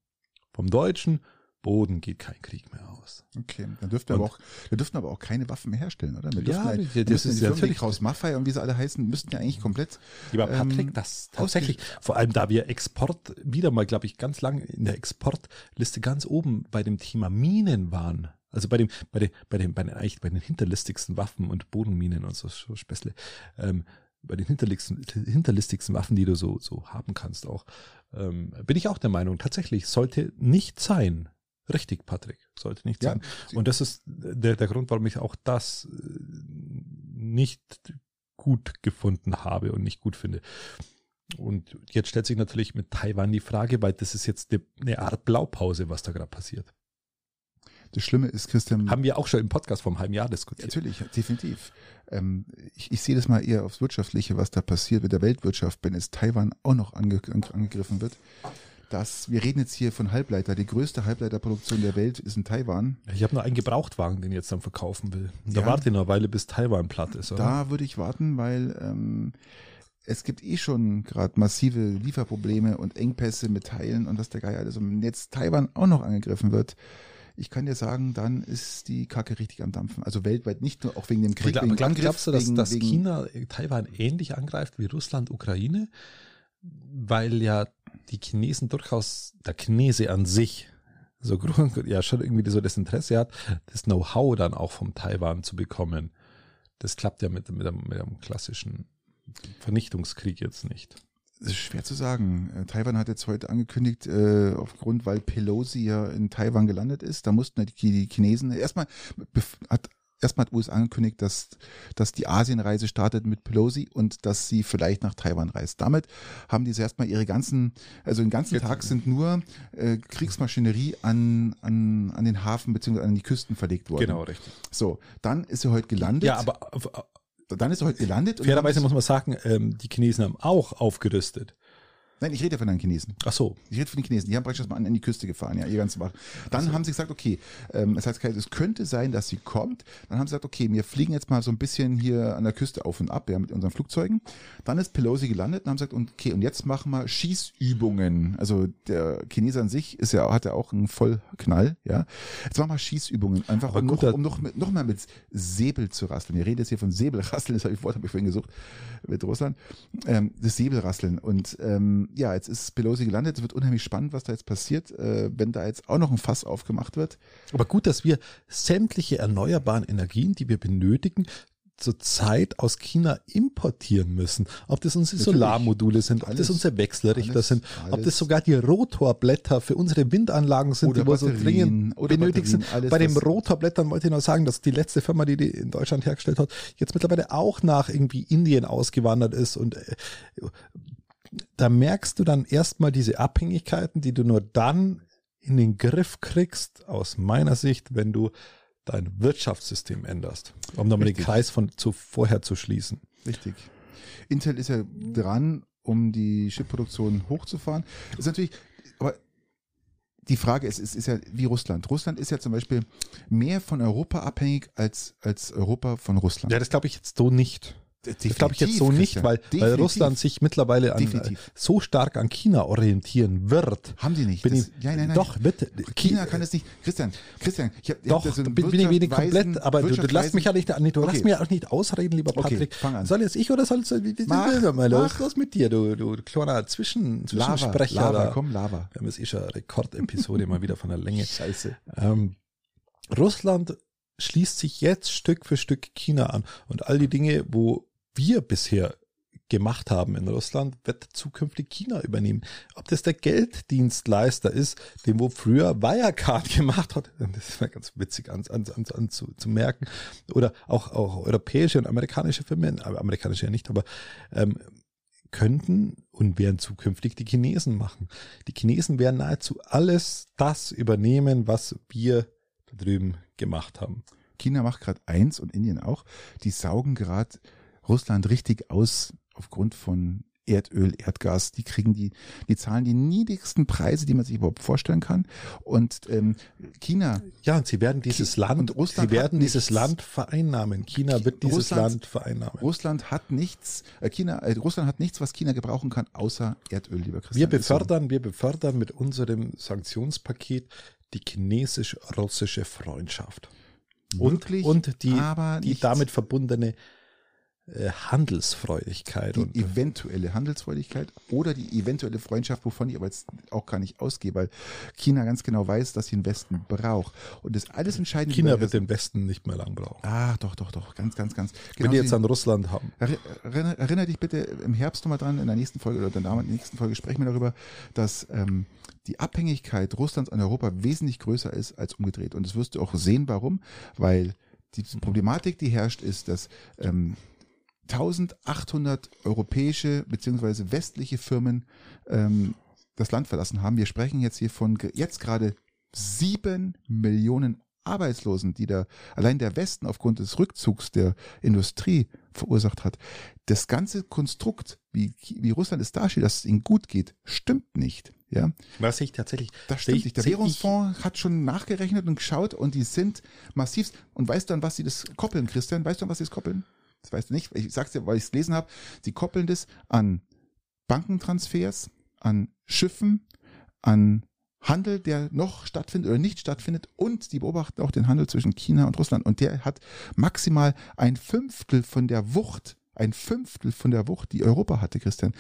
Vom deutschen Boden geht kein Krieg mehr aus. Okay, dann dürften aber auch, wir dürften aber auch keine Waffen mehr herstellen, oder? Wir Ja, das- wir das ist wie natürlich- Kraus Maffei und wie sie alle heißen, müssten ja eigentlich komplett. Lieber Ähm, Patrick, das tatsächlich, vor allem da wir Export wieder mal, glaube ich, ganz lang in der Exportliste ganz oben bei dem Thema Minen waren. Also bei dem, bei den, bei den, bei den, eigentlich bei den hinterlistigsten Waffen und Bodenminen und so, so Späßle, ähm, bei den hinterlistigsten, hinterlistigsten Waffen, die du so, so haben kannst auch, ähm, bin ich auch der Meinung, tatsächlich sollte nicht sein. Richtig, Patrick, sollte nicht Ja, sein. Und das ist der, der Grund, warum ich auch das äh, nicht gut gefunden habe und nicht gut finde. Und jetzt stellt sich natürlich mit Taiwan die Frage, weil das ist jetzt eine, Art Blaupause, was da gerade passiert. Das Schlimme ist, Christian. Haben wir auch schon im Podcast einem halben Jahr diskutiert. Natürlich, definitiv. Ähm, ich, ich sehe das mal eher aufs Wirtschaftliche, was da passiert mit der Weltwirtschaft, wenn es Taiwan auch noch ange, angegriffen wird. Das, wir reden jetzt hier von Halbleiter. Die größte Halbleiterproduktion der Welt ist in Taiwan. Ich habe nur einen Gebrauchtwagen, den ich jetzt dann verkaufen will. Da Ja. warte ich noch eine Weile, bis Taiwan platt ist. Oder? Da würde ich warten, weil ähm, es gibt eh schon gerade massive Lieferprobleme und Engpässe mit Teilen und was der Geier alles. Und wenn jetzt Taiwan auch noch angegriffen wird, ich kann dir sagen, dann ist die Kacke richtig am Dampfen. Also weltweit nicht nur auch wegen dem Krieg, Glaub, wegen glaub, Angriff, glaubst du, dass, wegen, dass China Taiwan ähnlich angreift wie Russland Ukraine? Weil ja die Chinesen durchaus, der Chinese an sich, so ja schon irgendwie so das Interesse hat, das Know-how dann auch vom Taiwan zu bekommen. Das klappt ja mit, mit, einem, mit einem klassischen Vernichtungskrieg jetzt nicht. Das ist schwer zu sagen. Äh, Taiwan hat jetzt heute angekündigt, äh, aufgrund, weil Pelosi ja in Taiwan gelandet ist, da mussten die, die Chinesen erstmal hat erstmal hat US angekündigt, dass, dass die Asienreise startet mit Pelosi und dass sie vielleicht nach Taiwan reist. Damit haben die erstmal ihre ganzen, also den ganzen Tag sind nur äh, Kriegsmaschinerie an, an, an den Hafen beziehungsweise an die Küsten verlegt worden. richtig. So, dann ist sie heute gelandet. Ja, aber auf, dann ist sie heute gelandet. fairerweise muss man sagen, ähm, die Chinesen haben auch aufgerüstet. Nein, ich rede von den Chinesen. Ach so. Ich rede von den Chinesen. Die haben praktisch mal an, an die Küste gefahren, ja, ihr ganzes Mal. Dann so. haben sie gesagt, okay, ähm, das heißt, es könnte sein, dass sie kommt. Dann haben sie gesagt, okay, wir fliegen jetzt mal so ein bisschen hier an der Küste auf und ab, ja, mit unseren Flugzeugen. Dann ist Pelosi gelandet und haben gesagt, okay, und jetzt machen wir Schießübungen. Also der Chineser an sich ist ja, hat ja auch einen Vollknall, ja. Jetzt machen wir Schießübungen, einfach um, noch, um noch, mit, noch mal mit Säbel zu rasseln. Wir reden jetzt hier von Säbelrasseln, das habe ich Wort habe ich vorhin gesucht mit Russland. Ähm, das Säbelrasseln. Und ähm, ja, jetzt ist Pelosi gelandet. Es wird unheimlich spannend, was da jetzt passiert, äh, wenn da jetzt auch noch ein Fass aufgemacht wird. Aber gut, dass wir sämtliche erneuerbaren Energien, die wir benötigen, zurzeit aus China importieren müssen. Ob das unsere Natürlich. Solarmodule sind, ob alles, das unsere Wechselrichter alles, sind, alles. ob das sogar die Rotorblätter für unsere Windanlagen sind, oder die wir so dringend benötigt sind. Bei den Rotorblättern wollte ich noch sagen, dass die letzte Firma, die die in Deutschland hergestellt hat, jetzt mittlerweile auch nach irgendwie Indien ausgewandert ist und äh, da merkst du dann erstmal diese Abhängigkeiten, die du nur dann in den Griff kriegst, aus meiner Sicht, wenn du dein Wirtschaftssystem änderst, um nochmal den Kreis von zu vorher zu schließen. Richtig. Intel ist ja dran, um die Chipproduktion hochzufahren. ist natürlich, aber die Frage ist, ist, ist ja wie Russland. Russland ist ja zum Beispiel mehr von Europa abhängig als, als Europa von Russland. Ja, das glaube ich jetzt so nicht. Definitiv, das glaube ich jetzt so nicht, weil, weil Russland sich mittlerweile an, äh, so stark an China orientieren wird. Haben die nicht? Bin das, ich, ja, nein, nein. Doch, bitte. China kann es nicht. Christian, Christian, ich hab, doch, so bin, bin ich wenig komplett, aber du, du lass mich ja nicht, nee, du okay. lass mich ja auch nicht ausreden, lieber Patrick. Okay, fang an. Soll jetzt ich oder soll es, mach, mal los, los mit dir, du, du kleiner Zwischen, Zwischensprecher. Lava, Lava, komm, Lava. Wir haben jetzt eh schon eine Rekordepisode mal wieder von der Länge. Scheiße. Ähm, Russland schließt sich jetzt Stück für Stück China an und all die Dinge, wo wir bisher gemacht haben in Russland, wird zukünftig China übernehmen. Ob das der Gelddienstleister ist, den wo früher Wirecard gemacht hat, das mal ganz witzig an, an, an, an zu, zu merken, oder auch, auch europäische und amerikanische Firmen, aber amerikanische ja nicht, aber ähm, könnten und werden zukünftig die Chinesen machen. Die Chinesen werden nahezu alles das übernehmen, was wir da drüben gemacht haben. China macht gerade eins und Indien auch. Die saugen gerade Russland richtig aus aufgrund von Erdöl, Erdgas, die kriegen die, die zahlen die niedrigsten Preise, die man sich überhaupt vorstellen kann. Und ähm, China. Ja, und sie werden dieses China, Land, sie werden dieses Land vereinnahmen. China wird dieses Russland, Land vereinnahmen. Russland hat nichts, äh, China, äh, Russland hat nichts, was China gebrauchen kann, außer Erdöl, lieber Christian. Wir befördern, wir befördern mit unserem Sanktionspaket die chinesisch-russische Freundschaft. Und, und die, die damit verbundene äh, Handelsfreudigkeit. Die und eventuelle Handelsfreudigkeit oder die eventuelle Freundschaft, wovon ich aber jetzt auch gar nicht ausgehe, weil China ganz genau weiß, dass sie den Westen braucht. Und das alles entscheidende. China wird den Westen nicht mehr lang brauchen. Ach, doch, doch, doch, ganz, ganz, ganz. Genau Wenn die jetzt an Russland haben. Erinnere, erinnere dich bitte im Herbst nochmal dran, in der nächsten Folge oder in der nächsten Folge sprechen wir darüber, dass ähm, die Abhängigkeit Russlands an Europa wesentlich größer ist als umgedreht. Und das wirst du auch sehen, warum, weil die Problematik, die herrscht, ist, dass ähm, 1800 europäische beziehungsweise westliche Firmen ähm, das Land verlassen haben. Wir sprechen jetzt hier von jetzt gerade sieben Millionen Arbeitslosen, die da allein der Westen aufgrund des Rückzugs der Industrie verursacht hat. Das ganze Konstrukt, wie, wie Russland es darstellt, dass es ihnen gut geht, stimmt nicht. Ja. Was ich tatsächlich. Das stimmt nicht. Der Währungsfonds hat schon nachgerechnet und geschaut und die sind massiv. Und weißt du, an was sie das koppeln, Christian? Weißt du, an was sie das koppeln? Das weißt du nicht. Ich sag's dir, weil ich es gelesen habe. Sie koppeln das an Bankentransfers, an Schiffen, an Handel, der noch stattfindet oder nicht stattfindet und die beobachten auch den Handel zwischen China und Russland und der hat maximal ein Fünftel von der Wucht ein Fünftel von der Wucht, die Europa hatte, Christian.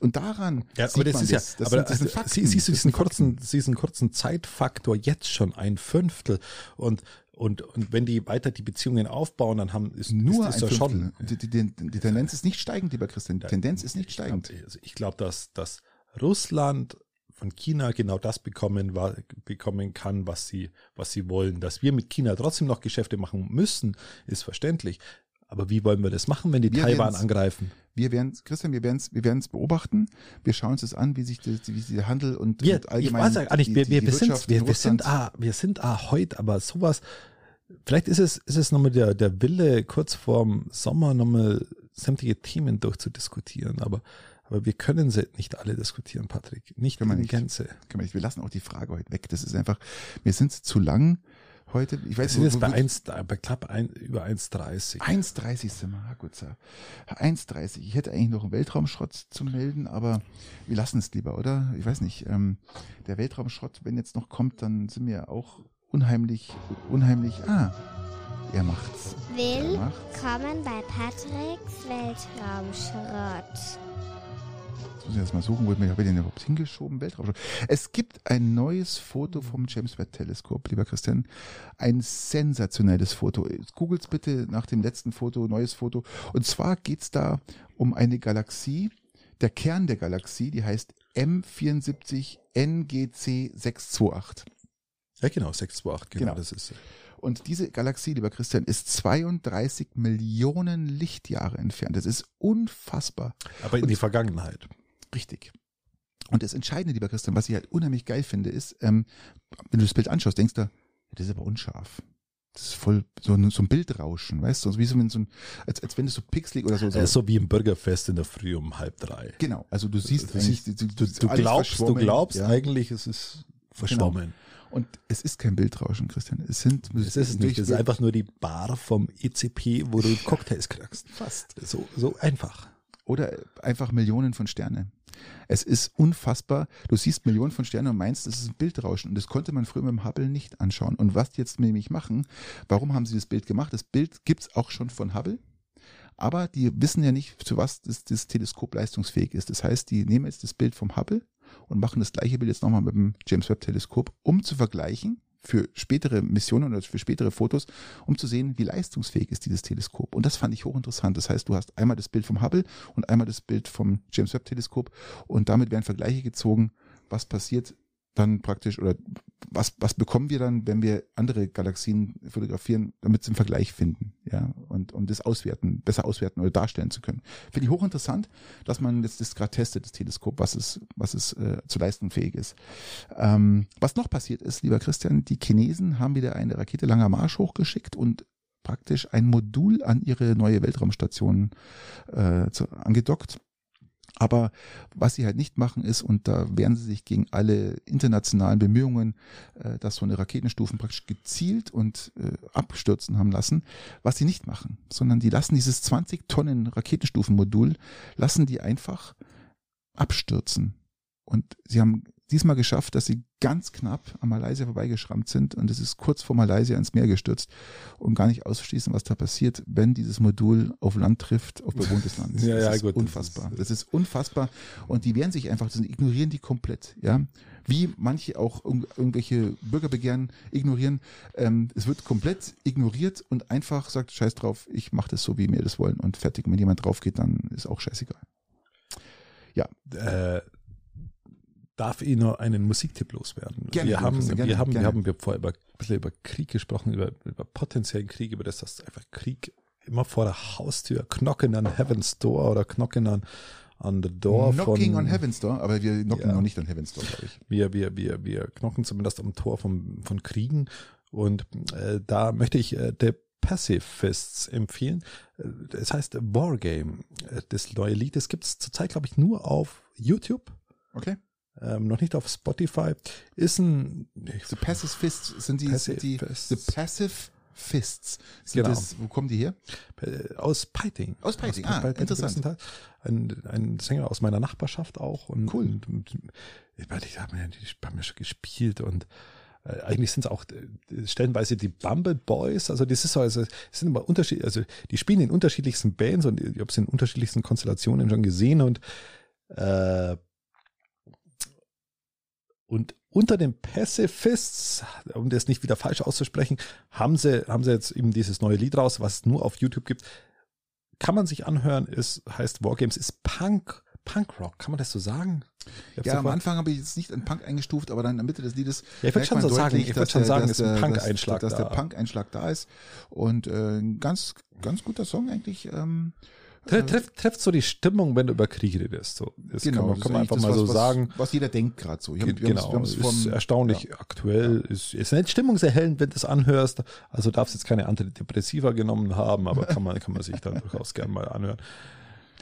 Und daran ja, aber das ist ja, das, aber sind, das sind siehst du diesen kurzen, diesen kurzen Zeitfaktor jetzt schon ein Fünftel und und, und wenn die weiter die Beziehungen aufbauen, dann haben ist nur ist, ein schon. Die, die, die, die, Tendenz ist nicht steigend, lieber Christian. Die Tendenz ist nicht steigend. Ich glaube, ich glaub, dass, dass Russland von China genau das bekommen, bekommen kann, was sie, was sie wollen. Dass wir mit China trotzdem noch Geschäfte machen müssen, ist verständlich. Aber wie wollen wir das machen, wenn die wir Taiwan angreifen? Wir werden Christian, wir werden es wir werden's beobachten. Wir schauen uns das an, wie sich, das, wie sich der Handel und, wir, und allgemein ich weiß ja, nicht, wir, wir, wir, sind, wir, wir sind, ah, wir sind ah, heute, aber sowas, vielleicht ist es, ist es nochmal der, der Wille, kurz vorm Sommer nochmal sämtliche Themen durchzudiskutieren, aber Aber wir können sie nicht alle diskutieren, Patrick. Nicht Können wir in nicht. Gänze. Können wir nicht. Wir lassen auch die Frage heute weg. Das ist einfach, wir sind zu lang heute. Ich Wir weiß sind wo- jetzt bei, wo- 1, bei knapp ein, über 1,30. 1,30 sind wir, ah, gut, so. 1,30. Ich hätte eigentlich noch einen Weltraumschrott zu melden, aber wir lassen es lieber, oder? Ich weiß nicht. Ähm, der Weltraumschrott, wenn jetzt noch kommt, dann sind wir auch unheimlich, unheimlich. Ah, er macht's. Er macht's. Willkommen bei Patricks Weltraumschrott. Jetzt muss ich erst mal suchen, wo ich mir habe ich den überhaupt hingeschoben. Weltraumschrott. Es gibt ein neues Foto vom James Webb Teleskop, lieber Christian. Ein sensationelles Foto. Googles bitte nach dem letzten Foto, neues Foto. Und zwar geht's da um eine Galaxie. Der Kern der Galaxie, die heißt M74 NGC 628. Ja, genau, 628, genau, Genau. das ist. Und diese Galaxie, lieber Christian, ist 32 Millionen Lichtjahre entfernt. Das ist unfassbar. Aber in Und- die Vergangenheit. Richtig. Und das Entscheidende, lieber Christian, was ich halt unheimlich geil finde, ist, ähm, wenn du das Bild anschaust, denkst du, das ist aber unscharf. Das ist voll so ein, so ein Bildrauschen, weißt du? Wie so, wenn so ein, als, als wenn es so pixelig oder so. so so wie im Bürgerfest in der Früh um halb drei. Genau, also du siehst Du, siehst, du, du, du, glaubst, du glaubst ja. Genau. eigentlich, es ist verschwommen. Und es ist kein Bildrauschen, Christian. Es sind, Es ist nicht, es ist einfach nur die Bar vom ECP, wo du Cocktails kriegst. Fast. So, so einfach. oder einfach Millionen von Sternen. Es ist unfassbar. Du siehst Millionen von Sternen und meinst, das ist ein Bildrauschen. Und das konnte man früher mit dem Hubble nicht anschauen. Und was die jetzt nämlich machen, warum haben sie das Bild gemacht? Das Bild gibt's auch schon von Hubble. Aber die wissen ja nicht, zu was das, das Teleskop leistungsfähig ist. Das heißt, die nehmen jetzt das Bild vom Hubble und machen das gleiche Bild jetzt nochmal mit dem James Webb Teleskop, um zu vergleichen für spätere Missionen oder für spätere Fotos, um zu sehen, wie leistungsfähig ist dieses Teleskop. Und das fand ich hochinteressant. Das heißt, du hast einmal das Bild vom Hubble und einmal das Bild vom James Webb Teleskop und damit werden Vergleiche gezogen, was passiert dann praktisch oder was, was bekommen wir dann, wenn wir andere Galaxien fotografieren, damit sie einen Vergleich finden, ja, und um das auswerten, besser auswerten oder darstellen zu können. Finde ich hochinteressant, dass man jetzt das gerade testet, das Teleskop, was es, was es äh, zu leisten fähig ist. Ähm, was noch passiert ist, lieber Christian, die Chinesen haben wieder eine Rakete Langer Marsch hochgeschickt und praktisch ein Modul an ihre neue Weltraumstation äh, zu, angedockt. Aber was sie halt nicht machen ist, und da wehren sie sich gegen alle internationalen Bemühungen, äh, dass so eine Raketenstufen praktisch gezielt und äh, abstürzen haben lassen, was sie nicht machen, sondern die lassen dieses 20 Tonnen Raketenstufenmodul, lassen die einfach abstürzen. Und sie haben diesmal geschafft, dass sie ganz knapp an Malaysia vorbeigeschrammt sind und es ist kurz vor Malaysia ins Meer gestürzt, um gar nicht auszuschließen, was da passiert, wenn dieses Modul auf Land trifft, auf bewohntes Land. Ja, das ja, ist gut, das unfassbar. ist- Das ist unfassbar und die wehren sich einfach, das ignorieren die komplett, ja. Wie manche auch irg- irgendwelche Bürgerbegehren ignorieren. Ähm, es wird komplett ignoriert und einfach sagt, scheiß drauf, ich mache das so, wie mir das wollen und fertig. Und wenn jemand drauf geht, dann ist auch scheißegal. Äh, darf ich noch einen Musiktipp loswerden? Gerne, wir, haben, Christian, wir, gerne, haben, wir gerne. haben wir vorher über, ein bisschen über Krieg gesprochen, über, über potenziellen Krieg, über das, dass einfach Krieg immer vor der Haustür, knocken an Heaven's Door oder knocken an, an the Door Knocking von, on Heaven's Door, aber wir knocken Ja. noch nicht an Heaven's Door, glaube ich. wir, wir, wir, wir knocken zumindest am Tor vom, von Kriegen. Und äh, da möchte ich äh, The Pacifists empfehlen. Äh, Es heißt Wargame. Äh, Das neue Lied, das gibt es zurzeit, glaube ich, nur auf YouTube. Okay. Ähm, noch nicht auf Spotify. Ist ein The Passive Fists sind die, Passive sind die Fists. The Passive Fists. Sind Genau. das, wo kommen die her? äh, aus Piting. Aus Piting, ah, interessant. größtenteils. Ein, ein Sänger aus meiner Nachbarschaft auch. Und, Cool. Und, und, ich meine, die haben ja, die haben ja schon gespielt und äh, eigentlich sind es auch äh, stellenweise die Bumble Boys, also das ist so, also es sind immer Unterschied, also die spielen in unterschiedlichsten Bands und ich habe sie in unterschiedlichsten Konstellationen schon gesehen und äh, und unter den Pacifists, um das nicht wieder falsch auszusprechen, haben sie, haben sie jetzt eben dieses neue Lied raus, was es nur auf YouTube gibt. Kann man sich anhören, ist, heißt Wargames, ist Punk, Punkrock, kann man das so sagen? Ja, am Anfang habe ich jetzt nicht an Punk eingestuft, aber dann in der Mitte des Liedes. Ja, ich würd merkt schon so sagen, ich würd dass schon der- sagen, dass ist ein der- Punk-Einschlag Dass, dass der da. Punk-Einschlag da ist. Und äh, ein ganz, ganz guter Song eigentlich. Ähm, Tre- Trifft, trifft so die Stimmung, wenn du über Krieg redest. So. Das kann man, Genau, kann man einfach mal was, so was, sagen. Was jeder denkt gerade so. Haben- wir genau, haben's- wir haben's ist vom- erstaunlich ja. aktuell. Ist, ist nicht stimmungserhellend, wenn du es anhörst. Also darfst jetzt keine Antidepressiva genommen haben, aber kann man, kann man sich dann durchaus gern mal anhören.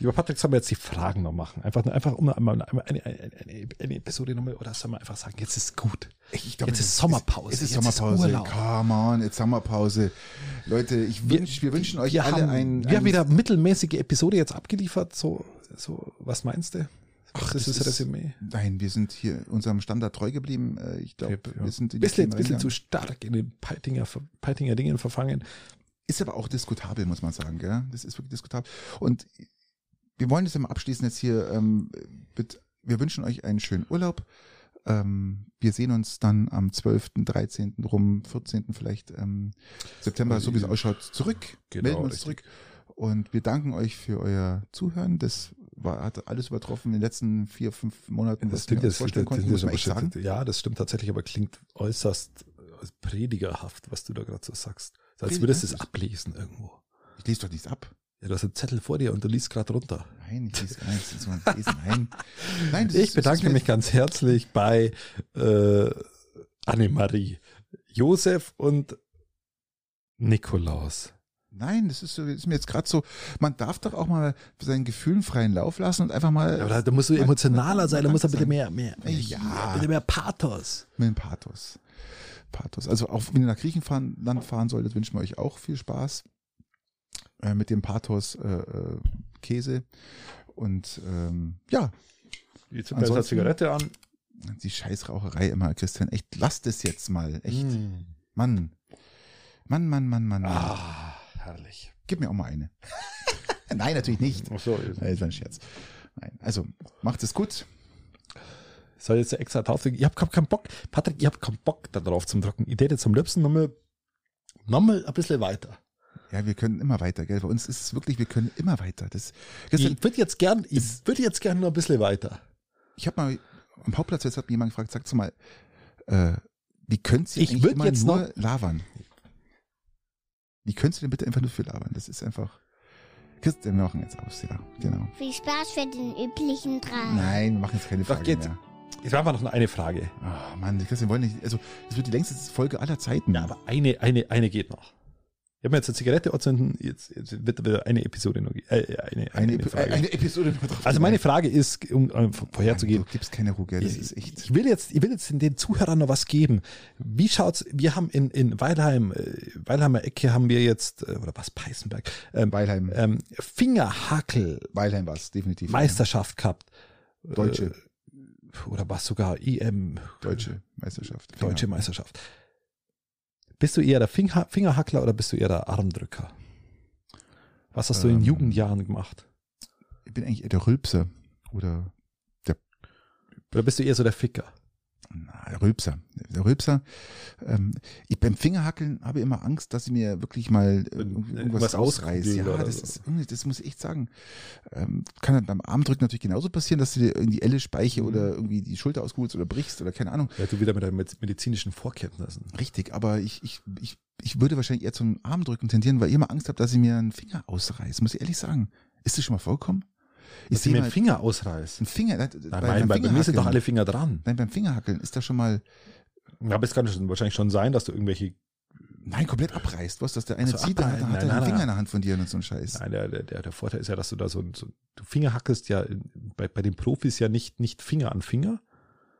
Lieber Patrick, sollen wir jetzt die Fragen noch machen? Einfach, einfach um einmal eine, eine, eine, eine Episode nochmal, oder sollen wir einfach sagen, jetzt ist gut. Ich glaub, jetzt ist Sommerpause. Es ist jetzt Sommerpause. Urlaub. Come on, jetzt Sommerpause. Leute, ich wünsch, wir wünschen euch wir alle haben, ein, Wir ein haben wieder mittelmäßige Episode jetzt abgeliefert. So, so was meinst du? Ach, ist das Resümee? Nein, wir sind hier unserem Standard treu geblieben. Äh, Ich glaube, ja. wir sind in die Bisschen, bisschen zu stark in den Peitinger, Peitinger Dingen verfangen. Ist aber auch diskutabel, muss man sagen. Gell? Das ist wirklich diskutabel. Und wir wollen das mal abschließen jetzt hier. Ähm, mit, wir wünschen euch einen schönen Urlaub. Ähm, wir sehen uns dann am 12., 13., rum, 14. vielleicht ähm, September, so wie es ausschaut, zurück. Genau, melden uns richtig. zurück. Und wir danken euch für euer Zuhören. Das war, hat alles übertroffen in den letzten vier, fünf Monaten, was wir uns vorstellen konnten, muss man echt sagen. Ja, das stimmt tatsächlich, aber klingt äußerst äh, predigerhaft, was du da gerade so sagst. Als würdest du es Prediger? ablesen irgendwo. Ich lese doch nichts ab. Ja, du hast einen Zettel vor dir und du liest gerade runter. Nein, ich lese gar nichts. Nein. Nein, das Ich ist- bedanke mich ganz herzlich bei äh, Annemarie, Josef und Nikolaus. Nein, das ist, so, ist mir jetzt gerade so, man darf doch auch mal seinen Gefühlen freien Lauf lassen und einfach mal Ja, aber da, da musst du emotionaler sein, da muss er bitte mehr, mehr, mehr, Ja. bitte mehr Pathos. mit dem Pathos. Pathos. Also auch wenn ihr nach Griechenland fahren solltet, wünschen wir euch auch viel Spaß äh, mit dem Pathos äh, äh, Käse. Und ähm, ja, jetzt eine Zigarette an. die Scheißraucherei immer, Christian, echt, lasst es jetzt mal. Echt. Mm. Mann. Mann, Mann, Mann, Mann. Ah, herrlich. Gib mir auch mal eine. Nein, natürlich nicht. Ach so, ist ein Scherz. Nein, also macht es gut. soll jetzt extra draufdrücken. Ich hab keinen Bock, Patrick, ich hab keinen Bock da drauf zum Drucken. Ich hätte zum liebsten nochmal, nochmal ein bisschen weiter. Ja, wir können immer weiter, gell? Bei uns ist es wirklich, wir können immer weiter. Das, Christian, Ich würde jetzt gern, ich würde jetzt gern noch ein bisschen weiter. ich habe mal am Hauptplatz jetzt hat mich jemand gefragt, sagt mal, äh, wie könnt ihr Ich eigentlich immer jetzt nur noch- labern? Wie könnt ihr denn bitte einfach nur für labern? Das ist einfach. Christian, wir machen jetzt aus, ja, genau. Viel Spaß für den üblichen Drei. Nein, wir machen jetzt keine Doch, Frage geht's. mehr. Ich habe einfach noch eine Frage. Oh Mann, Christian, wir wollen nicht, also das wird die längste Folge aller Zeiten. Ja, aber eine, eine, eine geht noch. Ich habe mir jetzt eine Zigarette anzünden, jetzt, jetzt wird wieder eine Episode noch, ge- äh, eine, eine, eine, Epi- Frage. eine Episode noch drauf. also meine Frage ist, um äh, vorherzugehen, Du gibst keine Ruhe, gell? das ist echt. Ich will jetzt, ich will jetzt den Zuhörern noch was geben. Wie schaut's? Wir haben in, in Weilheim, äh, Weilheimer Ecke haben wir jetzt, äh, oder was, Peißenberg, ähm, Weilheim, ähm, Fingerhackel Weilheim war es, definitiv. Meisterschaft gehabt. Deutsche, Äh, oder was sogar EM, deutsche Meisterschaft. deutsche Genau. Meisterschaft. Bist du eher der Finger, Fingerhackler oder bist du eher der Armdrücker? Was hast du in Ähm, Jugendjahren gemacht? Ich bin eigentlich eher der Rülpser oder Oder bist du eher so der Ficker? Na, der Rülpser. Ähm, ich beim Fingerhackeln habe ich immer Angst, dass ich mir wirklich mal äh, irgendwas irgendwas auskugeln Ja, das so. ist das muss ich echt sagen. Ähm, kann halt beim Armdrücken natürlich genauso passieren, dass du dir in die Elle speiche Mhm. oder irgendwie die Schulter auskugelst oder brichst oder keine Ahnung. Ja, du wieder mit deinen medizinischen Vorkenntnissen. Richtig, aber ich, ich, ich, ich würde wahrscheinlich eher zum Armdrücken tendieren, weil ich immer Angst habe, dass ich mir einen Finger ausreiße. Muss ich ehrlich sagen. Ist das schon mal vorgekommen? Ich sehe mir den Finger ausreißt. einen Finger. Nein, Nein, nein, bei, bei mir sind doch alle Finger dran. Nein, beim Fingerhackeln ist da schon mal, Ja, aber es kann schon, wahrscheinlich schon sein, dass du irgendwelche. nein, komplett abreißt. Was, dass der eine Also zieht, dann hat, hat nein, er einen Finger in der Hand von dir und so ein Scheiß. Nein, der, der, der der Vorteil ist ja, dass du da so, so du Finger hackelst ja bei, bei den Profis ja nicht, nicht Finger an Finger,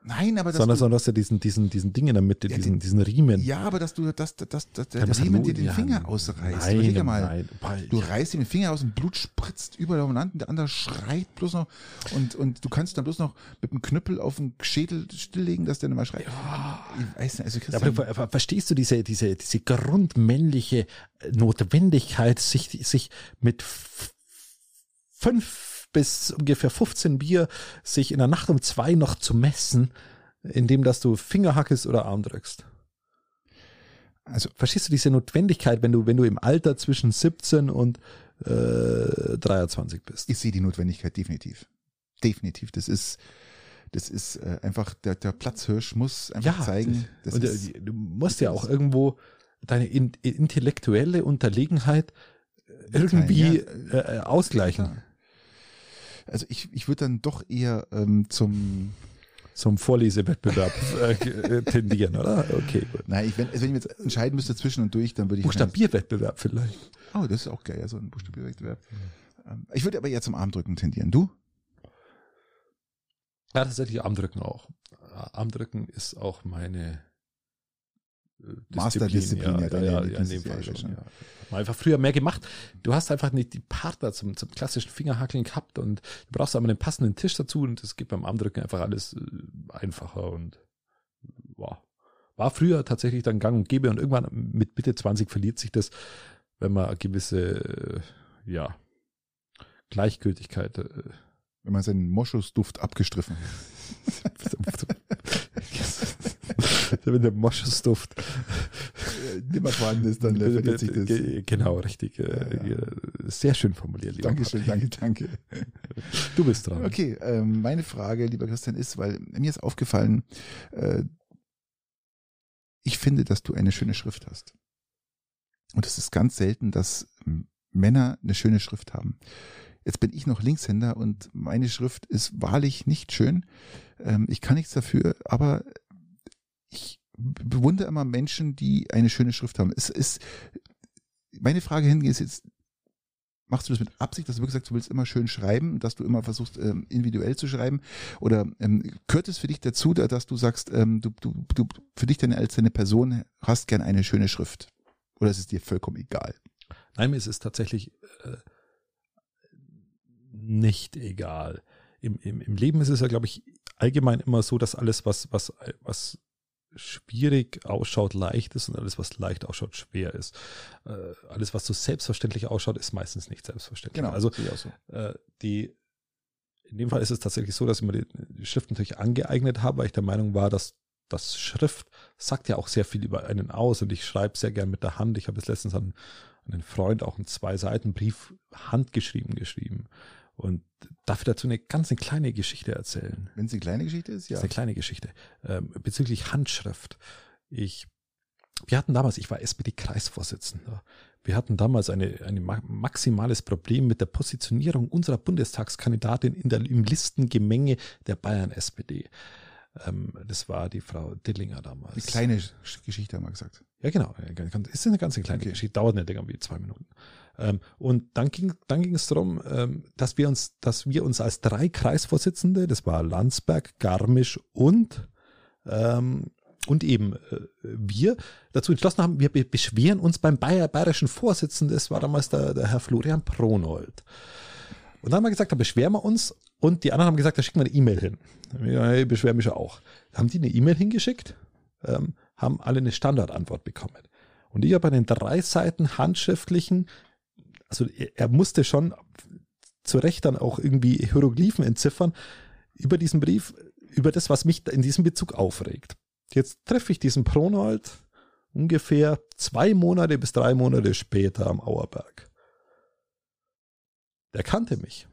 Nein, aber dass sondern, du, sondern du hast ja diesen, diesen, diesen Ding in der Mitte, Ja, diesen, diesen Riemen. ja, aber dass du, dass, dass, dass, dass der Ja, Riemen dir den Ja, Finger ausreißt. Nein, Überleg mal. nein. Du reißt ihm den Finger aus und Blut spritzt überall aufeinander, der andere schreit bloß noch und, und du kannst dann bloß noch mit dem Knüppel auf den Schädel stilllegen, dass der nicht mehr schreit. Ich weiß nicht, also Ja, Christian, aber du ver- ver- verstehst du diese, diese, diese grundmännliche Notwendigkeit, sich, sich mit fünf bis ungefähr 15 Bier sich in der Nacht um zwei noch zu messen, indem dass du Finger hackest oder Arm drückst? also Verstehst du diese Notwendigkeit, wenn du, wenn du im Alter zwischen 17 und äh, 23 bist? ich sehe die Notwendigkeit definitiv. Definitiv. Das ist, das ist äh, einfach, der, der Platzhirsch muss einfach zeigen, das und, äh, ist, du musst ja auch irgendwo deine in, intellektuelle Unterlegenheit äh, irgendwie ja, äh, äh, ausgleichen. klar. Also ich, ich würde dann doch eher ähm, zum, Zum Vorlesewettbewerb äh, äh, tendieren, oder? Okay, gut. nein, ich, wenn, also wenn ich jetzt entscheiden müsste zwischen und durch, dann würde ich Buchstabierwettbewerb vielleicht. Oh, das ist auch geil, ja, so ein Buchstabierwettbewerb. Ähm, Ich würde aber eher zum Armdrücken tendieren. Du? Ja, tatsächlich Armdrücken auch. Armdrücken ist auch meine Masterdisziplin, Ja, ja, ja, ja, in dem Fall schon. Ja. Hat man einfach früher mehr gemacht. Du hast einfach nicht die Partner zum, zum klassischen Fingerhackeln gehabt und du brauchst aber einen passenden Tisch dazu und das geht beim Armdrücken einfach alles äh, einfacher und wow. war früher tatsächlich dann gang und gäbe und irgendwann mit Mitte 20 verliert sich das, wenn man eine gewisse, äh, ja, Gleichgültigkeit äh, Wenn man seinen Moschusduft abgestriffen hat. wenn der Moschusduft Äh, nimmer vorhanden ist, dann äh, verliert sich das. Ge- Genau, richtig. äh, Ja, Sehr schön formuliert, lieber Dankeschön, Patrick. danke, danke. Du bist dran. Okay, ähm, meine Frage, lieber Christian, ist, weil mir ist aufgefallen, äh, ich finde, dass du eine schöne Schrift hast. Und es ist ganz selten, dass Männer eine schöne Schrift haben. Jetzt bin ich noch Linkshänder und meine Schrift ist wahrlich nicht schön. Ähm, ich kann nichts dafür, aber ich bewundere immer Menschen, die eine schöne Schrift haben. Es ist, meine Frage hingehen ist jetzt, machst du das mit Absicht, dass du wirklich sagst, du willst immer schön schreiben, dass du immer versuchst, ähm, individuell zu schreiben? Oder ähm, gehört es für dich dazu, da- dass du sagst, ähm, du, du, du für dich dann als deine Person hast gern eine schöne Schrift? Oder ist es dir vollkommen egal? Nein, mir ist es tatsächlich äh, nicht egal. Im, im, Im Leben ist es ja, glaube ich, allgemein immer so, dass alles, was, was, was schwierig ausschaut, leicht ist und alles, was leicht ausschaut, schwer ist. Äh, alles, was so selbstverständlich ausschaut, ist meistens nicht selbstverständlich. Also ich auch so. äh, die in dem Fall ist es tatsächlich so, dass ich mir die, die Schrift natürlich angeeignet habe, weil ich der Meinung war, dass das Schrift sagt ja auch sehr viel über einen aus und ich schreibe sehr gern mit der Hand. Ich habe jetzt letztens an, an einen Freund auch einen zwei Seiten Brief handgeschrieben geschrieben und darf dazu eine ganz eine kleine Geschichte erzählen. Wenn es eine kleine Geschichte ist, Das ja. ist eine kleine Geschichte. Ähm, bezüglich Handschrift. Ich, wir hatten damals, ich war SPD-Kreisvorsitzender. Wir hatten damals eine, ein maximales Problem mit der Positionierung unserer Bundestagskandidatin in der, im Listengemenge der Bayern-SPD. Ähm, das war die Frau Dillinger damals. Eine kleine Sch- Geschichte haben wir gesagt. Ja, genau. Ist eine ganz kleine Okay. Geschichte, dauert nicht irgendwie zwei Minuten. Ähm, und dann ging, dann ging es darum, ähm, dass wir uns, dass wir uns als drei Kreisvorsitzende, das war Landsberg, Garmisch und ähm, und eben äh, wir dazu entschlossen haben, wir be beschweren uns beim Bayer, bayerischen Vorsitzenden, das war damals der, der Herr Florian Pronold. Und dann haben wir gesagt, da beschweren wir uns und die anderen haben gesagt, da schicken wir eine E-Mail hin. Ja, ich beschwere mich ja auch. Haben die eine E-Mail hingeschickt, ähm, haben alle eine Standardantwort bekommen. Und ich habe einen drei Seiten handschriftlichen, also er, musste schon zu Recht dann auch irgendwie Hieroglyphen entziffern über diesen Brief, über das, was mich in diesem Bezug aufregt. Jetzt treffe ich diesen Pronold ungefähr zwei Monate bis drei Monate später am Auerberg. Der kannte mich.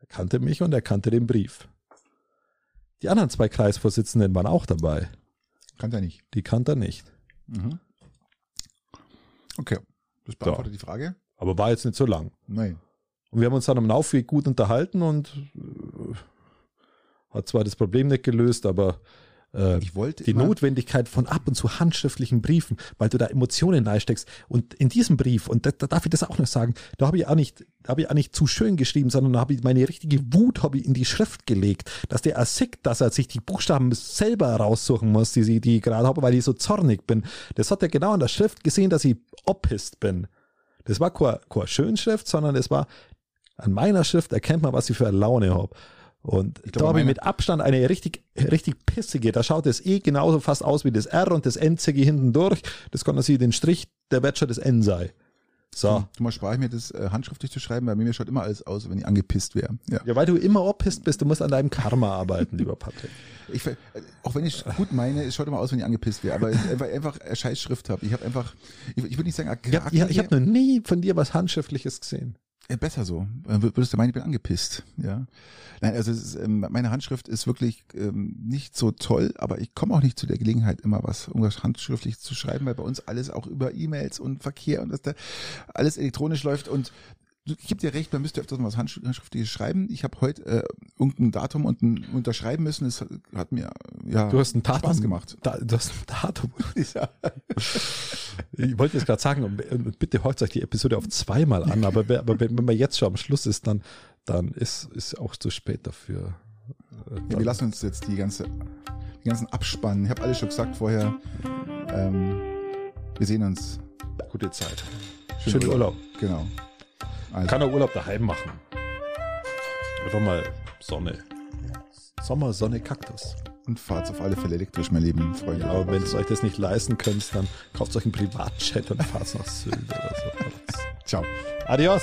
Er kannte mich und er kannte den Brief. Die anderen zwei Kreisvorsitzenden waren auch dabei. Kann der nicht. Die kannte er nicht. Mhm. Okay. Das beantwortet die Frage? Aber war jetzt nicht so lang. Nein. Und wir haben uns dann am Laufweg gut unterhalten und äh, hat zwar das Problem nicht gelöst, aber äh, Ich wollte die immer- Notwendigkeit von ab und zu handschriftlichen Briefen, weil du da Emotionen reinsteckst. Und in diesem Brief, und da, da darf ich das auch noch sagen, da habe ich auch nicht, da habe ich auch nicht zu schön geschrieben, sondern da habe ich meine richtige Wut habe ich in die Schrift gelegt, dass der ersickt, dass er sich die Buchstaben selber raussuchen muss, die, sie- die ich gerade habe, weil ich so zornig bin. Das hat er genau in der Schrift gesehen, dass ich oppisst bin. Das war keine, keine Schönschrift, sondern es war, an meiner Schrift erkennt man, was ich für eine Laune habe. Und Ich da glaube, habe ich mit Abstand eine richtig, richtig pissige. Da schaut das E genauso fast aus wie das R und das N ziehe hinten durch. Das kann man sich den Strich, der schon das N sein. So. Zumal spare ich mir das äh, handschriftlich zu schreiben, weil mir schaut immer alles aus, wenn ich angepisst wäre. Ja. Ja, weil du immer oppisst bist, du musst an deinem Karma arbeiten, lieber Patrick. Ich, äh, auch wenn ich gut meine, es schaut immer aus, wenn ich angepisst wäre, aber weil ich einfach eine scheiß Schrift habe. Ich habe einfach, ich, ich würde nicht sagen, Ich habe ich, ich hab noch nie von dir was Handschriftliches gesehen. Ja, besser so. Äh, Würdest du meinen, ich bin angepisst, ja. Nein, also ist, ähm, meine Handschrift ist wirklich ähm, nicht so toll, aber ich komme auch nicht zu der Gelegenheit, immer was irgendwas handschriftlich zu schreiben, weil bei uns alles auch über E-Mails und Verkehr und dass da alles elektronisch läuft und ich gebe dir recht, man müsste öfters mal was Handsch- Handschriftliches schreiben. Ich habe heute äh, irgendein Datum und ein, unterschreiben müssen. Es hat mir ja Du hast ein Datum. Spaß gemacht. Da, du hast ein Datum. Ja. Ich wollte jetzt gerade sagen, und bitte hört euch die Episode auf zweimal an, aber, aber wenn, wenn man jetzt schon am Schluss ist, dann, dann ist es auch zu spät dafür. Ja, wir lassen uns jetzt die ganze, die ganzen abspannen. Ich habe alles schon gesagt vorher. Ähm, wir sehen uns. Gute Zeit. Schönen Urlaub. Genau. Also. Kann er Urlaub daheim machen. Einfach mal Sonne. Sommer, Sonne, Kaktus. Und fahrt auf alle Fälle elektrisch, mein Leben, Freunde. Ja, aber wenn ihr euch das nicht leisten könnt, dann kauft euch einen Privatjet und fahrt nach Sylt oder so. Ciao. Adios.